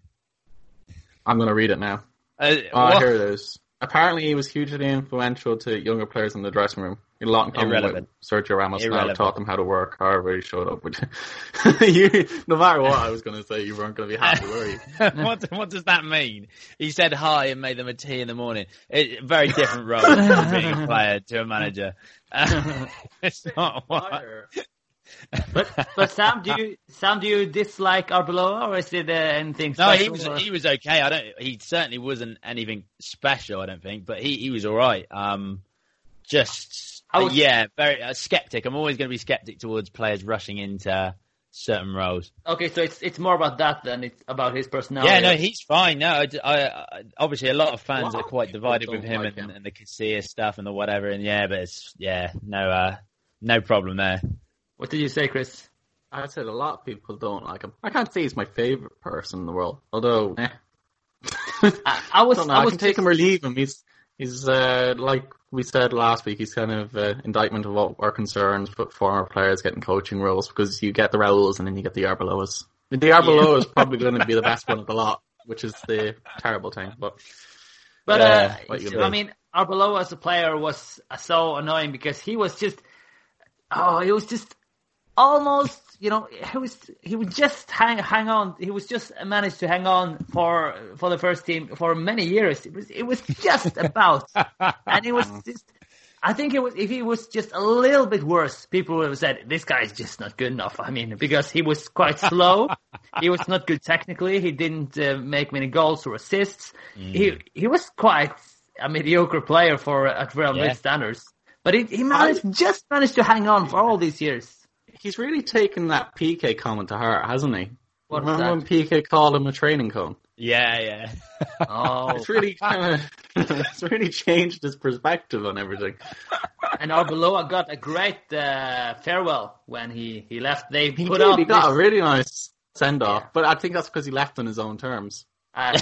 I'm going to read it now. Uh, Oh, here it is. Apparently, he was hugely influential to younger players in the dressing room. In a lot in common Irrelevant. with Sergio Ramos now taught them how to work. However, he showed up. With *laughs* you, no matter what I was going to say, you weren't going to be happy, were you? *laughs* what, what does that mean? He said hi and made them a tea in the morning. It, very different role *laughs* from being a player to a manager. It's not what. But but Sam, do you Sam, do you dislike Arbeloa or is it uh, anything No, he was or- he was okay. I don't. He certainly wasn't anything special. I don't think, but he he was all right. Um, just was- yeah, very a skeptic. I'm always going to be skeptic towards players rushing into certain roles. Okay, so it's it's more about that than it's about his personality. Yeah, no, he's fine. No, I, I- obviously a lot of fans are quite divided with him like and, him. and the Casillas stuff and the whatever. And yeah, but it's yeah, no, uh, no problem there. What did you say, Chris? I said a lot of people don't like him. I can't say he's my favorite person in the world, although eh. *laughs* I, I was don't know, I I, was take him or leave him. He's he's uh, like we said last week. He's kind of uh, indictment of what our concerns for former players getting coaching roles because you get the Raúls and then you get the Arbeloas. The Arbeloa is probably going to be the best one of the lot, which is the terrible thing. But But Yeah, uh, I mean. Arbeloa as a player was uh, so annoying because he was just, oh, he was just almost, you know, he was he would just hang hang on. He was just managed to hang on for for the first team for many years. It was it was just about, *laughs* and it was just. I think it was if he was just a little bit worse, people would have said this guy is just not good enough. I mean, because he was quite slow, he was not good technically, he didn't uh, make many goals or assists. He he was quite a mediocre player for at Real Madrid Yeah. standards, but he he managed just managed to hang on for all these years. He's really taken that PK comment to heart, hasn't he? What's Remember when PK called him a training cone? Yeah, yeah. *laughs* Oh, It's really kind of *laughs* it's really changed his perspective on everything. and Arbeloa got a great uh, farewell when he he left. They He put did. He got this- a really nice send off, but I think that's because he left on his own terms. Uh,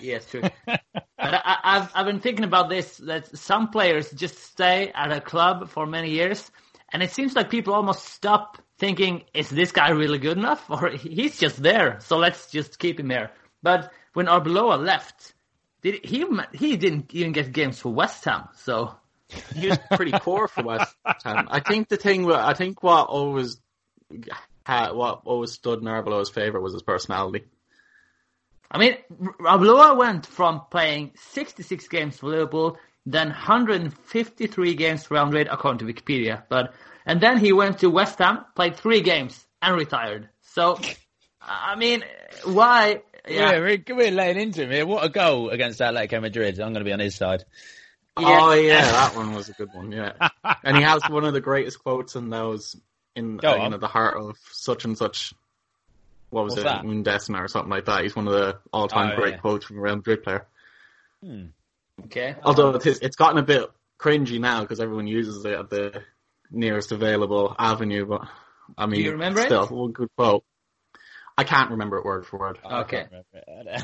yes, true. but I, I've I've been thinking about this that some players just stay at a club for many years, and it seems like people almost stop thinking, "Is this guy really good enough?" *laughs* Or he's just there, so let's just keep him there. But when Arbeloa left, did he he didn't even get games for West Ham, so He was pretty *laughs* poor for West Ham. I think the thing, I think what always, ha what always stood in Arbeloa's favour was his personality. I mean, Arbeloa went from playing 66 games for Liverpool, then 153 games for Real Madrid, according to Wikipedia. But and then he went to West Ham, played three games, and retired. So, I mean, why? Yeah, Yeah, we're, we're laying into him here. What a goal against Atletico Madrid. I'm going to be on his side. Oh yeah, that one was a good one. Yeah, *laughs* and he has one of the greatest quotes in those in uh, you know the heart of such and such. What was What's it, that? Or something like that? He's one of the all-time Oh, great yeah. quotes from a Real Madrid player. okay. Although it's, it's gotten a bit cringy now because everyone uses it at the nearest available avenue. But I mean, you remember it? still, one good quote. I can't remember it word for word. Okay. I can't remember it.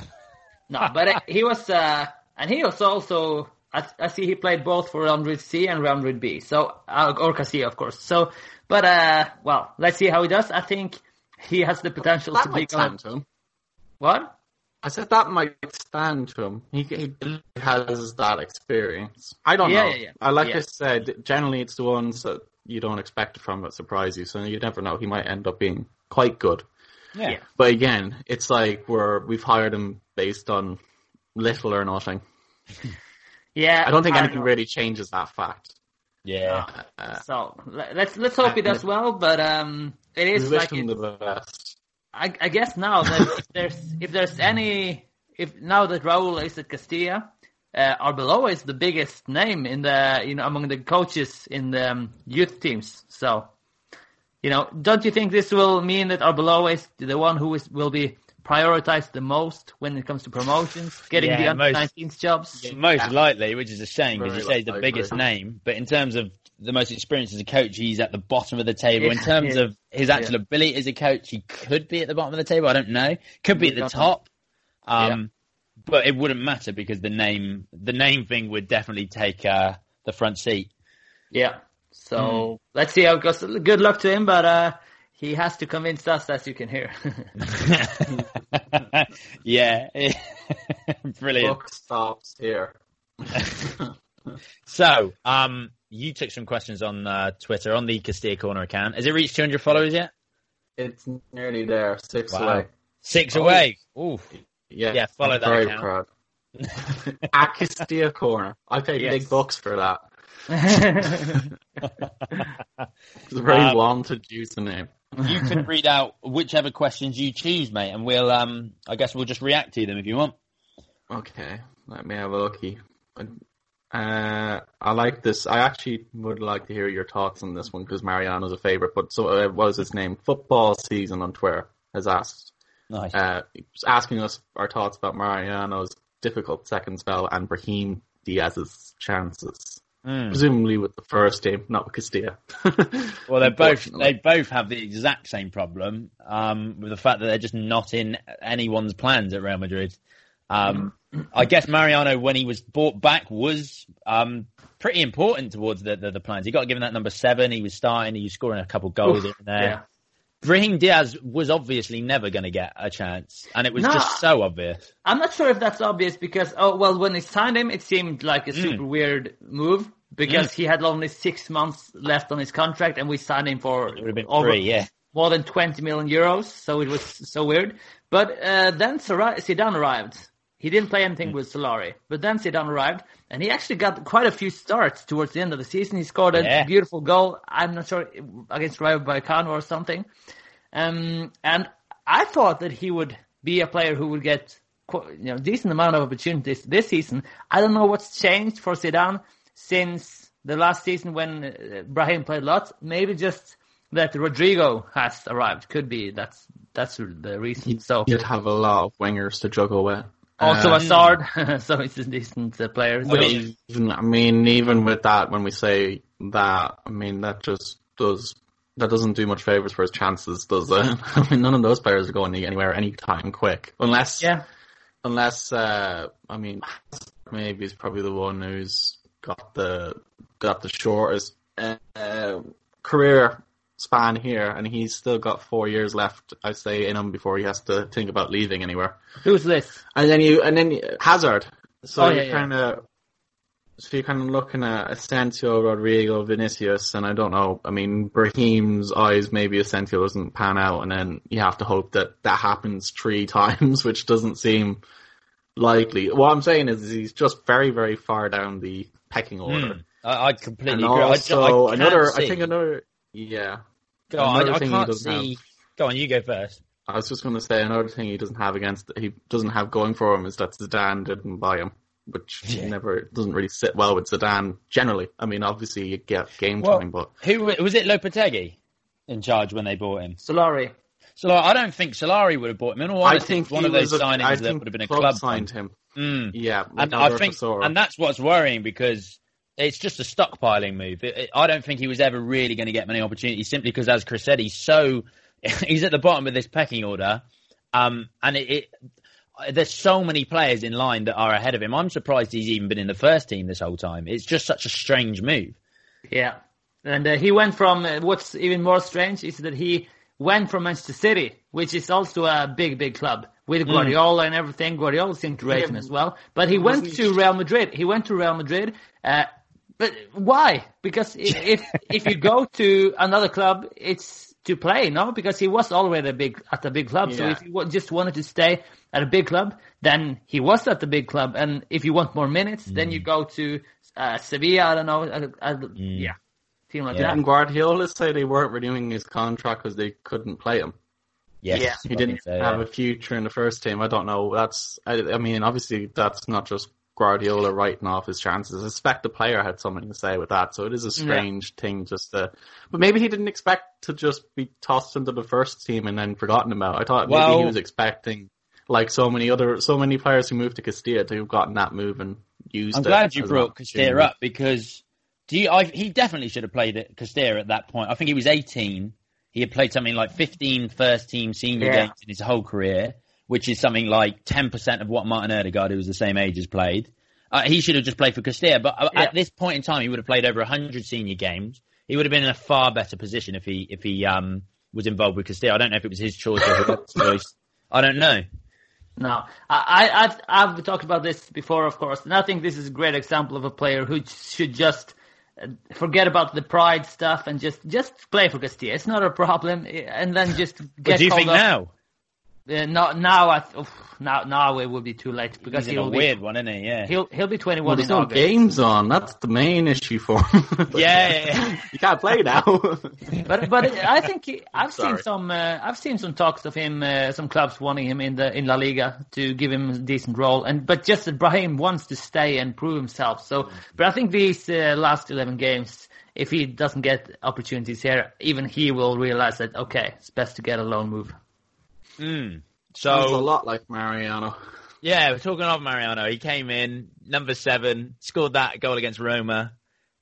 No, but uh, he was, uh, and he was also. I, I see he played both for Real Madrid C and Real Madrid B. So uh, or Castilla, of course. So, but uh, well, let's see how he does. I think he has the potential that to might become. stand. What? I said that might stand to him. He, he has that experience. I don't Yeah, know. yeah, yeah. I like Yeah. I said, generally it's the ones that you don't expect from that surprise you. So you never know. He might end up being quite good. Yeah. But again, it's like we're we've hired him based on little or nothing. *laughs* Yeah, I don't think I anything know. really changes that fact. Yeah. Uh, So let's let's hope he does well. But um, it we wish like him it, the best. I, I guess now that if there's if there's any if now that Raul is at Castilla, uh, Arbeloa is the biggest name in the you know among the coaches in the um, youth teams. So, you know, don't you think this will mean that Arbeloa is the one who is will be prioritized the most when it comes to promotions, getting Yeah, the under most- 19s jobs? Most likely, which is a shame because you say the biggest name, but in terms of the most experience as a coach, he's at the bottom of the table. In terms yeah. of his actual ability as a coach, he could be at the bottom of the table. I don't know. Could be at the top. Um, but it wouldn't matter because the name, the name thing would definitely take uh, the front seat. Yeah. So Hmm. let's see how it goes. Good luck to him, but uh, he has to convince us, as you can hear. *laughs* yeah, *laughs* brilliant. Book stops here. *laughs* So, um, you took some questions on uh, Twitter on the Castilla Corner account. Has it reached 200 followers yet? It's nearly there. Six Wow. away. Six Oh. away. Ooh. Yeah, Yeah, follow I'm that very account. proud. At Castilla Corner. I paid Yes. big bucks for that. It's a very Um, wanted username. You can *laughs* read out whichever questions you choose, mate, and we'll um I guess we'll just react to them if you want. Okay, let me have a looky. Uh, I like this. I actually would like to hear your thoughts on this one because Mariano's a favorite. But so, uh, what was his name? Football season on Twitter has asked, Nice. uh, asking us our thoughts about Mariano's difficult second spell and Brahim Diaz's chances. Hmm. Presumably with the first team, not with Castilla. *laughs* Well, they both they both have the exact same problem um, with the fact that they're just not in anyone's plans at Real Madrid. Um, I guess Mariano, when he was brought back, was um, pretty important towards the, the the plans. He got given that number seven. He was starting. He was scoring a couple goals in there. Brahim Diaz was obviously never going to get a chance, and it was No. just so obvious. I'm not sure if that's obvious because, oh, well, when they signed him, it seemed like a super weird move because he had only six months left on his contract and we signed him for It would have been over free, yeah. more than 20 million euros. So it was so weird. But uh, then Zidane arrived. He didn't play anything with Solari, but then Zidane arrived and he actually got quite a few starts towards the end of the season. He scored a Yeah. beautiful goal. I'm not sure against Rayo Vallecano or something. Um, and I thought that he would be a player who would get you know decent amount of opportunities this season. I don't know what's changed for Zidane since the last season when uh, Brahim played lots. Maybe just that Rodrygo has arrived. Could be that's that's the reason. So You'd have a lot of wingers to juggle with. Also Uh, Hazard, *laughs* *laughs* so it's a decent uh, player. Well, even, I mean, even with that, when we say that, I mean that just does that doesn't do much favors for his chances, does it? *laughs* I mean, none of those players are going anywhere anytime quick, unless yeah. unless uh, I mean, maybe he's probably the one who's got the got the shortest uh, career span here, and he's still got four years left. I say in him before he has to think about leaving anywhere. Who's this? And then you, and then you- Hazard. So Oh, you're yeah, yeah. kind of, so you're kind of looking at Asensio, Rodrygo, Vinicius, and I don't know. I mean, Brahim's eyes, maybe Asensio doesn't pan out, and then you have to hope that that happens three *laughs* times, which doesn't seem likely. What I'm saying is, he's just very, very far down the pecking order. Hmm. I, I completely And agree. I also, I, can't another, see. I think another, yeah. Go on, another I, I thing he can't doesn't see. have- Go on, you go first. I was just going to say another thing he doesn't have against he doesn't have going for him is that Zidane didn't buy him, which *laughs* Yeah. never doesn't really sit well with Zidane generally. I mean, obviously you get game Well, time, but Who was it? Lopetegui in charge when they bought him. Solari. So I don't think Solari would have bought him. In all I think one of those was a- signings I that would have been a club club signed one. him. Mm. Yeah, and I think, and that's what's worrying because it's just a stockpiling move. It, it- I don't think he was ever really going to get many opportunities simply because, as Chris said, he's so *laughs* he's at the bottom of this pecking order, um, and it, it there's so many players in line that are ahead of him. I'm surprised he's even been in the first team this whole time. It's just such a strange move. Yeah, and uh, he went from. Uh, what's even more strange is that he went from Manchester City, which is also a big, big club with Guardiola and everything. Guardiola seemed to rate him as well, but he went to Real Madrid. He went to Real Madrid. Uh, but why? Because *laughs* if if you go to another club, it's to play, no? Because he was already a big at a big club. So if he just wanted to stay at a big club, then he was at the big club. And if you want more minutes, then you go to uh, Sevilla. I don't know. Uh, uh, Yeah, team like that. Didn't Guardiola say they weren't renewing his contract because they couldn't play him? Yes, Yeah. He didn't so, have yeah. a future in the first team. I don't know. That's, I, I mean, obviously that's not just Guardiola writing off his chances. I suspect the player had something to say with that. So it is a strange thing just to, but maybe he didn't expect to just be tossed into the first team and then forgotten about. I thought maybe he was expecting, like so many other, so many players who moved to Castilla to have gotten that move and used I'm it glad you brought Castilla up because do you, I, he definitely should have played at Castilla at that point. I think he was 18. He had played something like 15 first team senior Yeah. games in his whole career, which is something like 10% of what Martin Odegaard, who was the same age, has played. Uh, he should have just played for Castilla, but uh, Yeah. at this point in time, he would have played over 100 senior games. He would have been in a far better position if he if he um, was involved with Castilla. I don't know if it was his choice or whoever's *laughs* choice. I don't know. No, I, I, I've, I've talked about this before, of course, and I think this is a great example of a player who should just uh, forget about the pride stuff and just just play for Castilla. It's not a problem, eh, and then just What get do you think up. now? Uh, no, now I th- oof, now now it would be too late because He's in a he'll weird be one, isn't he? Yeah. he'll he'll be 21 Well, there's no August. games on. That's the main issue for him. *laughs* Yeah, yeah, yeah. *laughs* you can't play now. *laughs* But but I think he, I've seen some uh, I've seen some talks of him, uh, some clubs wanting him in the in La Liga to give him a decent role, and but just that Brahim wants to stay and prove himself. So, but I think these uh, last eleven games, if he doesn't get opportunities here, even he will realize that okay, it's best to get a loan move. Mm. Sounds a lot like Mariano. yeah, we're talking of Mariano. He came in number seven, scored that goal against Roma,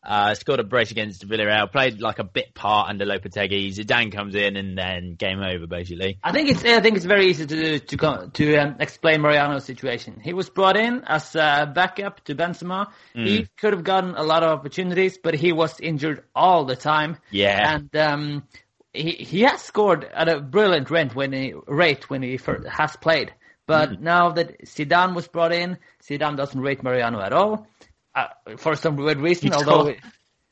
uh, scored a brace against Villarreal, played like a bit part under Lopetegui. Zidane comes in and then game over basically. I think it's I think it's very easy to to co- to um, explain Mariano's situation. He was brought in as a backup to Benzema. He could have gotten a lot of opportunities, but he was injured all the time. Yeah. and um, he he has scored at a brilliant rate when he rate when he fir- has played. But now that Zidane was brought in, Zidane doesn't rate Mariano at all. Uh, for some weird reason, He although told-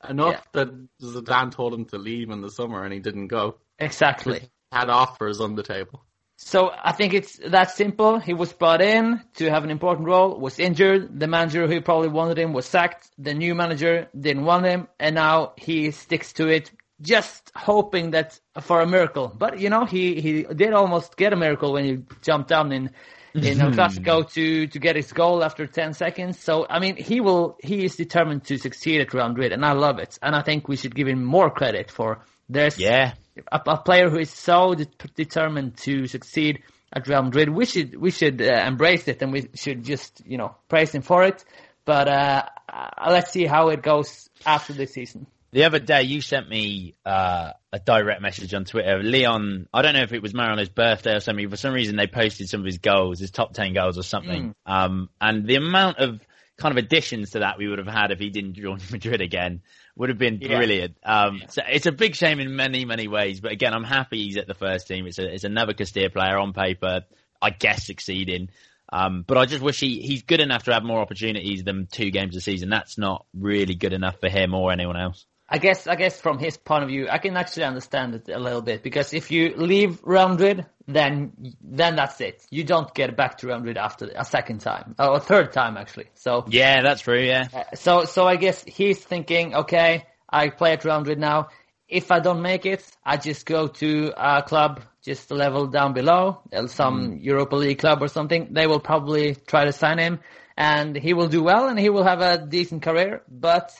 Enough that Zidane told him to leave in the summer and he didn't go. exactly. Had offers on the table. So I think it's that simple. He was brought in to have an important role, was injured. The manager who probably wanted him was sacked. The new manager didn't want him, and now he sticks to it, just hoping that for a miracle. But you know, he he did almost get a miracle when he jumped down in in El Clasico to to get his goal after 10 seconds. So I mean, he will he is determined to succeed at Real Madrid, and I love it. And I think we should give him more credit for there's Yeah. a, a player who is so de- determined to succeed at Real Madrid. We should we should uh, embrace it and we should just you know praise him for it. But uh, uh, let's see how it goes after this season. The other day, you sent me uh, a direct message on Twitter. Lyon, I don't know if it was Mariano's birthday or something. For some reason, they posted some of his goals, his top ten goals or something. Um, and the amount of kind of additions to that we would have had if he didn't join *laughs* Madrid again would have been Yeah. brilliant. Um, so it's a big shame in many, many ways. But again, I'm happy he's at the first team. It's a, it's another Castilla player on paper, I guess succeeding. Um, but I just wish he, he's good enough to have more opportunities than two games a season. That's not really good enough for him or anyone else. I guess I guess from his point of view, I can actually understand it a little bit because if you leave Real Madrid, then then that's it. You don't get back to Real Madrid after a second time or a third time actually. So Yeah, that's true. Yeah. Uh, so so I guess he's thinking, okay, I play at Real Madrid now. If I don't make it, I just go to a club just a level down below, uh, some Europa League club or something. They will probably try to sign him, and he will do well, and he will have a decent career. But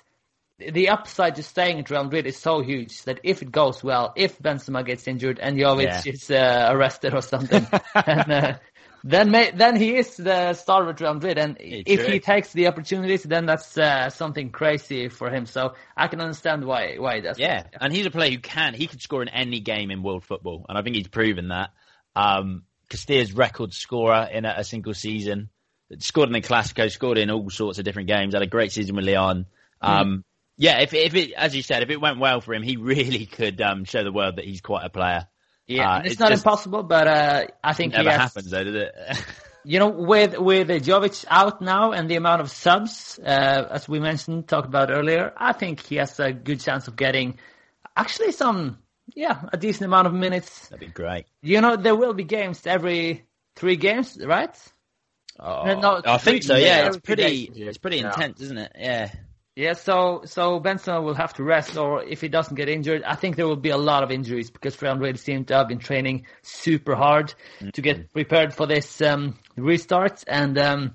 the upside to staying at Real Madrid is so huge that if it goes well, if Benzema gets injured and Jovic Yeah. is uh, arrested or something, *laughs* and, uh, then may, then he is the star of Real Madrid. And if true. he takes the opportunities, then that's uh, something crazy for him. So I can understand why why does. Yeah, and he's a player who can. He could score in any game in world football, and I think he's proven that. Um, Castilla's record scorer in a, a single season. Scored in the Clasico, scored in all sorts of different games. Had a great season with Lyon. Um, Yeah, if if it, as you said, if it went well for him, he really could um, show the world that he's quite a player. Yeah, Uh, it's, it's not impossible, but uh, I think Never he has, happens though, did it? *laughs* You know, with with Jovic out now and the amount of subs, uh, as we mentioned, talked about earlier, I think he has a good chance of getting actually some yeah, a decent amount of minutes. That'd be great. You know, there will be games every three games, right? Oh, No, no, I think so. Yeah, it's pretty. It's pretty intense, isn't it? Yeah. Yeah, so so Benzema will have to rest, or if he doesn't get injured, I think there will be a lot of injuries because Real Madrid seem to have been training super hard to get prepared for this um, restart, and um,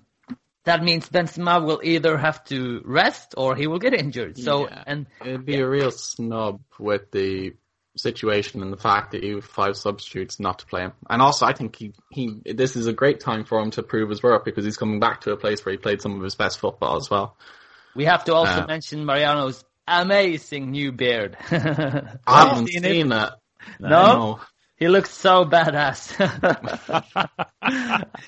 that means Benzema will either have to rest or he will get injured. So Yeah. and It'd be a real snub with the situation and the fact that you have five substitutes not to play him. And also, I think he, he this is a great time for him to prove his worth because he's coming back to a place where he played some of his best football as well. We have to also Uh, mention Mariano's amazing new beard. I haven't Seen seen, it? it. No? He looks so badass. *laughs*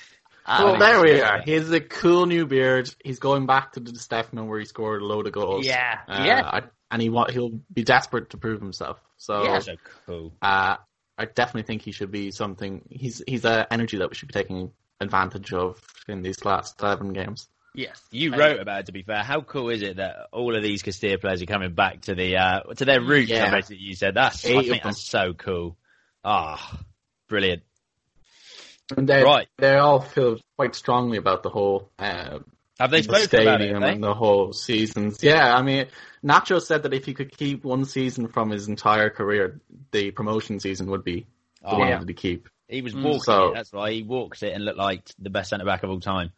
Well, there we are. He has a cool new beard. He's going back to Di Stefano where he scored a load of goals. Yeah, Uh, yeah. I, and he wa- he'll be desperate to prove himself. So, Yeah. So cool. uh, I definitely think he should be something. He's he's a energy that we should be taking advantage of in these last seven games. Yes, You I- wrote about it. To be fair, how cool is it that all of these Castilla players are coming back to the uh, to their roots? Yeah. Basically, you said that's. Eight I think that's so cool. Ah, brilliant. And they Right. they all feel quite strongly about the whole uh, Have they the spoken about it? stadium have they? and the whole seasons. Yeah, I mean, Nacho said that if he could keep one season from his entire career, the promotion season would be the Oh, one yeah. that he keep. He was Mm. walking So- it. That's why he walked it and looked like the best centre back of all time.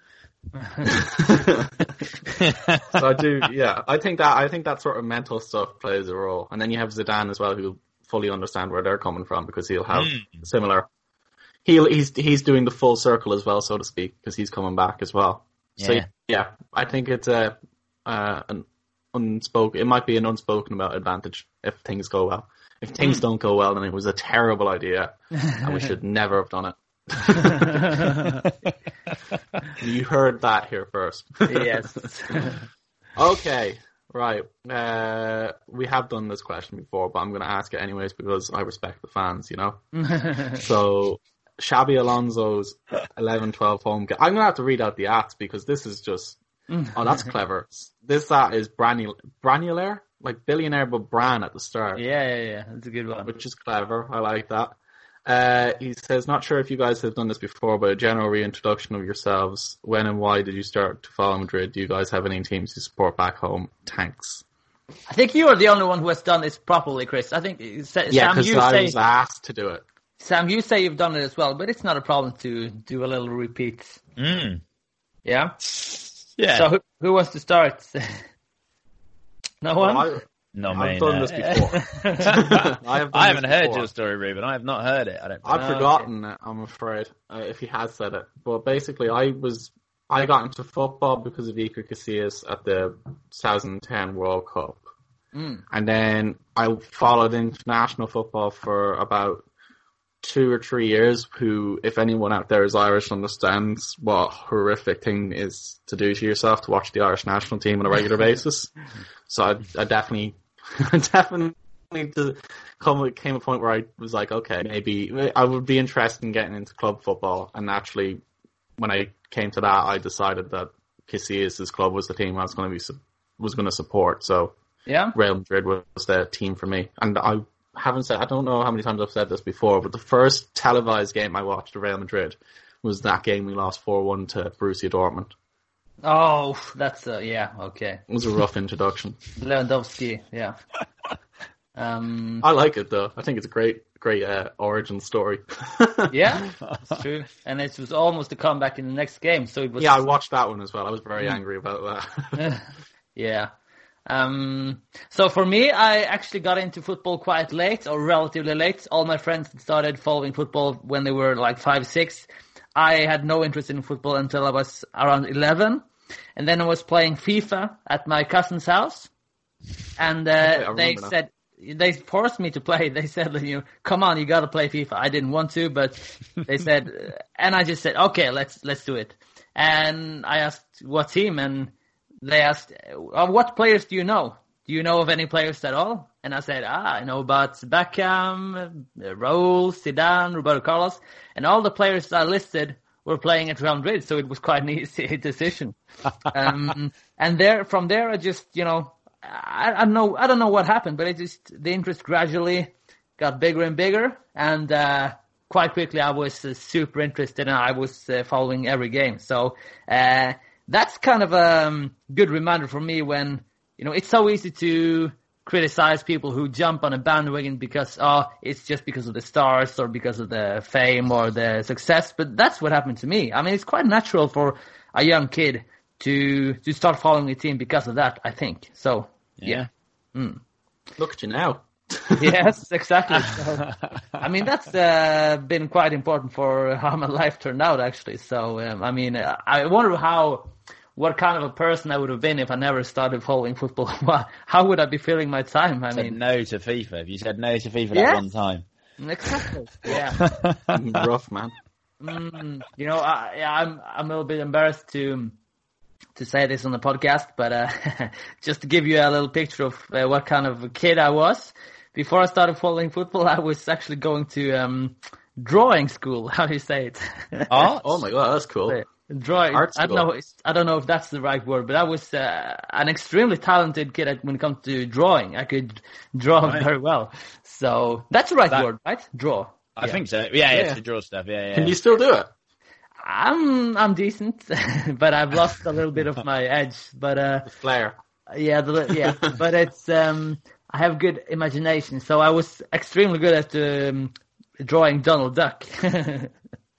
*laughs* so I do, yeah. I think that I think that sort of mental stuff plays a role, and then you have Zidane as well, who fully understand where they're coming from because he'll have Mm. similar. He'll he's he's doing the full circle as well, so to speak, because he's coming back as well. So Yeah. yeah, I think it's a uh, an unspoken. It might be an unspoken about advantage if things go well. If things don't go well, then it was a terrible idea, and we *laughs* should never have done it. *laughs* *laughs* you heard that here first. yes. *laughs* Okay, right. Uh, we have done this question before, but I'm going to ask it anyways because I respect the fans, you know? *laughs* so, Xabi Alonso's 11-12 home game. I'm going to have to read out the ads because this is just... Oh, that's clever. This that is branul- granular, like billionaire but Bran at the start, yeah, yeah, yeah. That's a good one. which is clever. I like that. Uh, he says, not sure if you guys have done this before, but a general reintroduction of yourselves. When and why did you start to follow Madrid? Do you guys have any teams you support back home? Thanks. I think you are the only one who has done this properly, Chris. I think Sa- Yeah, Sam, because you I say was asked to do it. Sam, you say you've done it as well, but it's not a problem to do a little repeat. Mm. Yeah. Yeah. So who, who wants to start? *laughs* no one. Well, I, man. I've done uh, this *laughs* before. I, have I haven't this heard before. your story, Ruben. I have not heard it. I don't. I've forgotten it, I'm afraid, uh, if he has said it. But basically, I was I got into football because of Iker Casillas at the 2010 World Cup. Mm. And then I followed international football for about two or three years. Who, if anyone out there is Irish, understands what horrific thing is to do to yourself to watch the Irish national team on a regular *laughs* basis. So I, I definitely, *laughs* definitely to come came a point where I was like, okay, maybe I would be interested in getting into club football. And naturally, when I came to that, I decided that Casillas' club was the team I was going to be was going to support. So Yeah. Real Madrid was the team for me. And I haven't said, I don't know how many times I've said this before, but the first televised game I watched of Real Madrid was that game we lost 4-1 to Borussia Dortmund. Oh, that's uh, yeah. Okay. It was a rough introduction. *laughs* Lewandowski. Yeah. Um. I like it though. I think it's a great, great uh, origin story. *laughs* Yeah, it's true. And it was almost a comeback in the next game, so it was. yeah, I watched that one as well. I was very angry about that. *laughs* yeah. Um, so for me, I actually got into football quite late or relatively late. All my friends started following football when they were like five, six. I had no interest in football until I was around 11. And then I was playing FIFA at my cousin's house. And, uh, they now. said, they forced me to play. *laughs* They said, you know, come on, you gotta play FIFA. I didn't want to, but they said, *laughs* and I just said, okay, let's, let's do it. And I asked what team and they asked, what players do you know? Do you know of any players at all? And I said, ah, I know about Beckham, Raul, Zidane, Roberto Carlos, and all the players I listed were playing at Real Madrid, so it was quite an *laughs* easy decision. um, and there, from there, I just, you know, I, I don't know, I don't know what happened, but it just the interest gradually got bigger and bigger, and uh, quite quickly I was uh, super interested, and I was uh, following every game. So uh, that's kind of a um, good reminder for me when you know it's so easy to criticize people who jump on a bandwagon because oh it's just because of the stars or because of the fame or the success. But that's what happened to me. I mean it's quite natural for a young kid to to start following a team because of that i think. So yeah, Mm. Look at you now. *laughs* yes exactly. So, *laughs* i mean that's uh, been quite important for how my life turned out actually. So um, i mean i wonder how what kind of a person I would have been if I never started following football. *laughs* How would I be filling my time? I mean, no to FIFA. If you said no to FIFA Yeah. that one time, exactly. Yeah. *laughs* Rough man. Mm, you know, I, yeah, I'm I'm a little bit embarrassed to to say this on the podcast, but uh, *laughs* just to give you a little picture of uh, what kind of a kid I was before I started following football, I was actually going to um, drawing school. How do you say it? art. Oh my god, that's cool. Drawing. Art I don't know. I don't know if that's the right word, but I was uh, an extremely talented kid at, when it comes to drawing. I could draw Right. very well. So that's the right That- word, right? Draw. I Yeah. think so. Yeah, yeah, Yeah. it's the draw stuff. Yeah, yeah. Can you still do it? I'm I'm decent, *laughs* but I've lost a little bit of my *laughs* edge. But uh, The flair. yeah, the, yeah. *laughs* but it's um, I have good imagination, so I was extremely good at um, drawing Donald Duck.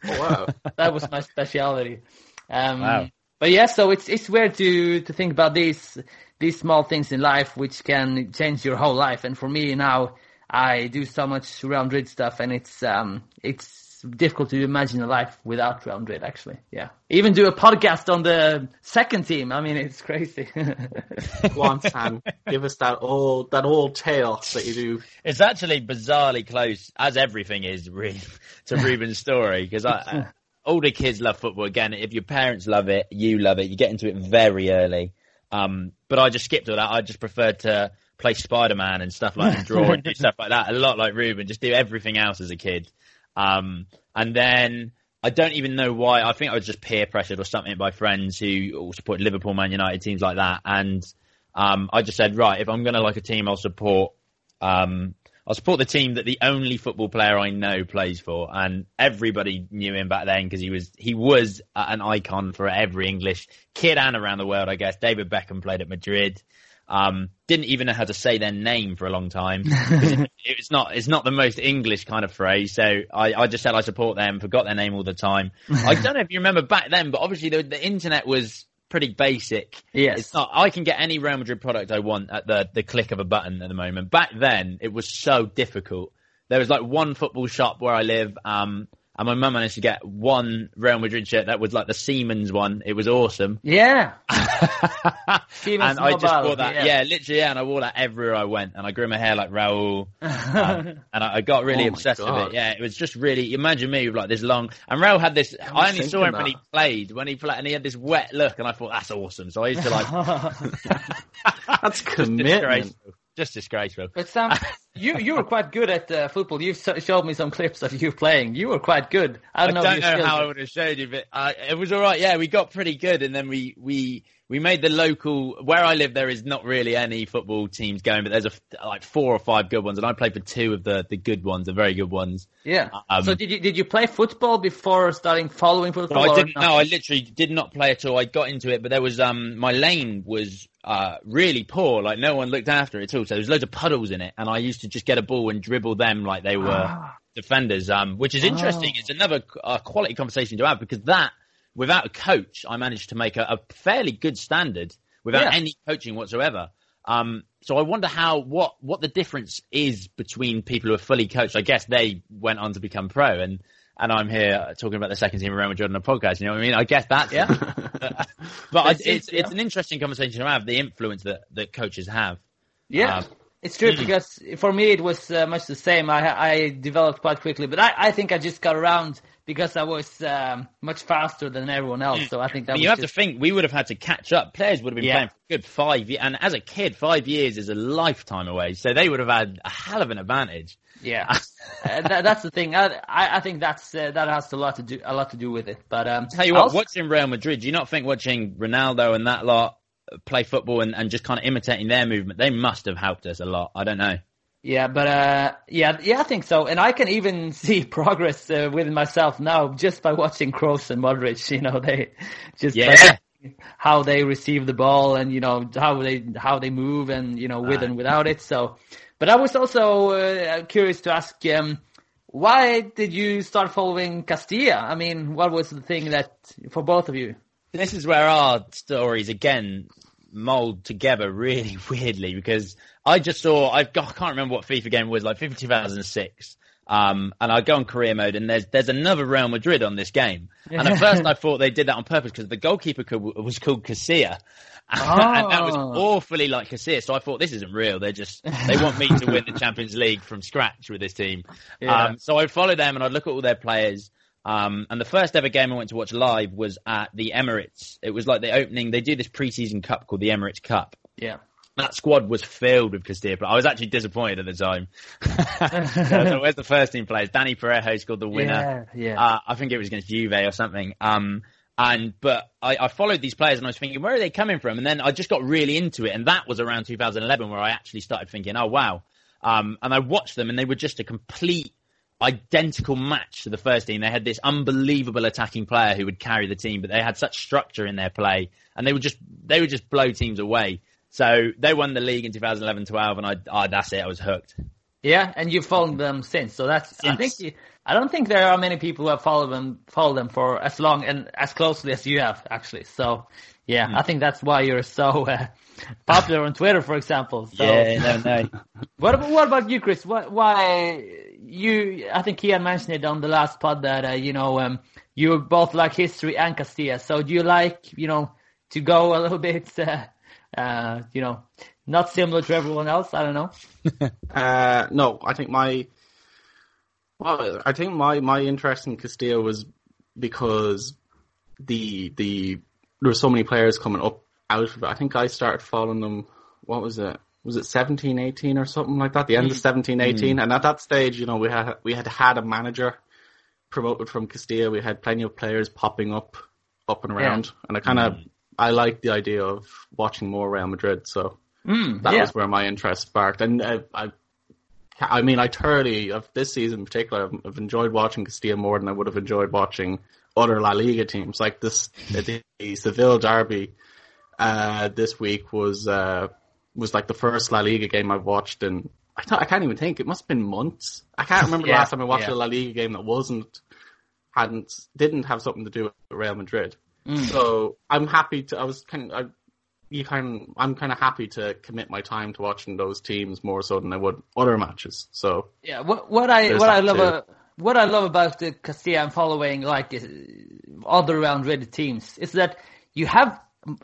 Oh, wow. *laughs* that was my specialty. Um, Wow. But yeah, so it's it's weird to to think about these these small things in life which can change your whole life. And for me now, I do so much Real Madrid stuff, and it's um it's difficult to imagine a life without Real Madrid. Actually, yeah. Even do a podcast on the second team. I mean, it's crazy. *laughs* Go on, Sam. Give us that old that old tale that you do. It's actually bizarrely close, as everything is, really, to Ruben's *laughs* story. Because I, I, all the kids love football. Again, if your parents love it, you love it. You get into it very early. Um, but I just skipped all that. I just preferred to play Spider Man and stuff like that, and draw and do *laughs* stuff like that. A lot like Ruben, just do everything else as a kid. Um, and then I don't even know why. I think I was just peer pressured or something by friends who support Liverpool, Man United, teams like that. And um, I just said, right, if I'm going to like a team, I'll support. Um, I'll support the team that the only football player I know plays for, and everybody knew him back then because he was he was an icon for every English kid and around the world. I guess David Beckham played at Madrid. Um, didn't even know how to say their name for a long time. *laughs* it's not it's not the most English kind of phrase, so I, I just said I support them. Forgot their name all the time. I *laughs* don't know if you remember back then, but obviously the, the internet was pretty basic. Yes. It's not. I can get any Real Madrid product I want at the the click of a button at the moment. Back then, it was so difficult. There was like one football shop where I live, um, and my mum managed to get one Real Madrid shirt that was like the Siemens one. It was awesome. yeah. *laughs* Siemens and I just Mobile, wore that. yeah. Yeah. literally, yeah, and I wore that everywhere I went, and I grew my hair like Raul, um, *laughs* and I, I got really Oh my obsessed with it. Yeah, it was just really. Imagine me with like this long, and Raul had this. I only saw thinking him when he played, when he played, and he had this wet look, and I thought that's awesome. So I used to like *laughs* That's just disgraceful, just disgraceful. But Sam, you you were quite good at uh, football. You so- showed me some clips of you playing. You were quite good. I I don't know. don't know how. I would have showed you, but uh, it was all right. Yeah, we got pretty good, and then we we we made the local. Where I live, there is not really any football teams going, but there's a, like four or five good ones, and I played for two of the the good ones, the very good ones. Yeah. Um, so did you did you play football before starting following football? No, I didn't. No, I literally did not play at all. I got into it, but there was um my lane was uh really poor. Like no one looked after it at all. So there was loads of puddles in it, and I used to just get a ball and dribble them like they were Ah. defenders. Um, which is interesting. It's another uh, quality conversation to have because that without a coach, I managed to make a, a fairly good standard without Yeah. any coaching whatsoever. Um, so I wonder how what what the difference is between people who are fully coached. I guess they went on to become pro, and and I'm here talking about the second team of Real Madrid on a podcast. You know what I mean? I guess that's Yeah. *laughs* but I, It's- it's yeah. it's an interesting conversation to have the influence that that coaches have. Yeah. Um, it's true mm. because for me it was uh, much the same. I I developed quite quickly, but I, I think I just got around because I was um, much faster than everyone else. So I think that was you have just, to think we would have had to catch up. Players would have been Yeah. playing for a good five years, and as a kid, five years is a lifetime away. So they would have had a hell of an advantage. Yeah, *laughs* uh, that, that's the thing. I I, I think that's uh, that has a lot to do a lot to do with it. But um, Tell you what, watching Real Madrid, do you not think watching Ronaldo and that lot play football and, and just kind of imitating their movement, they must have helped us a lot. I don't know. Yeah, but uh, yeah, yeah, I think so, and I can even *laughs* see progress uh, within myself now just by watching Kroos and Modric. You know, they *laughs* just Yeah. how they receive the ball and you know how they how they move and you know with Ah. and without it. So, but I was also uh, curious to ask, um, why did you start following Castilla? I mean, what was the thing that for both of you? This is where our stories again mold together really *laughs* weirdly because I just saw I've I can't remember what FIFA game was like FIFA 2006. Um, and I go on career mode and there's there's another Real Madrid on this game. And at first I *laughs* thought they did that on purpose because the goalkeeper could, was called Casilla. *laughs* and that was Oh. awfully like Casilla. So I thought this isn't real. They're just they want me to win the Champions League from scratch with this team. Yeah. Um, so I'd follow them and I'd look at all their players. Um, and the first ever game I went to watch live was at the Emirates. It was like the opening. They do this preseason cup called the Emirates Cup. Yeah. That squad was filled with Castilla. But I was actually disappointed at the time. *laughs* so where's the first team players? Dani Parejo scored the winner. Yeah, yeah. Uh, I think it was against Juve or something. Um, and but I, I followed these players and I was thinking, where are they coming from? And then I just got really into it, and that was around 2011 where I actually started thinking, oh wow. Um, and I watched them, and they were just a complete identical match to the first team. They had this unbelievable attacking player who would carry the team, but they had such structure in their play, and they would just they would just blow teams away. So they won the league in 2011-12, and I, I that's it. I was hooked. Yeah, and you've followed them since. So that's I think you, I don't think there are many people who have followed them followed them for as long and as closely as you have actually. So yeah, I think that's why you're so uh, popular on Twitter, for example. So Yeah, no, no. *laughs* what about what about you, Chris? What, why you? I think Ian mentioned it on the last pod that uh, you know um, you both like history and Castilla. So do you like you know to go a little *laughs* bit uh, uh, you know not similar to everyone else? I don't know. *laughs* Uh, no, I think my well, I think my my interest in Castilla was because the the there were so many players coming up out of it. I think I started following them. What was it? Was it 17, 18 or something like that? The end of 17, 18. And at that stage, you know, we had we had had a manager promoted from Castilla. We had plenty of players popping up, up and around. And I kind of I liked the idea of watching more Real Madrid. So Mm, that yeah. was where my interest sparked. And uh, I, I mean, I thoroughly of this season in particular, I've, I've enjoyed watching Castilla more than I would have enjoyed watching other La Liga teams. Like this, *laughs* the, the Seville derby uh, this week was uh, was like the first La Liga game I've watched and I thought I can't even think. It must have been months. I can't *laughs* remember the last time I watched yeah. a La Liga game that wasn't hadn't didn't have something to do with Real Madrid. Mm. So I'm happy to. I was kind of. I, you kind. I'm kind of happy to commit my time to watching those teams more so than I would other matches. So Yeah, what what I what I love uh, what I love about the Castilla and following like other round Reddit teams is that you have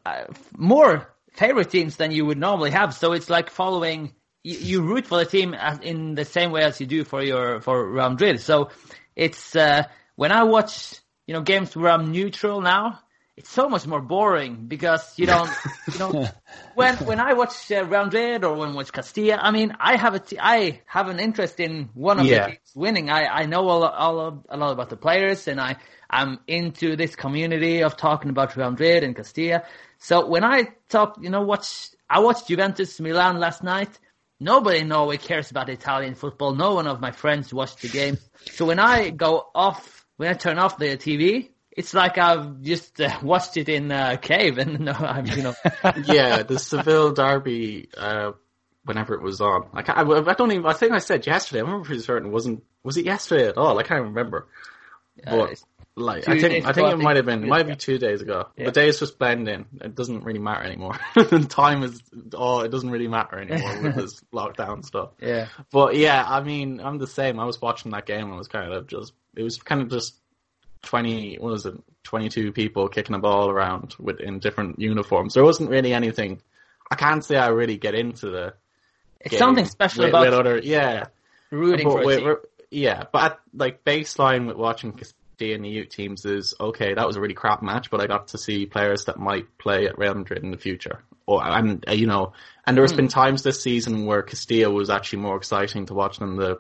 uh, more favorite teams than you would normally have. So it's like following you, you root for the team as, in the same way as you do for your for Real Madrid. So it's uh, when I watch you know games where I'm neutral now. It's so much more boring because you don't, *laughs* you know, when when I watch uh, Real Madrid or when I watch Castilla, I mean, I have a t- I have an interest in one of Yeah. the teams winning. I I know a lot, a lot a lot about the players, and I I'm into this community of talking about Real Madrid and Castilla. So when I talk, you know, watch I watched Juventus Milan last night. Nobody in Norway cares about Italian football. No one of my friends watched the game. So when I go off, when I turn off the TV, it's like I've just uh, *laughs* watched it in a cave, *laughs* and no, I'm you know. *laughs* yeah, the Seville derby. Uh, whenever it was on, I, I, I don't even. I think I said yesterday. I remember pretty certain it wasn't. Was it yesterday at all? I can't remember. But like, two I think I think I it might have been. Might be two days ago. Yeah. The days just blend in. It doesn't really matter anymore. *laughs* Time is. Oh, it doesn't really matter anymore with this *laughs* lockdown stuff. Yeah. But yeah, I mean, I'm the same. I was watching that game and was kind of just. It was kind of just twenty. What was it? Twenty-two people kicking a ball around with in different uniforms. There wasn't really anything. I can't say I really get into the. It's something special with, about with other. Yeah, rooting but for a with- we're- Yeah, but at, like baseline with watching Castilla and the youth teams is okay. That was a really crap match, but I got to see players that might play at Real Madrid in the future. Or and uh, you know, and there's Hmm. been times this season where Castilla was actually more exciting to watch than the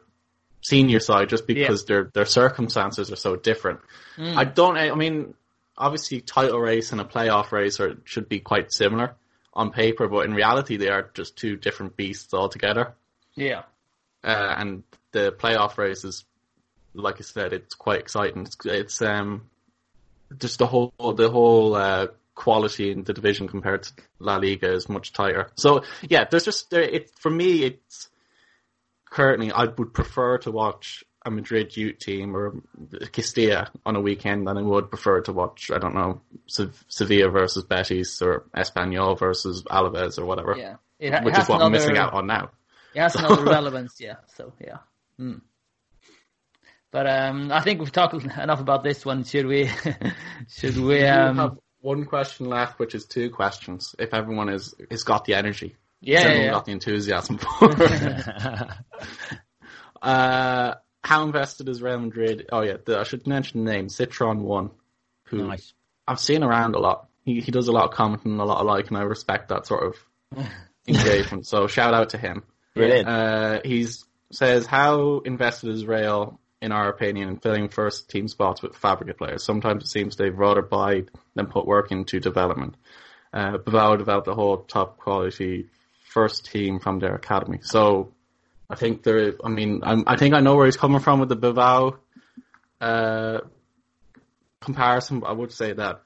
senior side, just because their their circumstances are so different. Mm. I don't. I mean, obviously, title race and a playoff race are should be quite similar on paper, but in reality, they are just two different beasts altogether. Yeah. uh, and the playoff race is, like I said, it's quite exciting. It's, it's um, just the whole the whole uh, quality in the division compared to La Liga is much tighter. So yeah, there's just there. It for me, it's currently I would prefer to watch a Madrid youth team or Castilla on a weekend than I would prefer to watch I don't know Sevilla versus Betis or Espanyol versus Alaves or whatever. Yeah, it, it which is what another, I'm missing out on now. It has *laughs* So- another relevance, yeah. So yeah. Mm. But um, I think we've talked enough about this one. Should we? *laughs* should we? Um, have one question left, which is two questions. If everyone is has got the energy, Yeah, yeah, everyone yeah. got the enthusiasm *laughs* for. *laughs* uh, how invested is Real Madrid? Oh yeah, the, I should mention the name Citron One, who Nice. I've seen around a lot. He he does a lot of commenting, a lot of like, and I respect that sort of engagement. So shout out to him. Brilliant. Uh, he's says how invested is Real in our opinion in filling first team spots with Fabrica players. Sometimes it seems they've rather buy than put work into development. Uh, Bilbao developed a whole top quality first team from their academy. So I think there. I mean, I'm, I think I know where he's coming from with the Bilbao uh, comparison. I would say that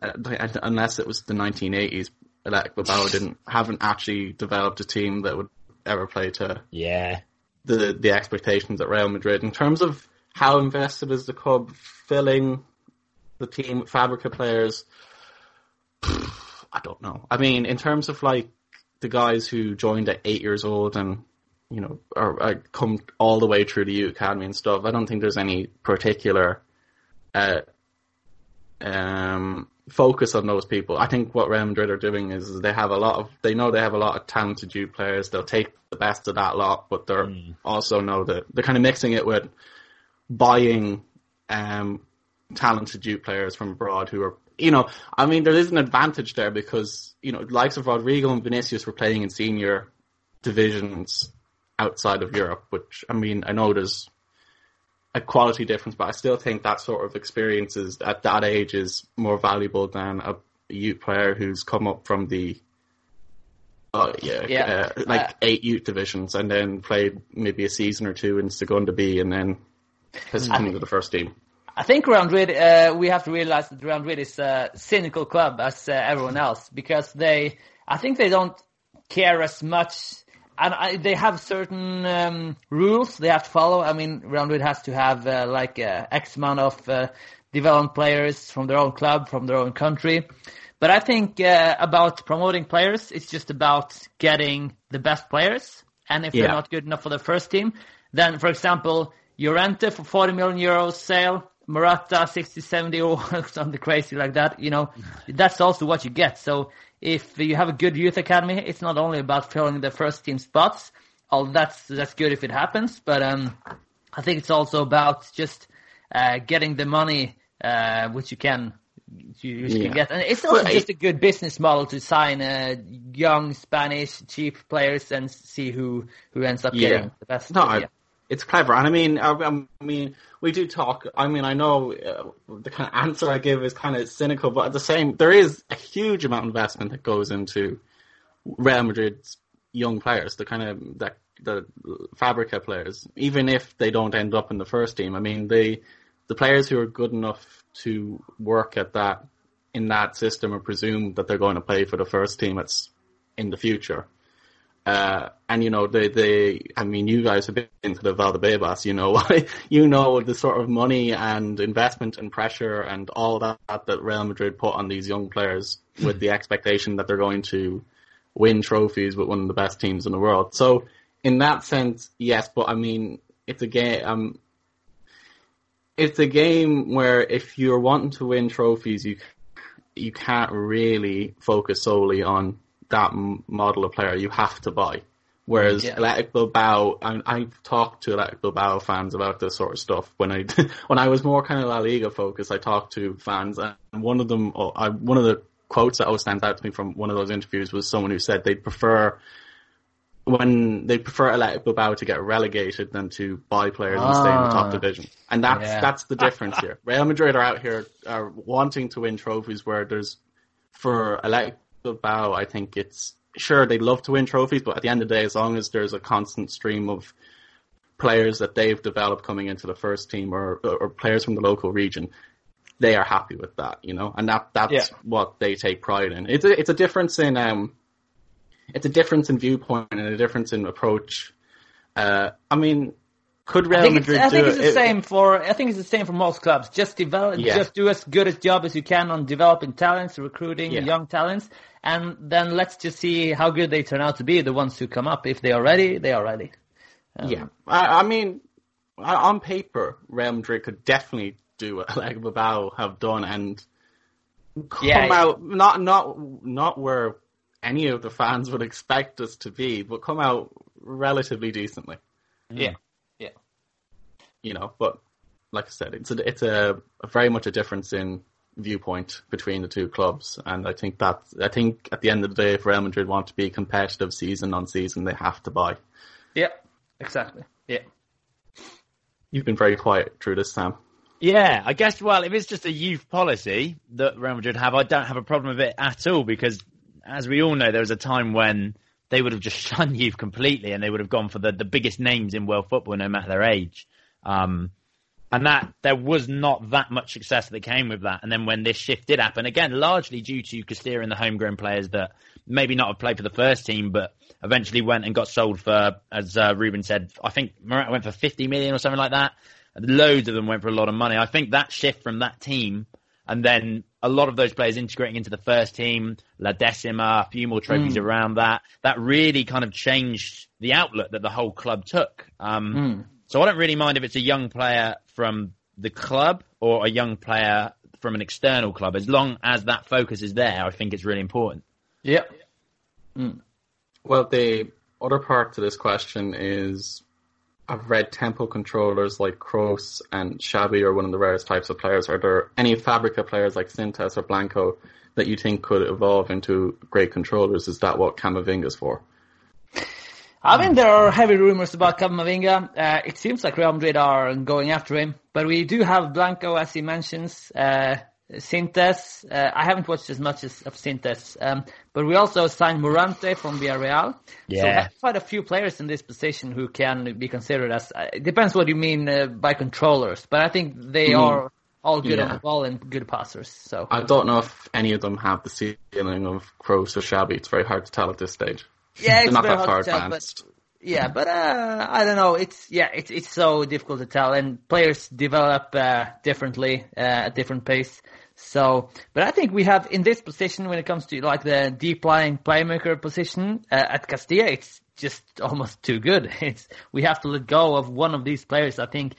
uh, unless it was the 1980s, Athletic Bilbao didn't haven't actually developed a team that would ever play to Yeah. The the expectations at Real Madrid in terms of how invested is the club filling the team with Fabrica players. *sighs* I don't know. I mean, in terms of like the guys who joined at eight years old and you know are, are come all the way through the youth academy and stuff, I don't think there's any particular uh, um, focus on those people. I think what Real Madrid are doing is they have a lot of they know they have a lot of talented youth players. They'll take the best of that lot, but they're also know that they're kind of mixing it with buying um, talented youth players from abroad who are you know I mean there is an advantage there because you know likes of Rodrygo and Vinicius were playing in senior divisions outside of Europe, which I mean I know there's a quality difference, but I still think that sort of experience is at that age is more valuable than a youth player who's come up from the uh, yeah, Yeah. uh, like Uh, eight youth divisions and then played maybe a season or two in Segunda B and then has come into the first team. I think Real Madrid, uh, we have to realize that Real Madrid is a cynical club as uh, everyone else because they, I think they don't care as much, and I, they have certain um, rules they have to follow. I mean, Real Madrid has to have uh, like uh, X amount of uh, development players from their own club, from their own country. But I think uh, about promoting players, it's just about getting the best players. And if Yeah. they're not good enough for the first team, then, for example, Llorente for 40 million euros sale, Morata 60, 70 *laughs* or something crazy like that, you know, that's also what you get. So if you have a good youth academy, it's not only about filling the first team spots. Oh, that's, that's good if it happens, but, um, I think it's also about just, uh, getting the money, uh, which you can, you, you Yeah. can get. And it's also Well, just a good business model to sign, uh, young Spanish cheap players and see who, who ends up getting the best. No, I, yeah. It's clever, and I mean, I, I mean, we do talk. I mean, I know uh, the kind of answer I give is kind of cynical, but at the same, there is a huge amount of investment that goes into Real Madrid's young players, the kind of that the Fabrica players, even if they don't end up in the first team. I mean, they the players who are good enough to work at that in that system are presumed that they're going to play for the first team. It's in the future. Uh, and you know, they, they, I mean, you guys have been to the Valdebebas, you know, *laughs* you know the sort of money and investment and pressure and all that that Real Madrid put on these young players *laughs* with the expectation that they're going to win trophies with one of the best teams in the world. So in that sense, yes, but I mean, it's a game, um, it's a game where if you're wanting to win trophies, you, you can't really focus solely on that model of player. You have to buy. Whereas Yeah. Athletic Bilbao, I, I've talked to Athletic Bilbao fans about this sort of stuff. When I *laughs* when I was more kind of La Liga focused, I talked to fans, and one of them, oh, I, one of the quotes that always stands out to me from one of those interviews was someone who said they'd prefer when they prefer Athletic Bilbao to get relegated than to buy players and stay in the top Ah. division. And that's Yeah. that's the difference here. *laughs* Real Madrid are out here are wanting to win trophies where there's for Athletic Bilbao, I think it's sure they'd love to win trophies, but at the end of the day, as long as there's a constant stream of players that they've developed coming into the first team or or players from the local region, they are happy with that, you know, and that that's Yeah. what they take pride in. It's a it's a difference in um, it's a difference in viewpoint and a difference in approach. Uh, I mean, could Real I think, it's, I think do it's the It- same for. I think it's the same for most clubs. Just develop, Yeah. just do as good a job as you can on developing talents, recruiting Yeah. young talents, and then let's just see how good they turn out to be. The ones who come up, if they are ready, they are ready. Um, Yeah, I, I mean, on paper, Real Madrid could definitely do what *laughs* Atletico Bilbao have done and come Yeah. out not not not where any of the fans would expect us to be, but come out relatively decently. Yeah, yeah. You know, but like I said, it's a it's a, a very much a difference in viewpoint between the two clubs, and I think that I think at the end of the day, if Real Madrid want to be competitive season on season, they have to buy. Yeah, exactly. Yeah. You've been very quiet through this, Sam. Yeah, I guess. Well, if it's just a youth policy that Real Madrid have, I don't have a problem with it at all because, as we all know, there was a time when they would have just *laughs* shunned youth completely and they would have gone for the, the biggest names in world football, no matter their age. Um, and that there was not that much success that came with that. And then when this shift did happen, again, largely due to Castilla and the homegrown players that maybe not have played for the first team, but eventually went and got sold for, as uh, Ruben said, I think Morata went for 50 million or something like that. Loads of them went for a lot of money. I think that shift from that team and then a lot of those players integrating into the first team, La Decima, a few more trophies Mm. around that, that really kind of changed the outlook that the whole club took. Um, Mm. So I don't really mind if it's a young player from the club or a young player from an external club. As long as that focus is there, I think it's really important. Yeah. Mm. Well, the other part to this question is I've read tempo controllers like Kroos and Xabi are one of the rarest types of players. Are there any Fabrica players like Sintes or Blanco that you think could evolve into great controllers? Is that what Camavinga's for? I mean, there are heavy rumors about Camavinga. Uh, it seems like Real Madrid are going after him, but we do have Blanco, as he mentions, uh, Sintes. Uh, I haven't watched as much as of Sintes, um, but we also signed Morante from Villarreal. So we Yeah. have quite a few players in this position who can be considered as. Uh, it depends what you mean uh, by controllers, but I think they Mm. are all good on Yeah. the ball and good passers. So I don't know if any of them have the ceiling of Kroos or Xabi. It's very hard to tell at this stage. *laughs* Yeah, it's not very that far to tell, but- Yeah, but uh, I don't know. It's yeah, it's it's so difficult to tell, and players develop uh, differently uh, at different pace. So, but I think we have in this position when it comes to like the deep lying playmaker position uh, at Castilla, it's just *laughs* almost too good. It's we have to let go of one of these players. I think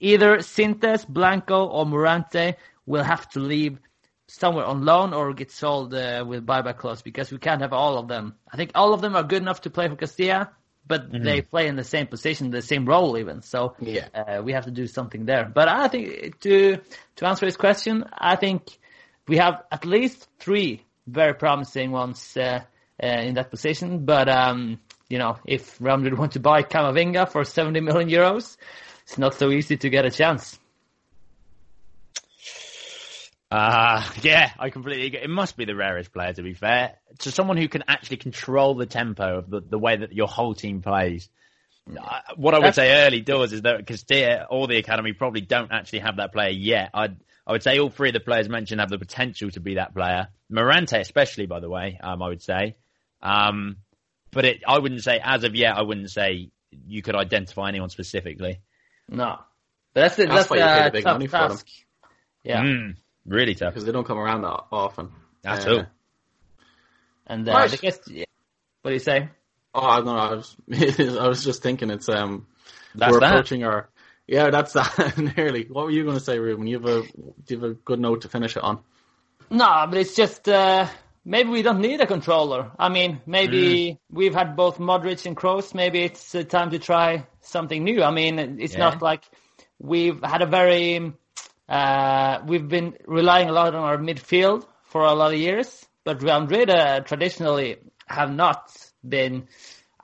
either Sintes, Blanco, or Morante will have to leave somewhere on loan or get sold uh, with buyback clause because we can't have all of them. I think all of them are good enough to play for Castilla, but Mhm. they play in the same position, the same role even. So Yeah. uh, we have to do something there. But I think to to answer his question, I think we have at least three very promising ones uh, uh, in that position. But um, you know, if Real Madrid want to buy Camavinga for 70 million euros, it's not so easy to get a chance. Uh, yeah, I completely agree. It must be the rarest player, to be fair. To someone who can actually control the tempo of the, the way that your whole team plays. Uh, what I would say early doors is that Castilla or the academy probably don't actually have that player yet. I'd, I would say all three of the players mentioned have the potential to be that player. Morante, especially, by the way, um, I would say. Um, but it, I wouldn't say, as of yet, I wouldn't say you could identify anyone specifically. No, but that's the, That's that's, why you pay uh, the big tough money for them. task. Yeah, Mm, really tough. because they don't come around that often. That's Uh, all. and uh, Right. I guess yeah. what do you say? Oh, I don't know. I was, *laughs* I was just thinking it's um, That's we're that. approaching our. Yeah, that's *laughs* that. Nearly. What were you going to say, Ruben? You have a, do you have a good note to finish it on? No, but it's just uh, maybe we don't need a controller. I mean, maybe we've had both Modric and Kroos. Maybe it's uh, time to try something new. I mean, it's Yeah. not like we've had a very uh, we've been relying a lot on our midfield for a lot of years, but Real Madrid uh, traditionally have not been.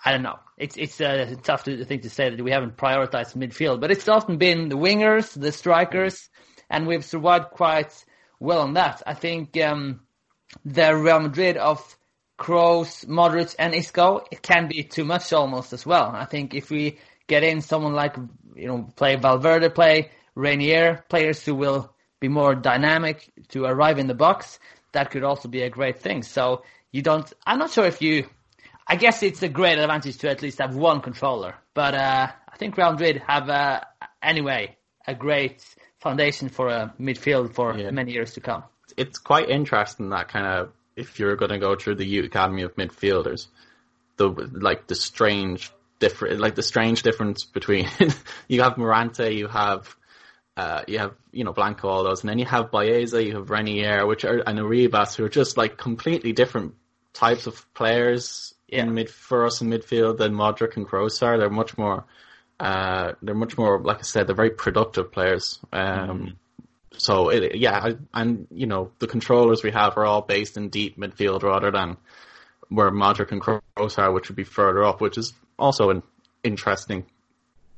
I don't know. It's it's a tough to thing to say that we haven't prioritized midfield, but it's often been the wingers, the strikers, and we've survived quite well on that. I think um, the Real Madrid of Kroos, Modric, and Isco, it can be too much almost as well. I think if we get in someone like you know play Valverde, play Reinier, players who will be more dynamic to arrive in the box, that could also be a great thing. So you don't. I'm not sure if you. I guess it's a great advantage to at least have one controller, but uh, I think Real Madrid have uh, anyway a great foundation for a midfield for Yeah. many years to come. it's quite interesting that kind of if you're going to go through the youth academy of midfielders, the like the strange different like the strange difference between *laughs* you have Morante, you have uh, you have you know Blanco, all those, and then you have Baeza, you have Reinier, which are and Arribas, who are just like completely different types of players in mid for us in midfield than Modric and Kroos are. They're much more. Uh, they're much more, like I said, they're very productive players. Um, so it, yeah, I, and you know the controllers we have are all based in deep midfield rather than where Modric and Kroos are, which would be further up, which is also an interesting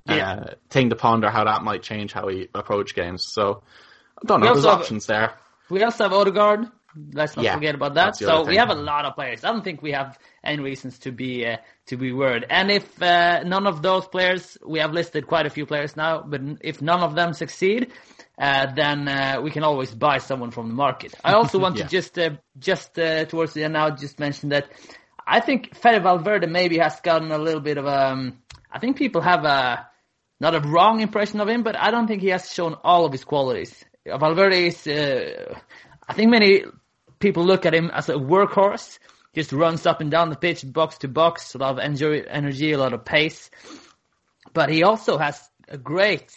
uh, thing to ponder how that might change how we approach games. So I don't We know. There's have- options there. We also have Odegaard. Let's not Yeah, forget about that. So we have a lot of players. I don't think we have any reasons to be uh, to be worried. And if uh, none of those players, we have listed quite a few players now, but if none of them succeed, uh, then uh, we can always buy someone from the market. I also *laughs* want Yeah. to just uh, just uh, towards the end now just mention that I think Fede Valverde maybe has gotten a little bit of um. I think people have a not a wrong impression of him, but I don't think he has shown all of his qualities. Valverde is, uh, I think many people look at him as a workhorse, just runs up and down the pitch, box to box, a lot of energy, a lot of pace. But he also has a great,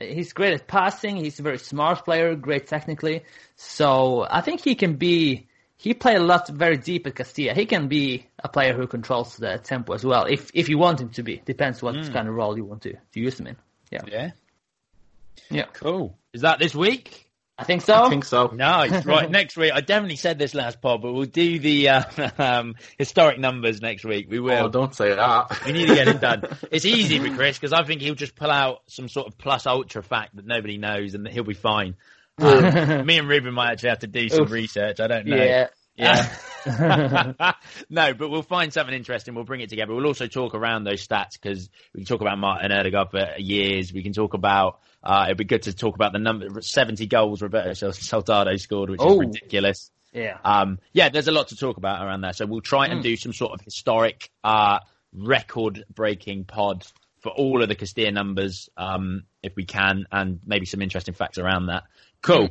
he's great at passing, he's a very smart player, great technically. So I think he can be, he played a lot very deep at Castilla. He can be a player who controls the tempo as well, if if you want him to be. Depends what Mm. kind of role you want to, to use him in. Yeah. Yeah. Yeah. Cool. Is that this week? I think so. I think so. Nice. *laughs* right. Next week, I definitely said this last pod, but we'll do the uh, *laughs* um, historic numbers next week. We will. Oh, don't say that. We need to get it done. *laughs* It's easy for Chris because I think he'll just pull out some sort of plus ultra fact that nobody knows, and that he'll be fine. Um, *laughs* me and Ruben might actually have to do some Oof. research. I don't know. Yeah. Yeah. *laughs* *laughs* no, but we'll find something interesting. We'll bring it together. We'll also talk around those stats because we can talk about Martin Odegaard for years. We can talk about, uh, it'd be good to talk about the number, 70 goals Roberto Sol- Soldado scored, which Oh. is ridiculous. Yeah. Um, yeah, there's a lot to talk about around there. So we'll try and Mm. do some sort of historic, uh, record breaking pod for all of the Castilla numbers, um, if we can, and maybe some interesting facts around that. Cool.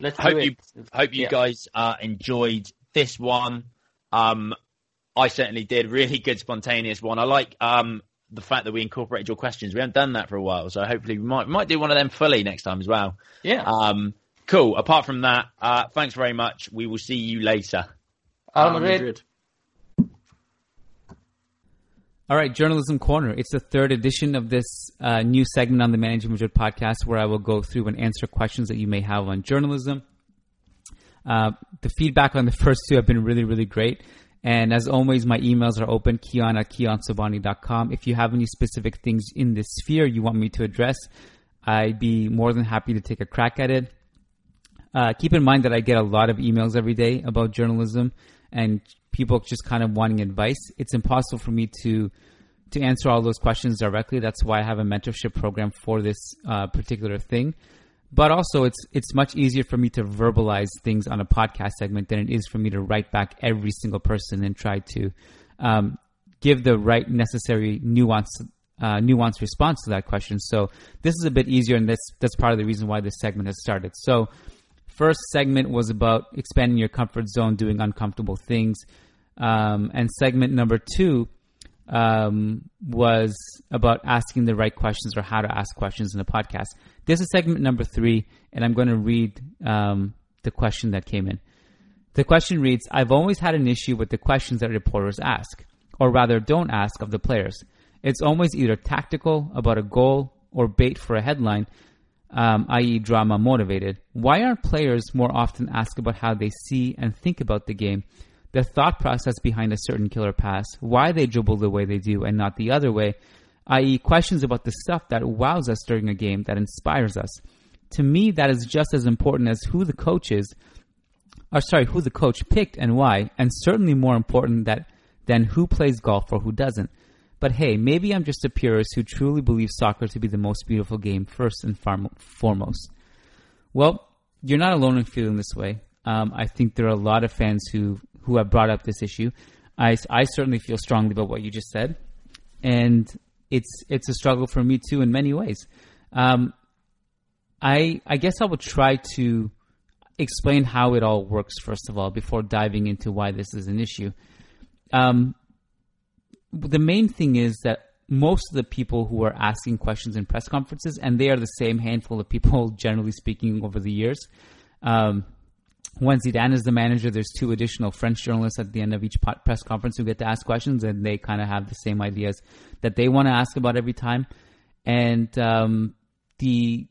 Let's hope you hope you Yeah. guys uh, enjoyed this one. Um, I certainly did. Really good spontaneous one. I like um, the fact that we incorporated your questions. We haven't done that for a while, so hopefully we might might do one of them fully next time as well. Yeah. Um, cool. Apart from that, uh, thanks very much. We will see you later. Hala Madrid. All right, Journalism Corner. It's the third edition of this uh, new segment on the Managing Madrid podcast where I will go through and answer questions that you may have on journalism. Uh, the feedback on the first two have been really, really great. And as always, my emails are open, kiyan at kiyansobhani.com. If you have any specific things in this sphere you want me to address, I'd be more than happy to take a crack at it. Uh, keep in mind that I get a lot of emails every day about journalism and people just kind of wanting advice. It's impossible for me to to answer all those questions directly. That's why I have a mentorship program for this uh, particular thing. But also, it's it's much easier for me to verbalize things on a podcast segment than it is for me to write back every single person and try to um, give the right necessary nuance uh, nuanced response to that question. So this is a bit easier, and that's that's part of the reason why this segment has started. So first segment was about expanding your comfort zone, doing uncomfortable things, um, and segment number two um, was about asking the right questions or how to ask questions in a podcast. This is segment number three, and I'm going to read um, the question that came in. The question reads I've always had an issue with the questions that reporters ask, or rather don't ask of the players. It's always either tactical about a goal or bait for a headline, um, i.e., drama motivated. Why aren't players more often asked about how they see and think about the game, the thought process behind a certain killer pass, why they dribble the way they do and not the other way, i.e., questions about the stuff that wows us during a game that inspires us? To me, that is just as important as who the coach is or sorry, who the coach picked and why, and certainly more important that than who plays golf or who doesn't. But hey, maybe I'm just a purist who truly believes soccer to be the most beautiful game first and far- foremost. Well, you're not alone in feeling this way. Um, I think there are a lot of fans who who have brought up this issue. I, I certainly feel strongly about what you just said, and it's it's a struggle for me too in many ways. Um, I I guess I will try to explain how it all works first of all before diving into why this is an issue. Um, the main thing is that most of the people who are asking questions in press conferences, and they are the same handful of people, *laughs* generally speaking, over the years. Um, when Zidane is the manager, there's two additional French journalists at the end of each press conference who get to ask questions, and they kind of have the same ideas that they want to ask about every time. And um, the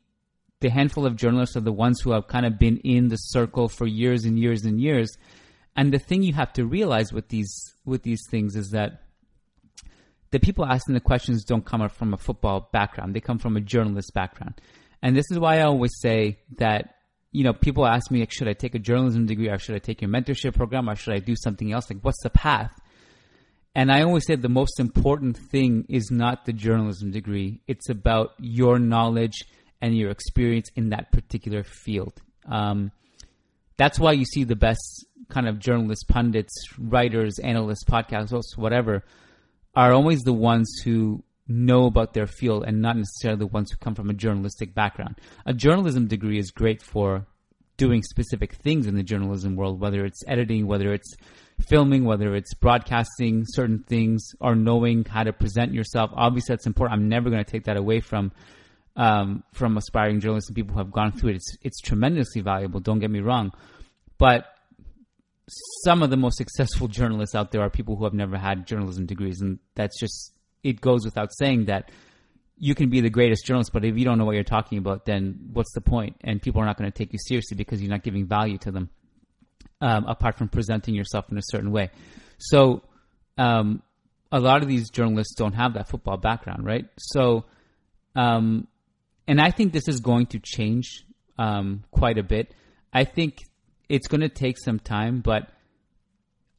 the handful of journalists are the ones who have kind of been in the circle for years and years and years. And the thing you have to realize with these with these things is that the people asking the questions don't come from a football background; they come from a journalist background. And this is why I always say that you know people ask me like, should I take a journalism degree or should I take your mentorship program or should I do something else? Like, what's the path? And I always say the most important thing is not the journalism degree; it's about your knowledge and your experience in that particular field. Um, that's why you see the best kind of journalists, pundits, writers, analysts, podcast hosts, whatever, are always the ones who know about their field and not necessarily the ones who come from a journalistic background. A journalism degree is great for doing specific things in the journalism world, whether it's editing, whether it's filming, whether it's broadcasting certain things, or knowing how to present yourself. Obviously, that's important. I'm never going to take that away from um, from aspiring journalists and people who have gone through it. It's it's tremendously valuable. Don't get me wrong, but some of the most successful journalists out there are people who have never had journalism degrees, and that's just it goes without saying that you can be the greatest journalist, but if you don't know what you're talking about, then what's the point? And people are not going to take you seriously because you're not giving value to them, um, apart from presenting yourself in a certain way. So, um, a lot of these journalists don't have that football background, right? So, um, and I think this is going to change um, quite a bit. I think it's going to take some time, but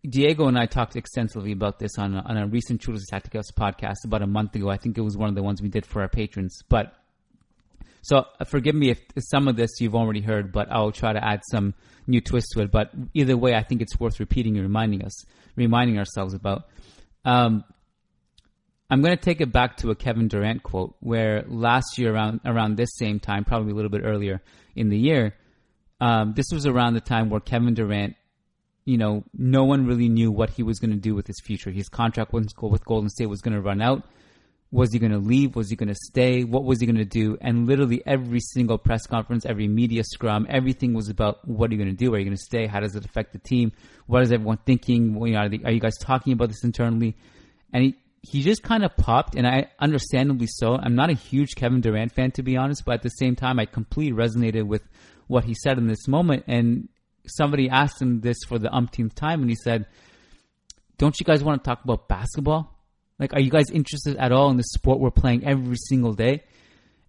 Diego and I talked extensively about this on a, on a recent Chulos Tacticos podcast about a month ago. I think it was one of the ones we did for our patrons. But so uh, forgive me if some of this you've already heard, but I'll try to add some new twist to it. But either way, I think it's worth repeating and reminding us, reminding ourselves about. Um, I'm going to take it back to a Kevin Durant quote where last year around around this same time, probably a little bit earlier in the year, um, this was around the time where Kevin Durant, you know, no one really knew what he was going to do with his future. His contract with Golden State was going to run out. Was he going to leave? Was he going to stay? What was he going to do? And literally every single press conference, every media scrum, everything was about what are you going to do? Are you going to stay? How does it affect the team? What is everyone thinking? Are you guys talking about this internally? And he, he just kind of popped, and I understandably so. I'm not a huge Kevin Durant fan, to be honest, but at the same time, I completely resonated with what he said in this moment. And somebody asked him this for the umpteenth time, and he said, "Don't you guys want to talk about basketball? Like, are you guys interested at all in the sport we're playing every single day?"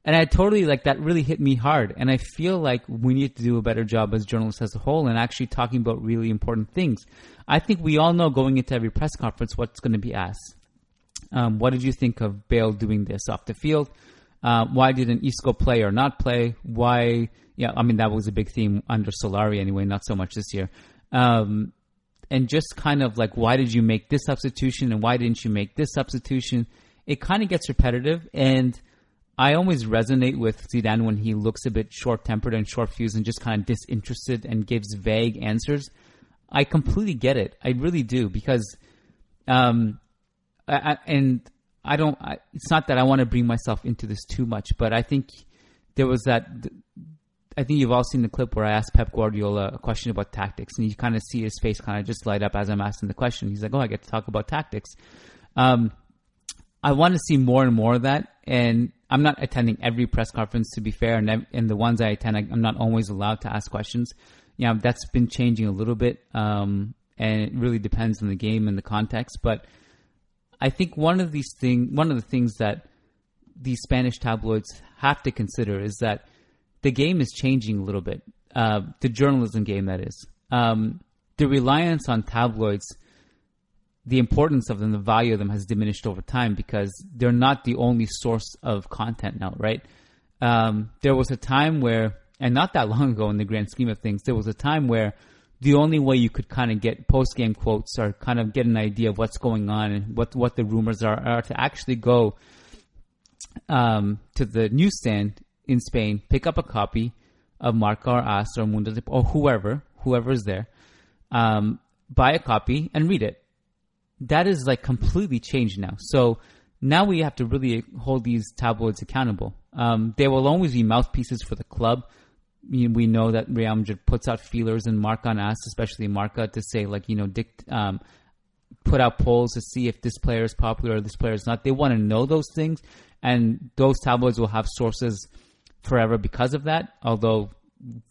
And I totally like that. Really hit me hard, and I feel like we need to do a better job as journalists as a whole, and actually talking about really important things. I think we all know going into every press conference what's going to be asked um, what did you think of Bale doing this off the field? Uh, why didn't Isco play or not play? Why? Yeah, I mean that was a big theme under Solari anyway, not so much this year. Um, and just kind of like, why did you make this substitution and why didn't you make this substitution? It kind of gets repetitive, and I always resonate with Zidane when he looks a bit short-tempered and short-fused and just kind of disinterested and gives vague answers. I completely get it. I really do because um, I, and I don't. I, it's not that I want to bring myself into this too much, but I think there was that. I think you've all seen the clip where I asked Pep Guardiola a question about tactics, and you kind of see his face kind of just light up as I'm asking the question. He's like, "Oh, I get to talk about tactics." Um, I want to see more and more of that, and I'm not attending every press conference to be fair, and and the ones I attend, I, am not always allowed to ask questions. Yeah, that's been changing a little bit, um, and it really depends on the game and the context, but I think one of these thing, one of the things that these Spanish tabloids have to consider is that the game is changing a little bit. Uh, the journalism game, that is. um, the reliance on tabloids, the importance of them, the value of them has diminished over time because they're not the only source of content now, right? Um, there was a time where, and not that long ago in the grand scheme of things, there was a time where the only way you could kind of get post game quotes or kind of get an idea of what's going on and what what the rumors are are to actually go um, to the newsstand in Spain, pick up a copy of Marca or AS or Mundo or whoever whoever is there, um, buy a copy and read it. That is like completely changed now. So now we have to really hold these tabloids accountable. Um, they will always be mouthpieces for the club we know that Real Madrid puts out feelers and Marca on us, especially Marca, to say like you know, dict, um, put out polls to see if this player is popular or this player is not. They want to know those things, and those tabloids will have sources forever because of that. Although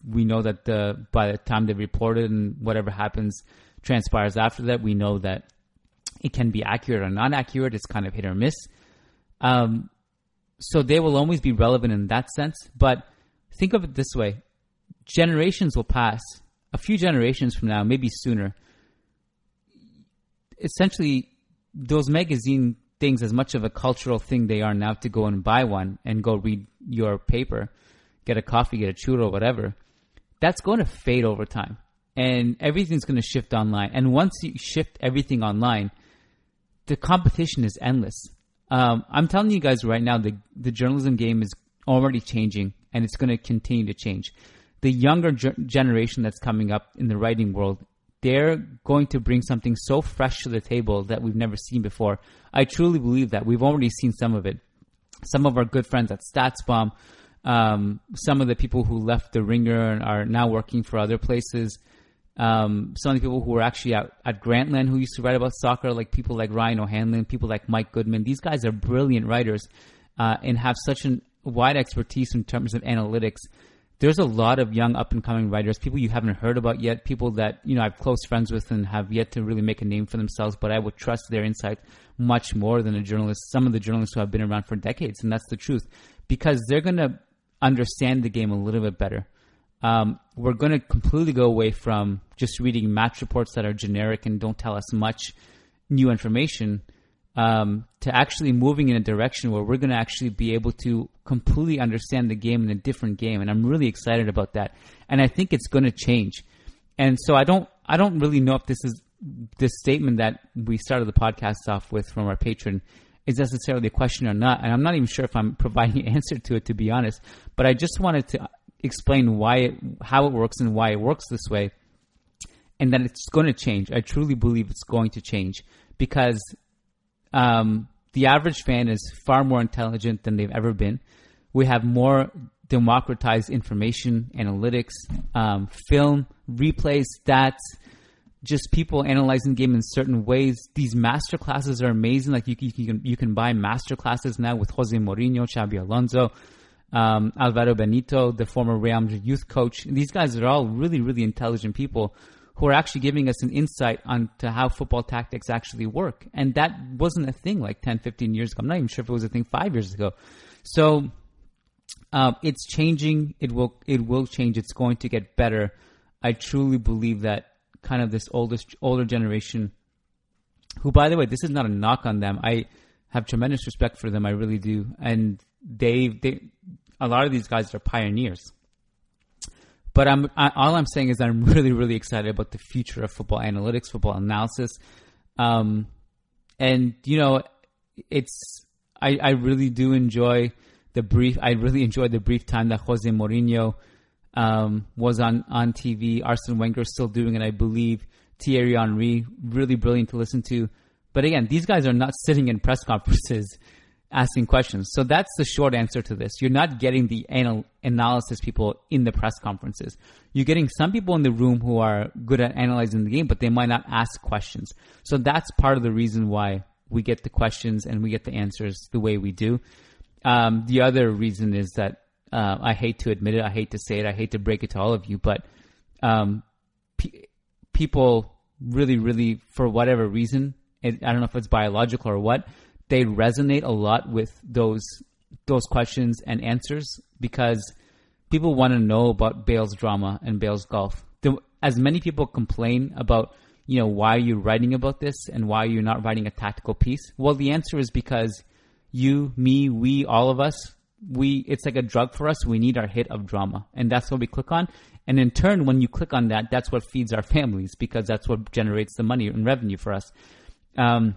we know that the by the time they report it and whatever happens transpires after that, we know that it can be accurate or not accurate. It's kind of hit or miss. Um, so they will always be relevant in that sense, but think of it this way generations will pass, a few generations from now, maybe sooner. Essentially, those magazine things, as much of a cultural thing they are now, to go and buy one and go read your paper, get a coffee, get a churro, whatever, that's going to fade over time. And everything's going to shift online. And once you shift everything online, the competition is endless. Um, I'm telling you guys right now, the the journalism game is already changing and it's going to continue to change. The younger generation that's coming up in the writing world, they're going to bring something so fresh to the table that we've never seen before. I truly believe that. We've already seen some of it. Some of our good friends at StatsBomb, um, some of the people who left the Ringer and are now working for other places. Um, some of the people who were actually at, at Grantland who used to write about soccer, like people like Ryan O'Hanlon, people like Mike Goodman. These guys are brilliant writers uh, and have such an wide expertise in terms of analytics. There's a lot of young up and coming writers, people you haven't heard about yet, people that you know I have close friends with and have yet to really make a name for themselves. But I would trust their insight much more than a journalist. Some of the journalists who have been around for decades, and that's the truth, because they're going to understand the game a little bit better. Um, we're going to completely go away from just reading match reports that are generic and don't tell us much new information um, to actually moving in a direction where we're going to actually be able to completely understand the game in a different game, and I'm really excited about that. And I think it's going to change. And so I don't, I don't really know if this is this statement that we started the podcast off with from our patron is necessarily a question or not. And I'm not even sure if I'm *laughs* providing an answer to it, to be honest. But I just wanted to explain why it, how it works and why it works this way, and that it's going to change. I truly believe it's going to change because um, the average fan is far more intelligent than they've ever been. We have more democratized information, analytics, um, film, replays, stats, just people analyzing the game in certain ways. These master classes are amazing. Like you, you can you can buy master classes now with Jose Mourinho, Xabi Alonso, um, Alvaro Benito, the former Real Madrid youth coach. These guys are all really really intelligent people who are actually giving us an insight onto how football tactics actually work. And that wasn't a thing like 10, 15 years ago. I'm not even sure if it was a thing five years ago. So um, it's changing. It will it will change. It's going to get better. I truly believe that kind of this oldest older generation, who by the way, this is not a knock on them. I have tremendous respect for them. I really do. And they they a lot of these guys are pioneers. But I'm I, all I'm saying is I'm *laughs* really really excited about the future of football analytics, football analysis, um, and you know, it's I I really do enjoy the brief. I really enjoyed the brief time that Jose Mourinho um, was on on TV. Arsene Wenger is still doing it, I believe. Thierry Henry, really brilliant to listen to. But again, these guys are not sitting in press *laughs* conferences asking questions. So that's the short answer to this. You're not getting the anal- analysis people in the press conferences. You're getting some people in the room who are good at analyzing the game, but they might not ask questions. So that's part of the reason why we get the questions and we get the answers the way we do. Um, the other reason is that uh, I hate to admit it, I hate to say it, I hate to break it to all of you, but um, pe- people really, really, for whatever reason, I don't know if it's biological or what, they resonate a lot with those those questions and answers because people want to know about Bale's drama and Bale's golf. The, as many people complain about, you know, why are you writing about this and why are you're not writing a tactical piece? Well, the answer is because you, me, we, all of us, we, it's like a drug for us. We need our hit of drama. And that's what we click on. And in turn, when you click on that, that's what feeds our families because that's what generates the money and revenue for us. Um,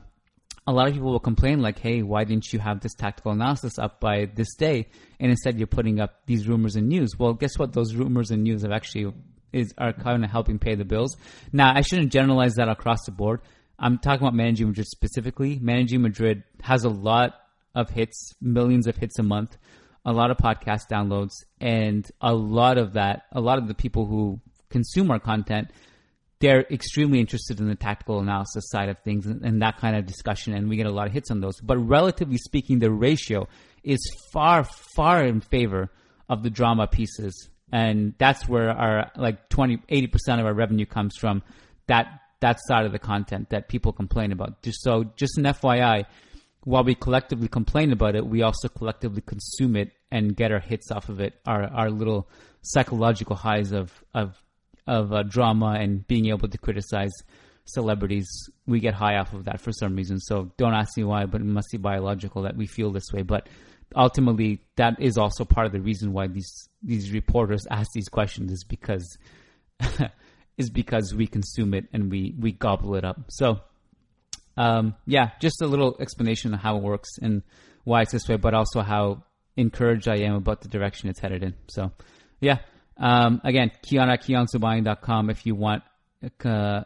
a lot of people will complain like, "Hey, why didn't you have this tactical analysis up by this day?" And instead, you're putting up these rumors and news. Well, guess what? Those rumors and news have actually is are kind of helping pay the bills. Now, I shouldn't generalize that across the board. I'm talking about managing Madrid specifically. Managing Madrid has a lot of hits, millions of hits a month, a lot of podcast downloads, and a lot of that, a lot of the people who consume our content they're extremely interested in the tactical analysis side of things and, and, that kind of discussion, and we get a lot of hits on those. But relatively speaking, the ratio is far, far in favor of the drama pieces, and that's where our like 20, 80 percent of our revenue comes from. That that side of the content that people complain about. Just so, just an FYI, while we collectively complain about it, we also collectively consume it and get our hits off of it. Our our little psychological highs of of of uh, drama and being able to criticize celebrities, we get high off of that for some reason. So don't ask me why, but it must be biological that we feel this way. But ultimately, that is also part of the reason why these these reporters ask these questions is because *laughs* is because we consume it and we we gobble it up. So. Um, yeah, just a little explanation of how it works and why it's this way, but also how encouraged I am about the direction it's headed in. So, yeah, um, again, Kiyan at kiyansobhani.com if you want, uh,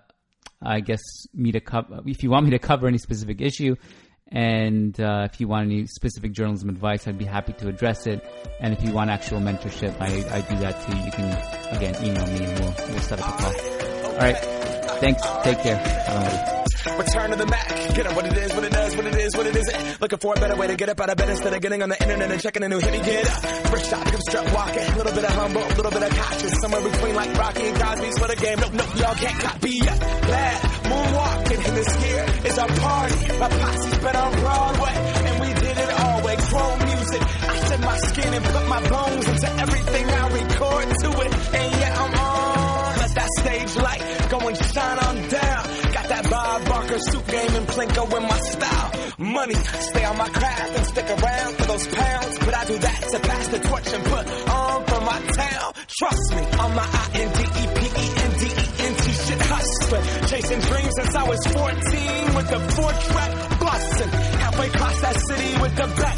I guess, me to cover, if you want me to cover any specific issue. And uh, if you want any specific journalism advice, I'd be happy to address it. And if you want actual mentorship, I, I do that too. You can, again, email me and we'll, we'll set up a call. All right. Thanks. Take care. Return to the Mac. Get up what it is, what it does, what it is, what it isn't. Looking for a better way to get up out of bed instead of getting on the internet and checking a new hit. Get up. First shot, come strut walking. A little bit of humble, a little bit of cautious. Somewhere between like Rocky and Cosby's for the game. Nope, nope, y'all can't copy yet. Bad moonwalking. And this here is our party. My posse's been on Broadway. And we did it all way. Chrome music. I shed my skin and put my bones into everything I record to it. And Plinko in my style. Money, stay on my craft and stick around for those pounds. But I do that to pass the torch and put on for my town. Trust me, I'm my I-N-D-E-P-E-N-D-E-N-T shit hustler. Chasing dreams since I was 14 with the four track bustin'. Halfway across that city with the back,